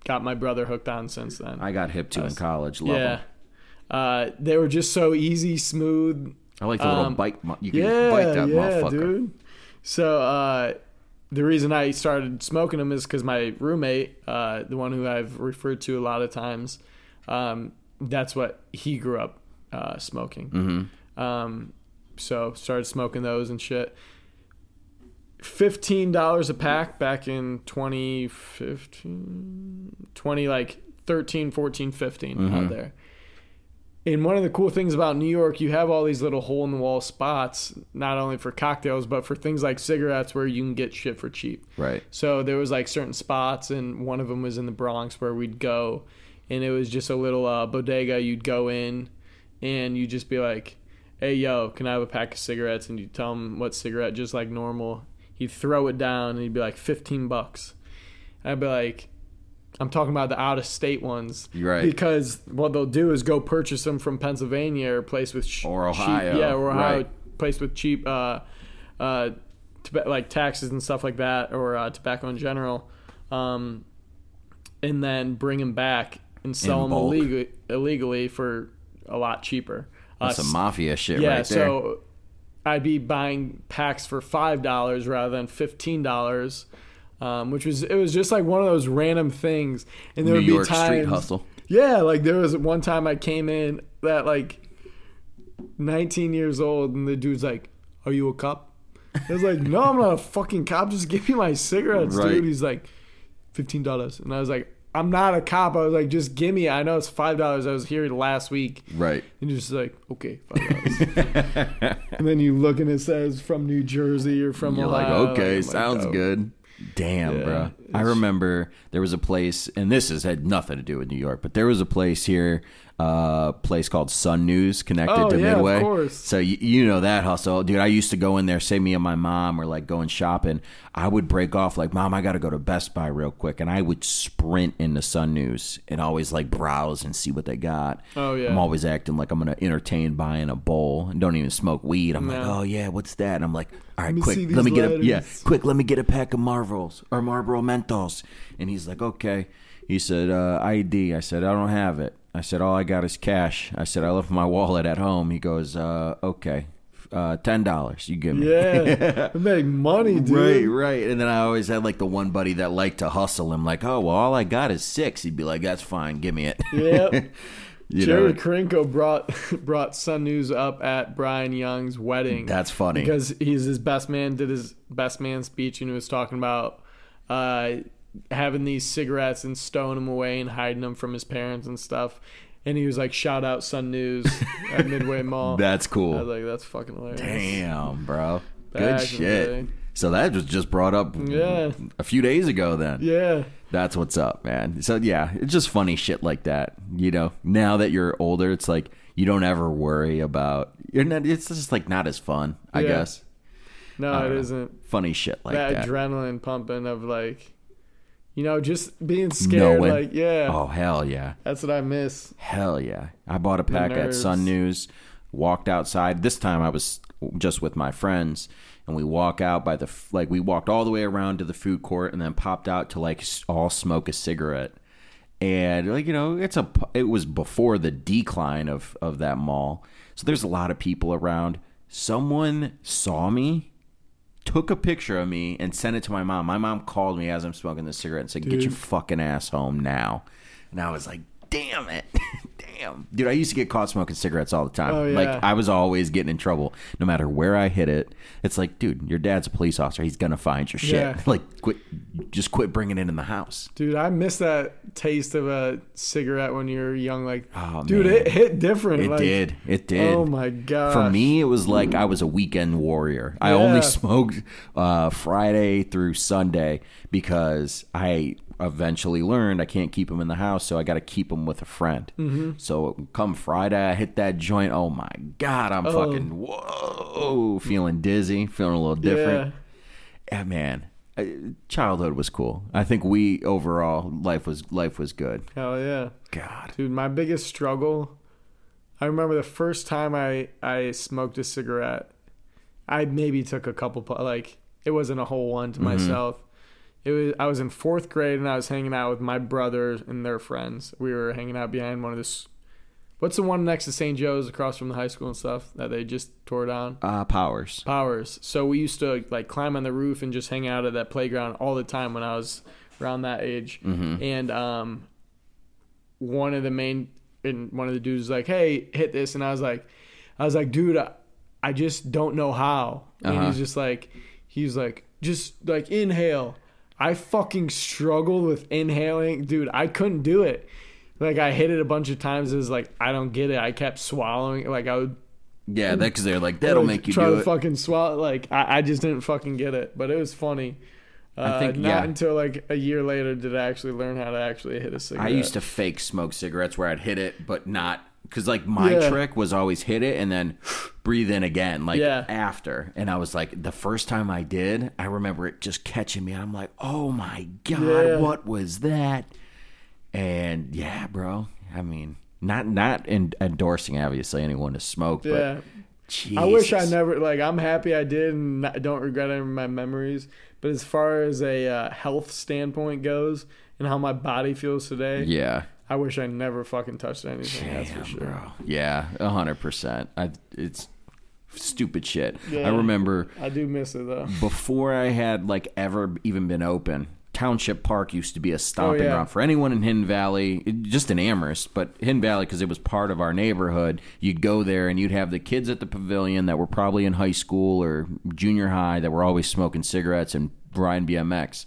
got my brother hooked on since then. I got hip to in college. Love yeah, them. uh, they were just so easy, smooth. I like the little Um, bite. mu- You can Yeah, bite that yeah, motherfucker. dude. So uh, the reason I started smoking them is because my roommate, uh, the one who I've referred to a lot of times, um, that's what he grew up uh, smoking. Mm-hmm. Um, so started smoking those and shit. Fifteen dollars a pack back in 2015, 20 like 13, 14, 15 Mm-hmm. out there. And one of the cool things about New York, you have all these little hole in the wall spots, not only for cocktails, but for things like cigarettes where you can get shit for cheap. Right. So there was like certain spots, and one of them was in the Bronx where we'd go, and it was just a little uh, bodega. You'd go in, and you'd just be like, "Hey, yo, can I have a pack of cigarettes?" And you tell him what cigarette, just like normal. He'd throw it down, and he'd be like, 15 bucks." And I'd be like, "I'm talking about the out of state ones, right. Because what they'll do is go purchase them from Pennsylvania or place with Or cheap- Ohio, yeah, or Ohio, right. place with cheap." Uh, uh, toba- like taxes and stuff like that, or uh, tobacco in general, um, and then bring them back and sell them bulk. illegally, illegally for a lot cheaper. Uh, That's some mafia shit yeah, right there. so I'd be buying packs for five dollars rather than fifteen dollars, um, which was it was just like one of those random things. And there New would York be times, street hustle. yeah, like there was one time I came in that like 19 years old, and the dude's like, "Are you a cop?" I was like, "No, I'm not a fucking cop. Just give me my cigarettes, Right. dude." He's like, 15 dollars," and I was like, "I'm not a cop." I was like, "Just give me. I know it's five dollars. I was here last week." Right. And you're just like, okay, five dollars. and then you look and it says from New Jersey or from You're Ohio. like, okay, I'm like, sounds oh. good. Damn, Yeah. bro. I remember there was a place, and this has had nothing to do with New York, but there was a place here, uh, place called Sun News connected Oh, to yeah, of Midway. course. So you, you know that hustle, dude. I used to go in there, say me and my mom were like going shopping. I would break off like, "Mom, I got to go to Best Buy real quick," and I would sprint into Sun News and always like browse and see what they got. Oh, yeah. I'm always acting like I'm gonna entertain buying a bowl and don't even smoke weed. I'm like, "Oh yeah, what's that?" And I'm like, "All right, me quick, let me these get a yeah, quick, let me get a pack of Marvels or Marlboro Menthols." And he's like, "Okay." He said, uh, "ID." I said, "I don't have it." I said, "All I got is cash." I said, "I left my wallet at home." He goes, uh, "Okay, uh, ten dollars. You give me." Yeah, I make money, dude. Right, right. And then I always had like the one buddy that liked to hustle him, like, "Oh, well, all I got is six. He'd be like, "That's fine, give me it." Yep. you Jerry know, Krinko brought brought Sun News up at Brian Young's wedding. that's funny. because he's his best man did his best man speech and he was talking about uh, having these cigarettes and stowing them away and hiding them from his parents and stuff. And he was like, "Shout out Sun News at Midway Mall." that's cool. I was like, "That's fucking hilarious." Damn, bro. Good Back in shit. day. So that was just brought up Yeah. a few days ago. Then Yeah, that's what's up, man. So yeah, it's just funny shit like that. You know, now that you're older, it's like you don't ever worry about. You're not. It's just like not as fun, I Yeah. guess. no, it isn't. Funny shit like that, that. adrenaline pumping of like, you know, just being scared. Knowing. Like, yeah, Oh hell yeah. that's what I miss. Hell yeah. I bought a pack at. Sun News, walked outside. This time I was just with my friends and we walk out by the like we walked all the way around to the food court and then popped out to like all smoke a cigarette. And like you know, it's a, it was before the decline of of that mall. So there's a lot of people around. Someone saw me took a picture of me and sent it to my mom. My mom called me as I'm smoking the cigarette and said, "Get your fucking ass home now." And I was like, "Damn it, damn, dude!" I used to get caught smoking cigarettes all the time. Oh, yeah. Like I was always getting in trouble, no matter where I hit it. It's like, dude, your dad's a police officer. He's gonna find your shit. Yeah. Like, quit, just quit bringing it in the house. Dude, I miss that taste of a cigarette when you're young. Like, Oh, dude, man. it hit different. It like, did. It did. Oh my god. For me, it was like I was a weekend warrior. I only smoked uh, Friday through Sunday because I eventually learned I can't keep them in the house, so I got to keep them with a friend. Mm-hmm. So come Friday, I hit that joint. Oh my god, I'm Oh. fucking whoa, feeling dizzy, feeling a little different. Yeah, man. Childhood was cool. I think we overall life was life was good. Hell yeah. God, Dude, my biggest struggle. I remember the first time I I smoked a cigarette. I maybe took a couple like it wasn't a whole one to Mm-hmm. myself. It was I was in 4th grade and I was hanging out with my brothers and their friends. We were hanging out behind one of this What's the one next to St. Joe's across from the high school and stuff that they just tore down? uh, powers. Powers. So we used to like climb on the roof and just hang out at that playground all the time when I was around that age. And um, one of the main and one of the dudes was like, "Hey, hit this," and I was like, "I was like, dude, I, I just don't know how." And Uh-huh. he's just like, he's like, just like inhale. I fucking struggled with inhaling, dude. I couldn't do it. Like I hit it a bunch of times. It was like I don't get it. I kept swallowing. Like I would Yeah, that because they're like that'll make you try do to it. fucking swallow. Like I, I just didn't fucking get it, but it was funny. Uh, think, not yeah. until like a year later did I actually learn how to actually hit a cigarette. I used to fake smoke cigarettes where I'd hit it, but not because like my Yeah. trick was always hit it and then breathe in again, like Yeah. after. And I was like, the first time I did, I remember it just catching me. And I'm like, oh my god, Yeah. what was that? And yeah, bro. I mean, not not in, endorsing obviously anyone to smoke, Yeah. but Jesus. I wish I never like. I'm happy I did, and I don't regret any of my memories. But as far as a uh, health standpoint goes, and how my body feels today, Yeah. I wish I never fucking touched anything. that's for Damn, sure. bro. Yeah, a hundred percent. I it's stupid shit. Yeah. I remember I do miss it though. before I had like ever even been open. Township Park used to be a stomping Oh, yeah. ground for anyone in Hidden Valley, just in Amherst, but Hidden Valley because it was part of our neighborhood. You'd go there and you'd have the kids at the pavilion that were probably in high school or junior high that were always smoking cigarettes and riding BMX.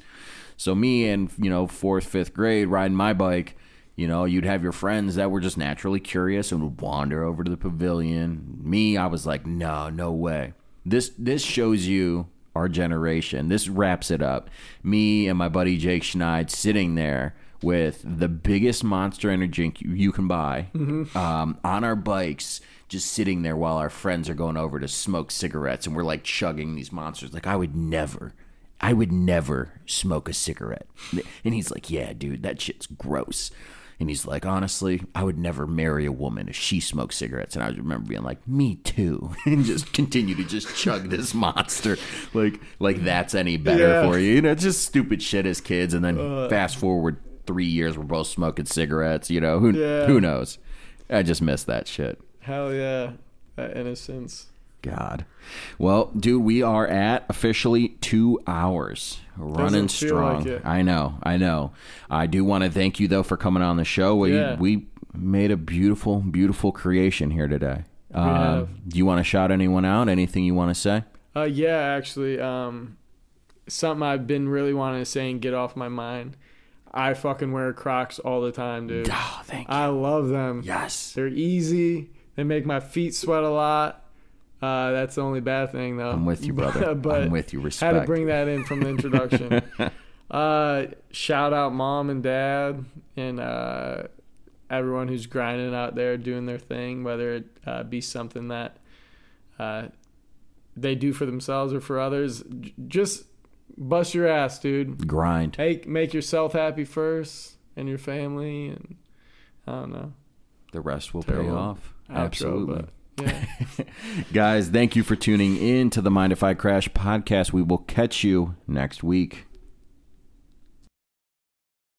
So me and you know fourth, fifth grade riding my bike, you know, you'd have your friends that were just naturally curious and would wander over to the pavilion. Me, I was like, no, no way. This this shows you our generation. This wraps it up. Me and my buddy Jake Schneid sitting there with the biggest monster energy you, can buy um, on our bikes, just sitting there while our friends are going over to smoke cigarettes, and we're like chugging these monsters. Like I would never. I would never smoke a cigarette. And he's like, Yeah, dude, that shit's gross. And he's like, Honestly, I would never marry a woman if she smoked cigarettes. And I remember being like, Me too. And just continue to just chug this monster. Like, like that's any better Yeah. for you. You know, it's just stupid shit as kids. And then uh. fast forward three years, we're both smoking cigarettes. You know, who, Yeah. who knows? I just miss that shit. Hell yeah, that innocence. God. Well, dude, we are at officially two hours. Running Doesn't strong. like. I know, I know. I do want to thank you though for coming on the show. We Yeah. we made a beautiful, beautiful creation here today. Have. do you want to shout anyone out? Anything you want to say? Uh, yeah, actually, um, something I've been really wanting to say and get off my mind. I fucking wear Crocs all the time, dude. Oh, thank you. I love them. yes. They're easy. They make my feet sweat a lot. Uh, that's the only bad thing, though. I'm with you, brother. but I'm with you. had Respect. to bring that in from the introduction. uh, shout out mom and dad and uh, everyone who's grinding out there doing their thing, whether it uh, be something that uh, they do for themselves or for others. J- just bust your ass, dude. Grind. Hey, make yourself happy first and your family, and I don't know. The rest will pay off. outro, Absolutely. Guys, thank you for tuning in to the Mind If I Crash podcast. We will catch you next week.